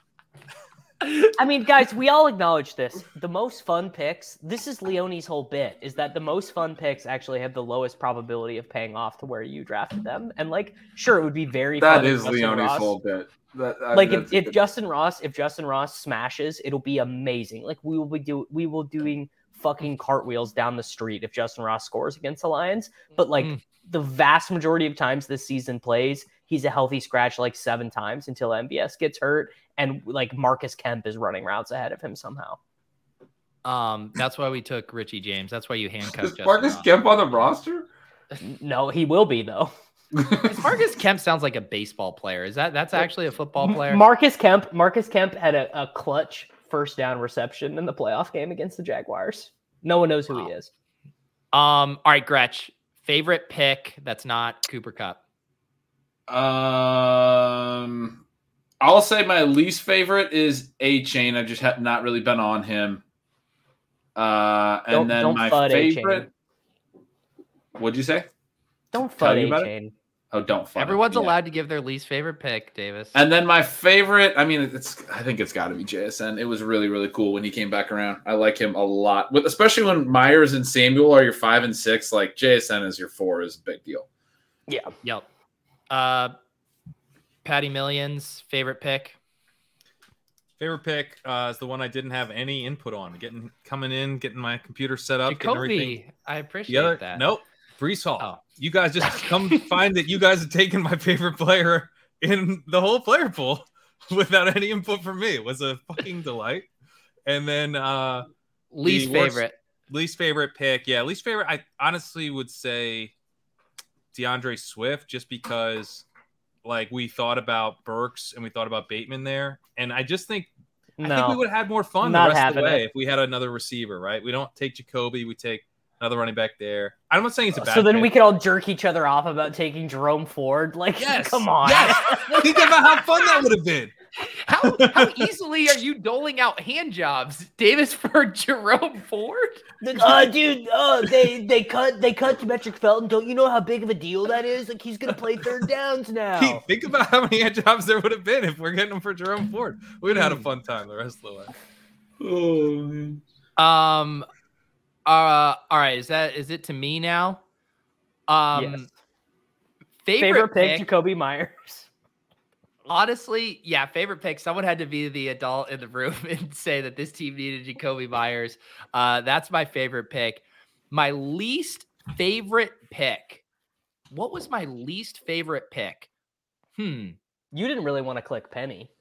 B: I mean, guys, we all acknowledge this. The most fun picks. This is Leone's whole bit: is that the most fun picks actually have the lowest probability of paying off to where you drafted them. And like, sure, it would be very
C: That is Leone's
B: Ross-
C: whole bit. That, I
B: like if, if Justyn Ross if Justyn Ross smashes, it'll be amazing. Like we will be do we will doing fucking cartwheels down the street if Justyn Ross scores against the Lions. But like
A: Mm.
B: the vast majority of times this season plays, he's a healthy scratch like seven times until MBS gets hurt and like Marcus Kemp is running routes ahead of him somehow.
A: Um, that's why we took Richie James. That's why you handcuffed
C: Is
A: Justin
C: Marcus
A: Ross.
C: Kemp on the roster?
B: No, he will be though.
A: Marcus Kemp sounds like a baseball player. Is that that's actually a football player?
B: Marcus Kemp, Marcus Kemp had a, a clutch first down reception in the playoff game against the Jaguars. No one knows who
A: Wow.
B: he is.
A: Um, all right, Gretch, favorite pick that's not Cooper Kupp.
C: Um, I'll say my least favorite is Achane. I've just have not really been on him. Uh, and
B: Don't-
C: then
B: don't
C: my
B: FUD Achane.
C: favorite. What'd you say?
B: Don't
C: Tell
B: fud Achane.
C: Oh, don't. FUD him.
A: Everyone's
C: Yeah.
A: allowed to give their least favorite pick, Davis.
C: And then my favorite, I mean, it's I think it's got to be JSN. It was really really cool when he came back around. I like him a lot, with especially when Meyers and Samuel are your five and six. Like JSN is your four is a big deal.
B: Yeah.
A: Yep. Uh, Patty Millions favorite pick.
D: Favorite pick uh, is the one I didn't have any input on. Getting coming in, getting my computer set up, getting everything.
A: I appreciate
D: other,
A: that.
D: nope, Breece Hall.
A: Oh.
D: You guys just come find that you guys have taken my favorite player in the whole player pool without any input from me. It was a fucking delight. And then uh
A: least
D: the worst-
A: favorite.
D: least favorite pick, yeah, least favorite. I honestly would say D'Andre Swift, just because like we thought about Burks and we thought about Bateman there, and I just think I think we would have had more fun the rest of the way
B: it.
D: if we had another receiver, right? We don't take Jakobi, we take another running back there. I'm not saying it's a bad.
B: So then
D: pick.
B: we could all jerk each other off about taking Jerome Ford. Like,
D: Yes.
B: come on.
D: Yes. think about how fun that would have been.
A: How how easily are you doling out hand jobs, Davis for Jerome Ford?
B: uh, dude, uh, they they cut they cut Demetric Felton. Don't you know how big of a deal that is? Like, he's gonna play third downs now.
D: Pete, think about how many hand jobs there would have been if we're getting them for Jerome Ford. We'd have had a fun time the rest of the way.
C: Oh, man.
A: Um, uh, all right. Is that is it to me now? Um,
B: Yes.
A: favorite,
B: Favorite pick,
A: pick.
B: Jakobi Meyers.
A: Honestly, yeah, favorite pick. Someone had to be the adult in the room and say that this team needed Jakobi Meyers. Uh, that's my favorite pick. My least favorite pick. What was my least favorite pick? Hmm.
B: You didn't really want to click Penny.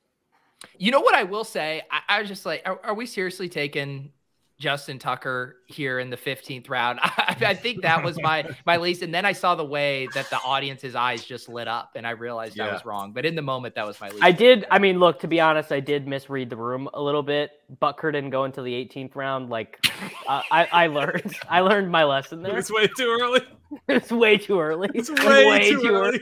A: You know what I will say? I, I was just like, are, are we seriously taking Justin Tucker here in the 15th round. I, I think that was my my least. And then I saw the way that the audience's eyes just lit up, and I realized I was wrong. But in the moment, that was my least.
B: I did. I mean, look. To be honest, I did misread the room a little bit. Butker didn't go until the 18th round. Like, uh, I I learned. I learned my lesson there.
D: It's way too early.
B: It's way too early.
D: It's way, too, early.
B: early.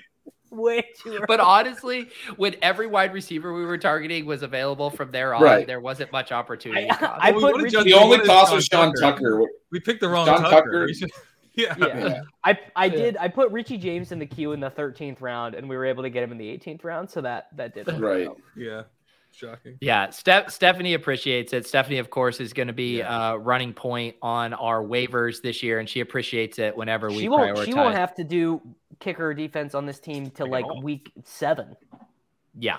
B: Way too early.
A: But honestly, when every wide receiver we were targeting was available from there on,
C: Right.
A: there wasn't much opportunity.
B: I-
A: cost.
B: I
D: Well,
B: put Richie-
C: The only
D: wanted
C: cost was Sean Tucker.
D: We picked the wrong
C: John
D: Tucker.
C: Tucker.
D: We yeah.
B: Yeah. I I did. I put Richie James in the queue in the 13th round, and we were able to get him in the 18th round. So that that did. work
C: Right.
B: out.
D: Yeah. Shocking.
A: Yeah, Steph, Stephanie appreciates it. Stephanie, of course, is going to be uh, running point on our waivers this year, and she appreciates it whenever we
B: She won't.
A: prioritize.
B: She won't have to do kicker defense on this team till
D: Like
B: like
D: all.
B: week seven.
A: yeah,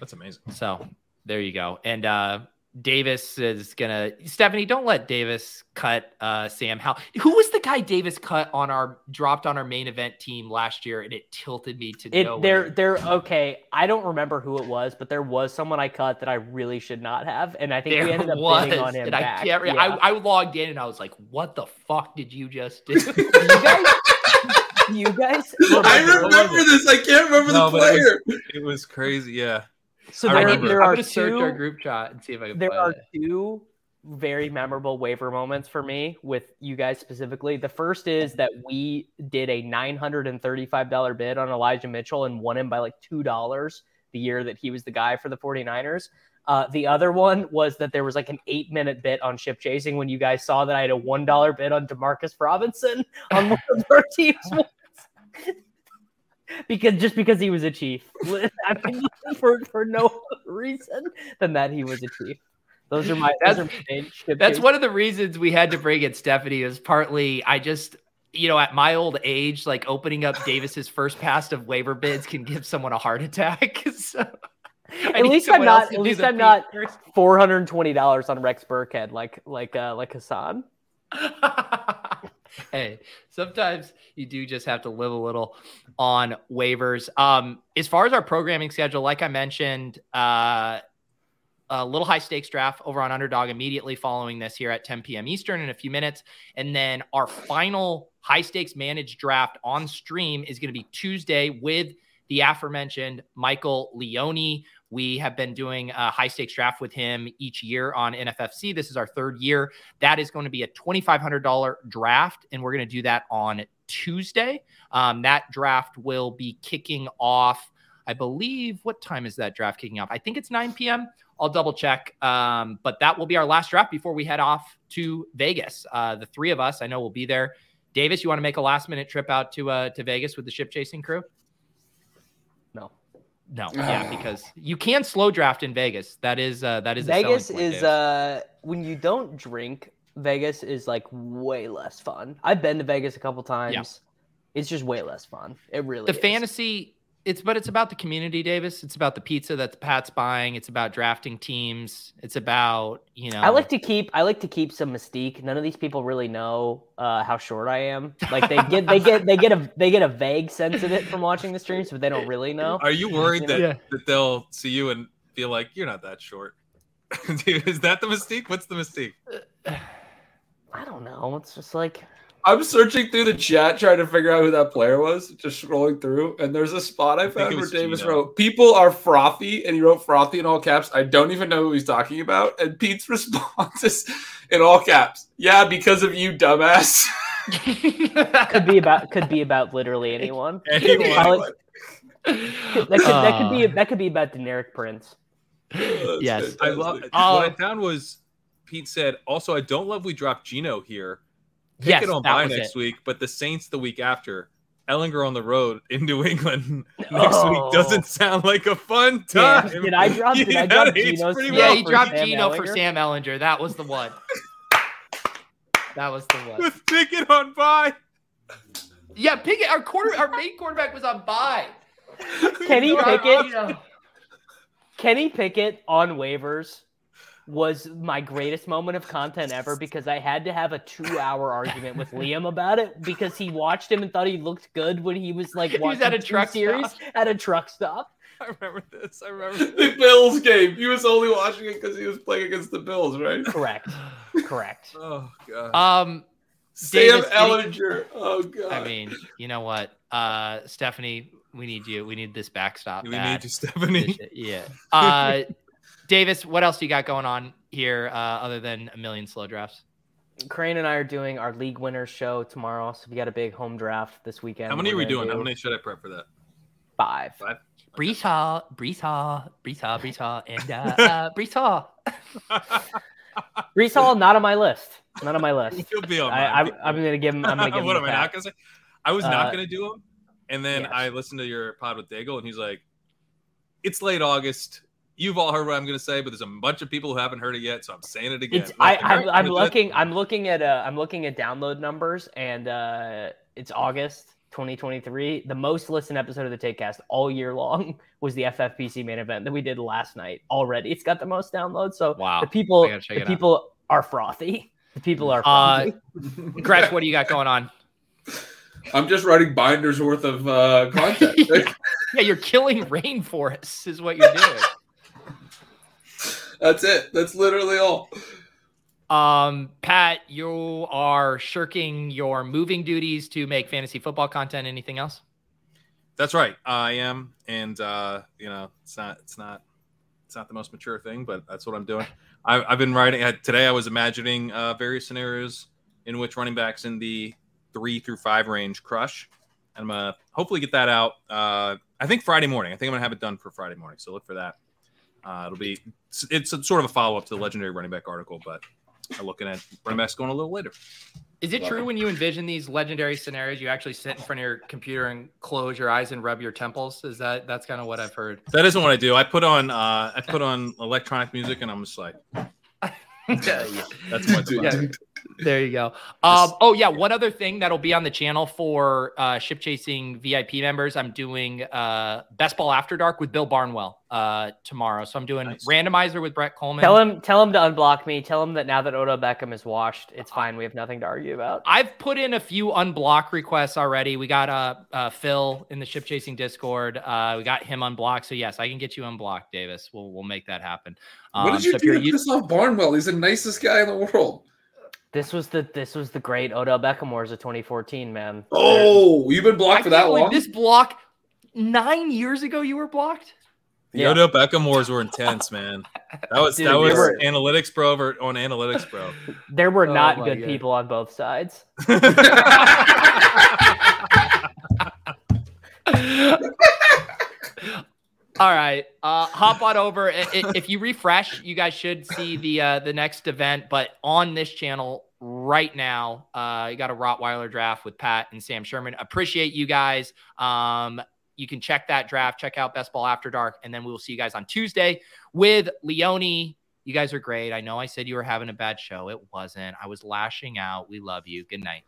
D: That's amazing.
A: so there you go. And uh, Davis is gonna. Stephanie, don't let Davis cut uh, Sam Howell. Who was the guy Davis cut on our dropped on our main event team last year, and it tilted me to
B: It
A: nowhere.
B: they're they're okay. I don't remember who it was, but there was someone I cut that I really should not have, and I think
A: There
B: we ended up
A: was,
B: bidding on him
A: and
B: back.
A: I can't. Re-
B: Yeah.
A: I, I logged in and I was like, "What the fuck did you just do?"
B: you guys, you guys.
C: I remember
D: it?
C: this. I can't remember
D: No,
C: the
D: but it was-
C: player.
D: It was crazy. Yeah.
B: So
D: I
B: there,
D: remember.
B: there are
A: gonna search our
B: two.
A: group chat and see if I can
B: There
A: find
B: are
A: it.
B: two very memorable waiver moments for me with you guys specifically. The first is that we did a $935 bid on Elijah Mitchell and won him by like $2 the year that he was the guy for the 49ers. Uh, the other one was that there was like an eight minute bit on ship chasing when you guys saw that I had a $1 bid on Demarcus Robinson on one of our teams. because just because he was a chief. I mean, for, for no reason than that he was a chief. Those are my.
A: That's-
B: are my ship
A: That's one of the reasons we had to bring in Stephanie. Is partly I just, you know, at my old age, like opening up Davis's first pass of waiver bids can give someone a heart attack. so
B: At least I'm not- at least I'm not- four hundred and twenty dollars on Rex Burkhead, like like uh, like Hassan.
A: hey, sometimes you do just have to live a little on waivers. Um, as far as our programming schedule, like I mentioned, uh, a little high stakes draft over on Underdog immediately following this here at 10 p.m. Eastern in a few minutes. And then our final high stakes managed draft on stream is going to be Tuesday with the aforementioned Michael Leone. We have been doing a high stakes draft with him each year on NFFC. This is our third year. That is going to be a $2,500 draft, and we're going to do that on Tuesday. Um, that draft will be kicking off, I believe. What time is that draft kicking off? I think it's 9 p.m. I'll double check. Um, but that will be our last draft before we head off to Vegas. Uh, the three of us, I know, will be there. Davis, you want to make a last minute trip out to uh, to Vegas with the ship chasing crew?
B: No.
A: Yeah, because you can slow draft in Vegas. That is uh, that is a
B: Vegas is uh when you don't drink, Vegas is like way less fun. I've been to Vegas a couple times. It's just way less fun. It really
A: the
B: is.
A: fantasy it's but it's about the community davis it's about the pizza that pat's buying it's about drafting teams it's about you know
B: I like to keep I like to keep some mystique. None of these people really know uh, how short I am. Like they get they get they get a they get a vague sense of it from watching the streams, but they don't really know.
D: Are you worried that,
A: Yeah.
D: that they'll see you and feel like you're not that short? Dude, is that the mystique? What's the mystique?
B: I don't know. It's just like
C: I'm searching through the chat trying to figure out who that player was, just scrolling through, and there's a spot I
D: think
C: found
D: it
C: where Davis
D: Gino.
C: wrote, People are frothy, and he wrote frothy in all caps. I don't even know who he's talking about. And Pete's response is in all caps, Yeah, because of you, dumbass.
B: could be about could be about literally anyone.
D: Anyone.
B: Probably- That could, that could be
A: Uh,
B: that could be about Deneric Prince.
A: Yes.
D: I love
A: Oh.
D: what I found was Pete said, also, I don't love we dropped Gino here. Pick
A: yes
D: it on
A: that
D: bye next
A: it.
D: week, but the Saints the week after. Ehlinger on the road in New England next
B: Oh.
D: week doesn't oh. sound like a fun
B: Yeah,
D: time.
B: did I drop- did I
D: Yeah,
B: drop
D: that aged
B: Gino's
A: yeah
D: well
A: he dropped
B: Sam
A: gino for sam ehlinger that was the one that was the one
D: with Pickett on bye.
A: yeah pickett our quarter our main quarterback was on bye
B: Kenny
A: Dropped
B: Pickett,
A: Gino.
B: Kenny Pickett on waivers was my greatest moment of content ever because I had to have a two-hour argument with Liam about it because he watched him and thought he looked good when he was like
A: was
B: watching
A: at a truck
B: series
A: stop.
B: at a truck stop.
D: I remember this. I remember.
C: the Bills game. He was only watching it because he was playing against the Bills, right?
B: Correct. Correct.
D: Oh god.
A: Um,
C: Sam
A: Davis,
C: Ehlinger. Oh god.
A: I mean, you know what? Uh, Stephanie, we need you. We need this backstop.
D: we
A: bad.
D: need you, Stephanie.
A: yeah. Uh, Davis, what else do you got going on here uh, other than a million slow drafts?
B: Kerrane and I are doing our league winners show tomorrow, so we got a big home draft this weekend.
D: How many are
B: We're
D: we
B: gonna
D: doing? How many should I prep for that?
B: Five.
D: Five.
A: Breece Hall, Breece Hall, Breece Hall, Breece Hall, and uh, uh, Breece Hall.
B: Reese Hall, not on my list. Not on my list.
D: He'll be on.
B: I, I, I'm gonna give him. I'm gonna give him.
D: what
B: a
D: am I not gonna say? I was
B: Uh,
D: not gonna do him, and then
B: yes.
D: I listened to your pod with Daigle, and he's like, "It's late August. You've all heard what I'm gonna say, but there's a bunch of people who haven't heard it yet, so I'm saying it again."
B: It's I, I'm,
D: alright,
B: I'm
D: gonna it.
B: looking I'm looking at uh I'm looking at download numbers and uh it's August 2023. The most listened episode of the Takecast all year long was the FFPC main event that we did last night. Already, it's got the most downloads. So
A: Wow.
B: the people
A: I gotta check
B: the
A: it out.
B: people are frothy. The people are
A: Uh,
B: frothy.
A: Gretch, what do you got going on?
C: I'm just writing binders worth of uh, content.
A: Yeah, you're killing rainforests, is what you're doing.
C: That's it. That's literally all.
A: Um, Pat, you are shirking your moving duties to make fantasy football content. Anything else?
D: That's right. I am, and uh, you know, it's not, it's not, it's not the most mature thing, but that's what I'm doing. I, I've been writing I- today. I was imagining uh, various scenarios in which running backs in the three through five range crush. I'm gonna hopefully get that out. Uh, I think Friday morning. I think I'm gonna have it done for Friday morning. So look for that. Uh, it'll be it's, it's a, sort of a follow up to the legendary running back article, but I'm looking at running backs going a little later.
A: Is it
C: Love
A: true
C: it.
A: when you envision these legendary scenarios, you actually sit in front of your computer and close your eyes and rub your temples? Is that that's kind of what I've heard?
D: That isn't what I do. I put on uh, I put on electronic music, and I'm just like, yeah, that's what.
C: Dude,
A: Yeah.
C: Dude.
A: There you go. Um, oh yeah, one other thing that'll be on the channel for uh, ship chasing VIP members. I'm doing uh, best ball after dark with Bill Barnwell uh, tomorrow. So I'm doing
D: Nice.
A: randomizer with Brett Coleman.
B: Tell him tell him to unblock me. Tell him that now that Odell Beckham is washed, it's fine. We have nothing to argue about.
A: I've put in a few unblock requests already. We got uh, uh, Phil in the ship chasing Discord. Uh, we got him unblocked. So yes, I can get you unblocked, Davis. We'll we'll make that happen.
C: what
A: Um,
C: did you
A: so if
C: do
A: you're
C: to piss off Barnwell? He's the nicest guy in the world.
B: This was the this was the great Odell Beckham Wars of 2014, man.
C: Oh, you've been blocked
A: I
C: for that
A: believe
C: long?
A: This block nine years ago. You were blocked.
D: The
B: Yeah.
D: Odell Beckham wars were intense, man. That was
B: Dude,
D: that was
B: were-
D: analytics bro over on analytics bro.
B: There were
A: Oh
B: not
A: my
B: good
A: God.
B: people on both sides.
A: All right, uh, hop on over. If you refresh, you guys should see the uh, the next event. But on this channel right now, uh, you got a Rottweiler draft with Pat and Sam Sherman. Appreciate you guys. Um, you can check that draft. Check out Best Ball After Dark, and then we will see you guys on Tuesday with Leone. You guys are great. I know I said you were having a bad show. It wasn't. I was lashing out. We love you. Good night.